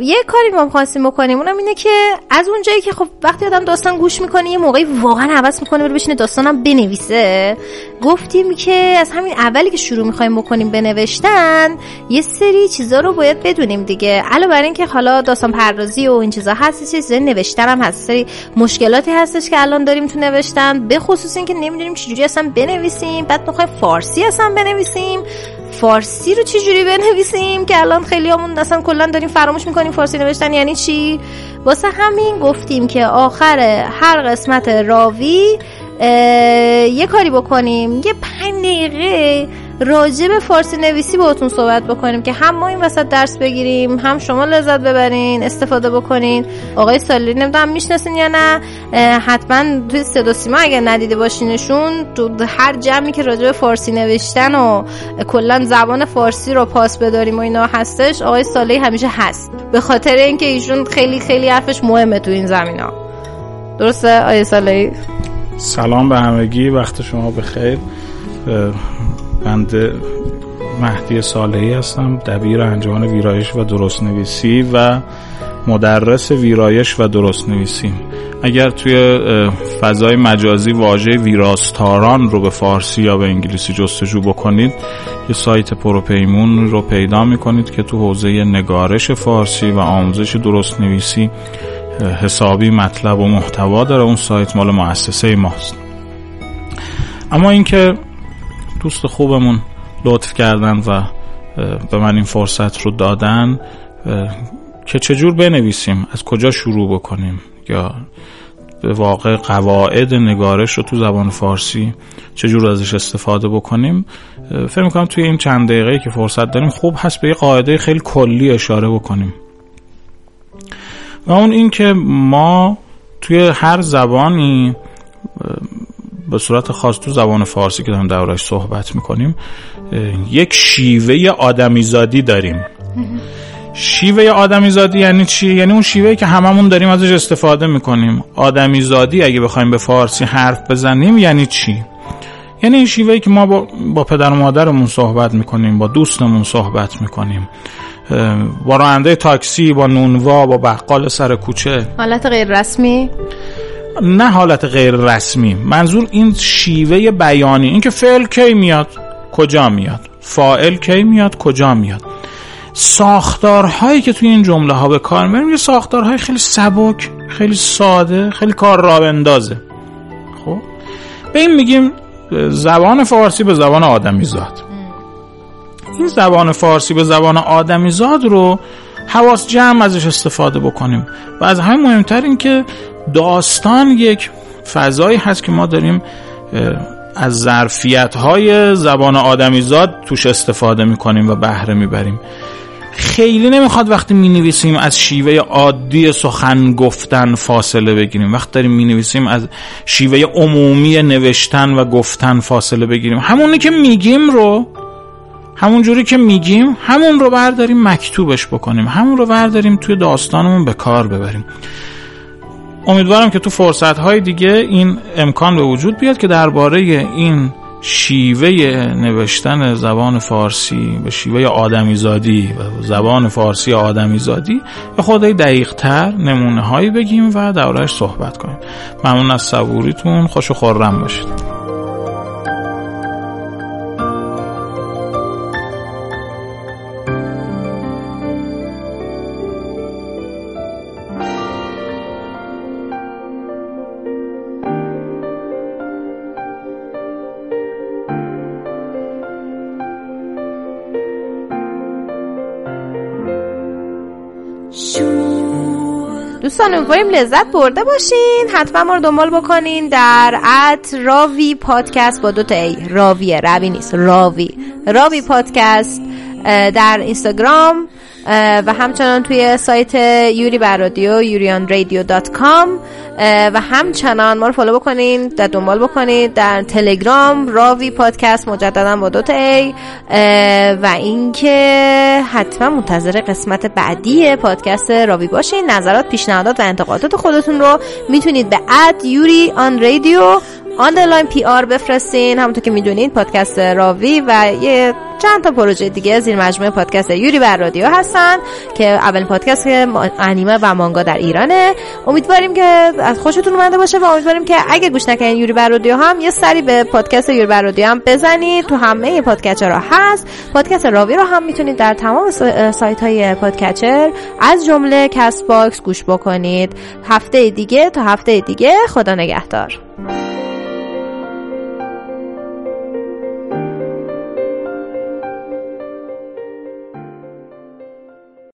یه کاری ما خواستیم بکنیم. اونم اینه که از اونجایی که خب وقتی آدم داستان گوش می‌کنه یه موقعی واقعا حوض می‌کنه بره بشینه داستانم بنویسه. گفتیم که از همین اولی که شروع می‌خوایم بکنیم بنوشتن یه سری چیزا رو باید بدونیم دیگه. علاوه بر اینکه حالا داستان پردازی و این چیزا هست چیزای نوشتن هم هست. سری مشکلاتی هستش که الان داریم تو نوشتن به خصوص اینکه نمی‌دونیم چجوری اصلا بنویسیم. بعد می‌خوایم فارسی اصلا بنویسیم. فارسی رو چجوری بنویسیم؟ که الان خیلی همون اصلا کلا داریم فراموش می‌کنیم فارسی نوشتن یعنی چی؟ واسه همین گفتیم که آخر هر قسمت راوی یه کاری بکنیم. یه پنج دقیقه راجع به فارسی نویسی باهاتون صحبت بکنیم که هم ما این وسط درس بگیریم هم شما لذت ببرین استفاده بکنین. آقای سالی نمی‌دونم می‌شناسین یا نه؟ حتما توی صدا سیما اگر ندیده باشینشون تو هر جمعی که راجع به فارسی نوشتن و کلا زبان فارسی رو پاس بداریم و اینا هستش آقای سالی همیشه هست. به خاطر اینکه ایشون خیلی خیلی حرفش مهمه تو این زمینا. درسته آقای سالی؟ سلام به همگی وقت شما بخیر. بنده مهدی صالحی هستم دبیر انجمن ویرایش و درست نویسی و مدرس ویرایش و درست نویسی اگر توی فضای مجازی واژه ویراستاران رو به فارسی یا به انگلیسی جستجو بکنید یه سایت پروپیمون رو پیدا می‌کنید که تو حوزه نگارش فارسی و آموزش درست نویسی حسابی مطلب و محتوا داره. اون سایت مال مؤسسه ماست. اما اینکه دوست خوبمون لطف کردن و به من این فرصت رو دادن. که چجور بنویسیم؟ از کجا شروع بکنیم؟ یا به واقع قواعد نگارش رو تو زبان فارسی چجور ازش استفاده بکنیم؟ فکر می‌کنم توی این چند دقیقه که فرصت داریم خوب هست به یه قاعده خیلی کلی اشاره بکنیم. و اون این که ما توی هر زبانی به صورت خاص تو زبان فارسی که داریم دربارش صحبت می‌کنیم یک شیوه آدمیزادی داریم. شیوه آدمیزادی یعنی چی؟ یعنی اون شیوهی که هممون داریم ازش استفاده می‌کنیم. آدمیزادی اگه بخوایم به فارسی حرف بزنیم یعنی چی؟ یعنی این شیوهی که ما با, با پدر و مادرمون صحبت می‌کنیم با دوستمون صحبت می‌کنیم. با راننده تاکسی با نونوا با بقال سر کوچه. حالت غیر رسمی نه حالت غیر رسمی. منظور این شیوه بیانی. این که فعل کی میاد؟ کجا میاد؟ فاعل کی میاد؟ کجا میاد؟ ساختارهایی که توی این جمله ها به کار می‌بریم یه ساختارهای خیلی سبک خیلی ساده خیلی کار را بندازه. خب؟ به این میگیم زبان فارسی به زبان آدمی زاد. این زبان فارسی به زبان آدمی زاد رو حواس جمع ازش استفاده بکنیم. و از همین مهمتر این که داستان یک فضایی هست که ما داریم از ظرفیت های زبان آدمیزاد توش استفاده می‌کنیم و بهره می‌بریم. خیلی نمی‌خواد وقتی می نویسیم از شیوه عادی سخن گفتن فاصله بگیریم. وقتی داریم می نویسیم از شیوه عمومی نوشتن و گفتن فاصله بگیریم. همونی که میگیم رو همون جوری که میگیم همون رو برداریم مکتوبش بکنیم. همون رو برداریم توی داستانمون به کار ببریم. امیدوارم که تو فرصت های دیگه این امکان به وجود بیاد که درباره این شیوه نوشتن زبان فارسی و شیوه آدمیزادی و زبان فارسی آدمیزادی به خودی دقیق تر نمونه هایی بگیم و دورش صحبت کنیم. ممنون از صبوریتون. خوش و خورم باشید. دوستان امیدواریم لذت برده باشین. حتما ما رو دنبال بکنین در at راوی پادکست با دوتا a. راویه روی نیست راوی. راوی پادکست در اینستاگرام. و همچنان توی سایت یوری بر رادیو Yuri on Radio dot com. و همچنان ما رو follow بکنین در دنبال بکنید. در تلگرام راوی پادکست مجددا با دوتا a و اینکه حتما منتظر قسمت بعدی پادکست راوی باشین. نظرات پیشنهادات و انتقادات خودتون رو می‌تونید به at Yuri on Radio underline PR بفرستین. همونطور که می‌دونید پادکست راوی و یه چند تا پروژه دیگه زیر مجموعه پادکست یوری بر رادیو هستن که اولین پادکست انیمه و مانگا در ایرانه. امیدواریم که از خوشتون اومده باشه و امیدواریم که اگه گوش نکنین یوری بر رادیو هم یه سری به پادکست یوری بر رادیو هم بزنید. تو همه podcatcher هست. پادکست راوی رو هم می‌تونید در تمام سایت های podcatcher از جمله Castbox گوش بکنید. هفته دیگه تا هفته دیگه خدا نگهدار.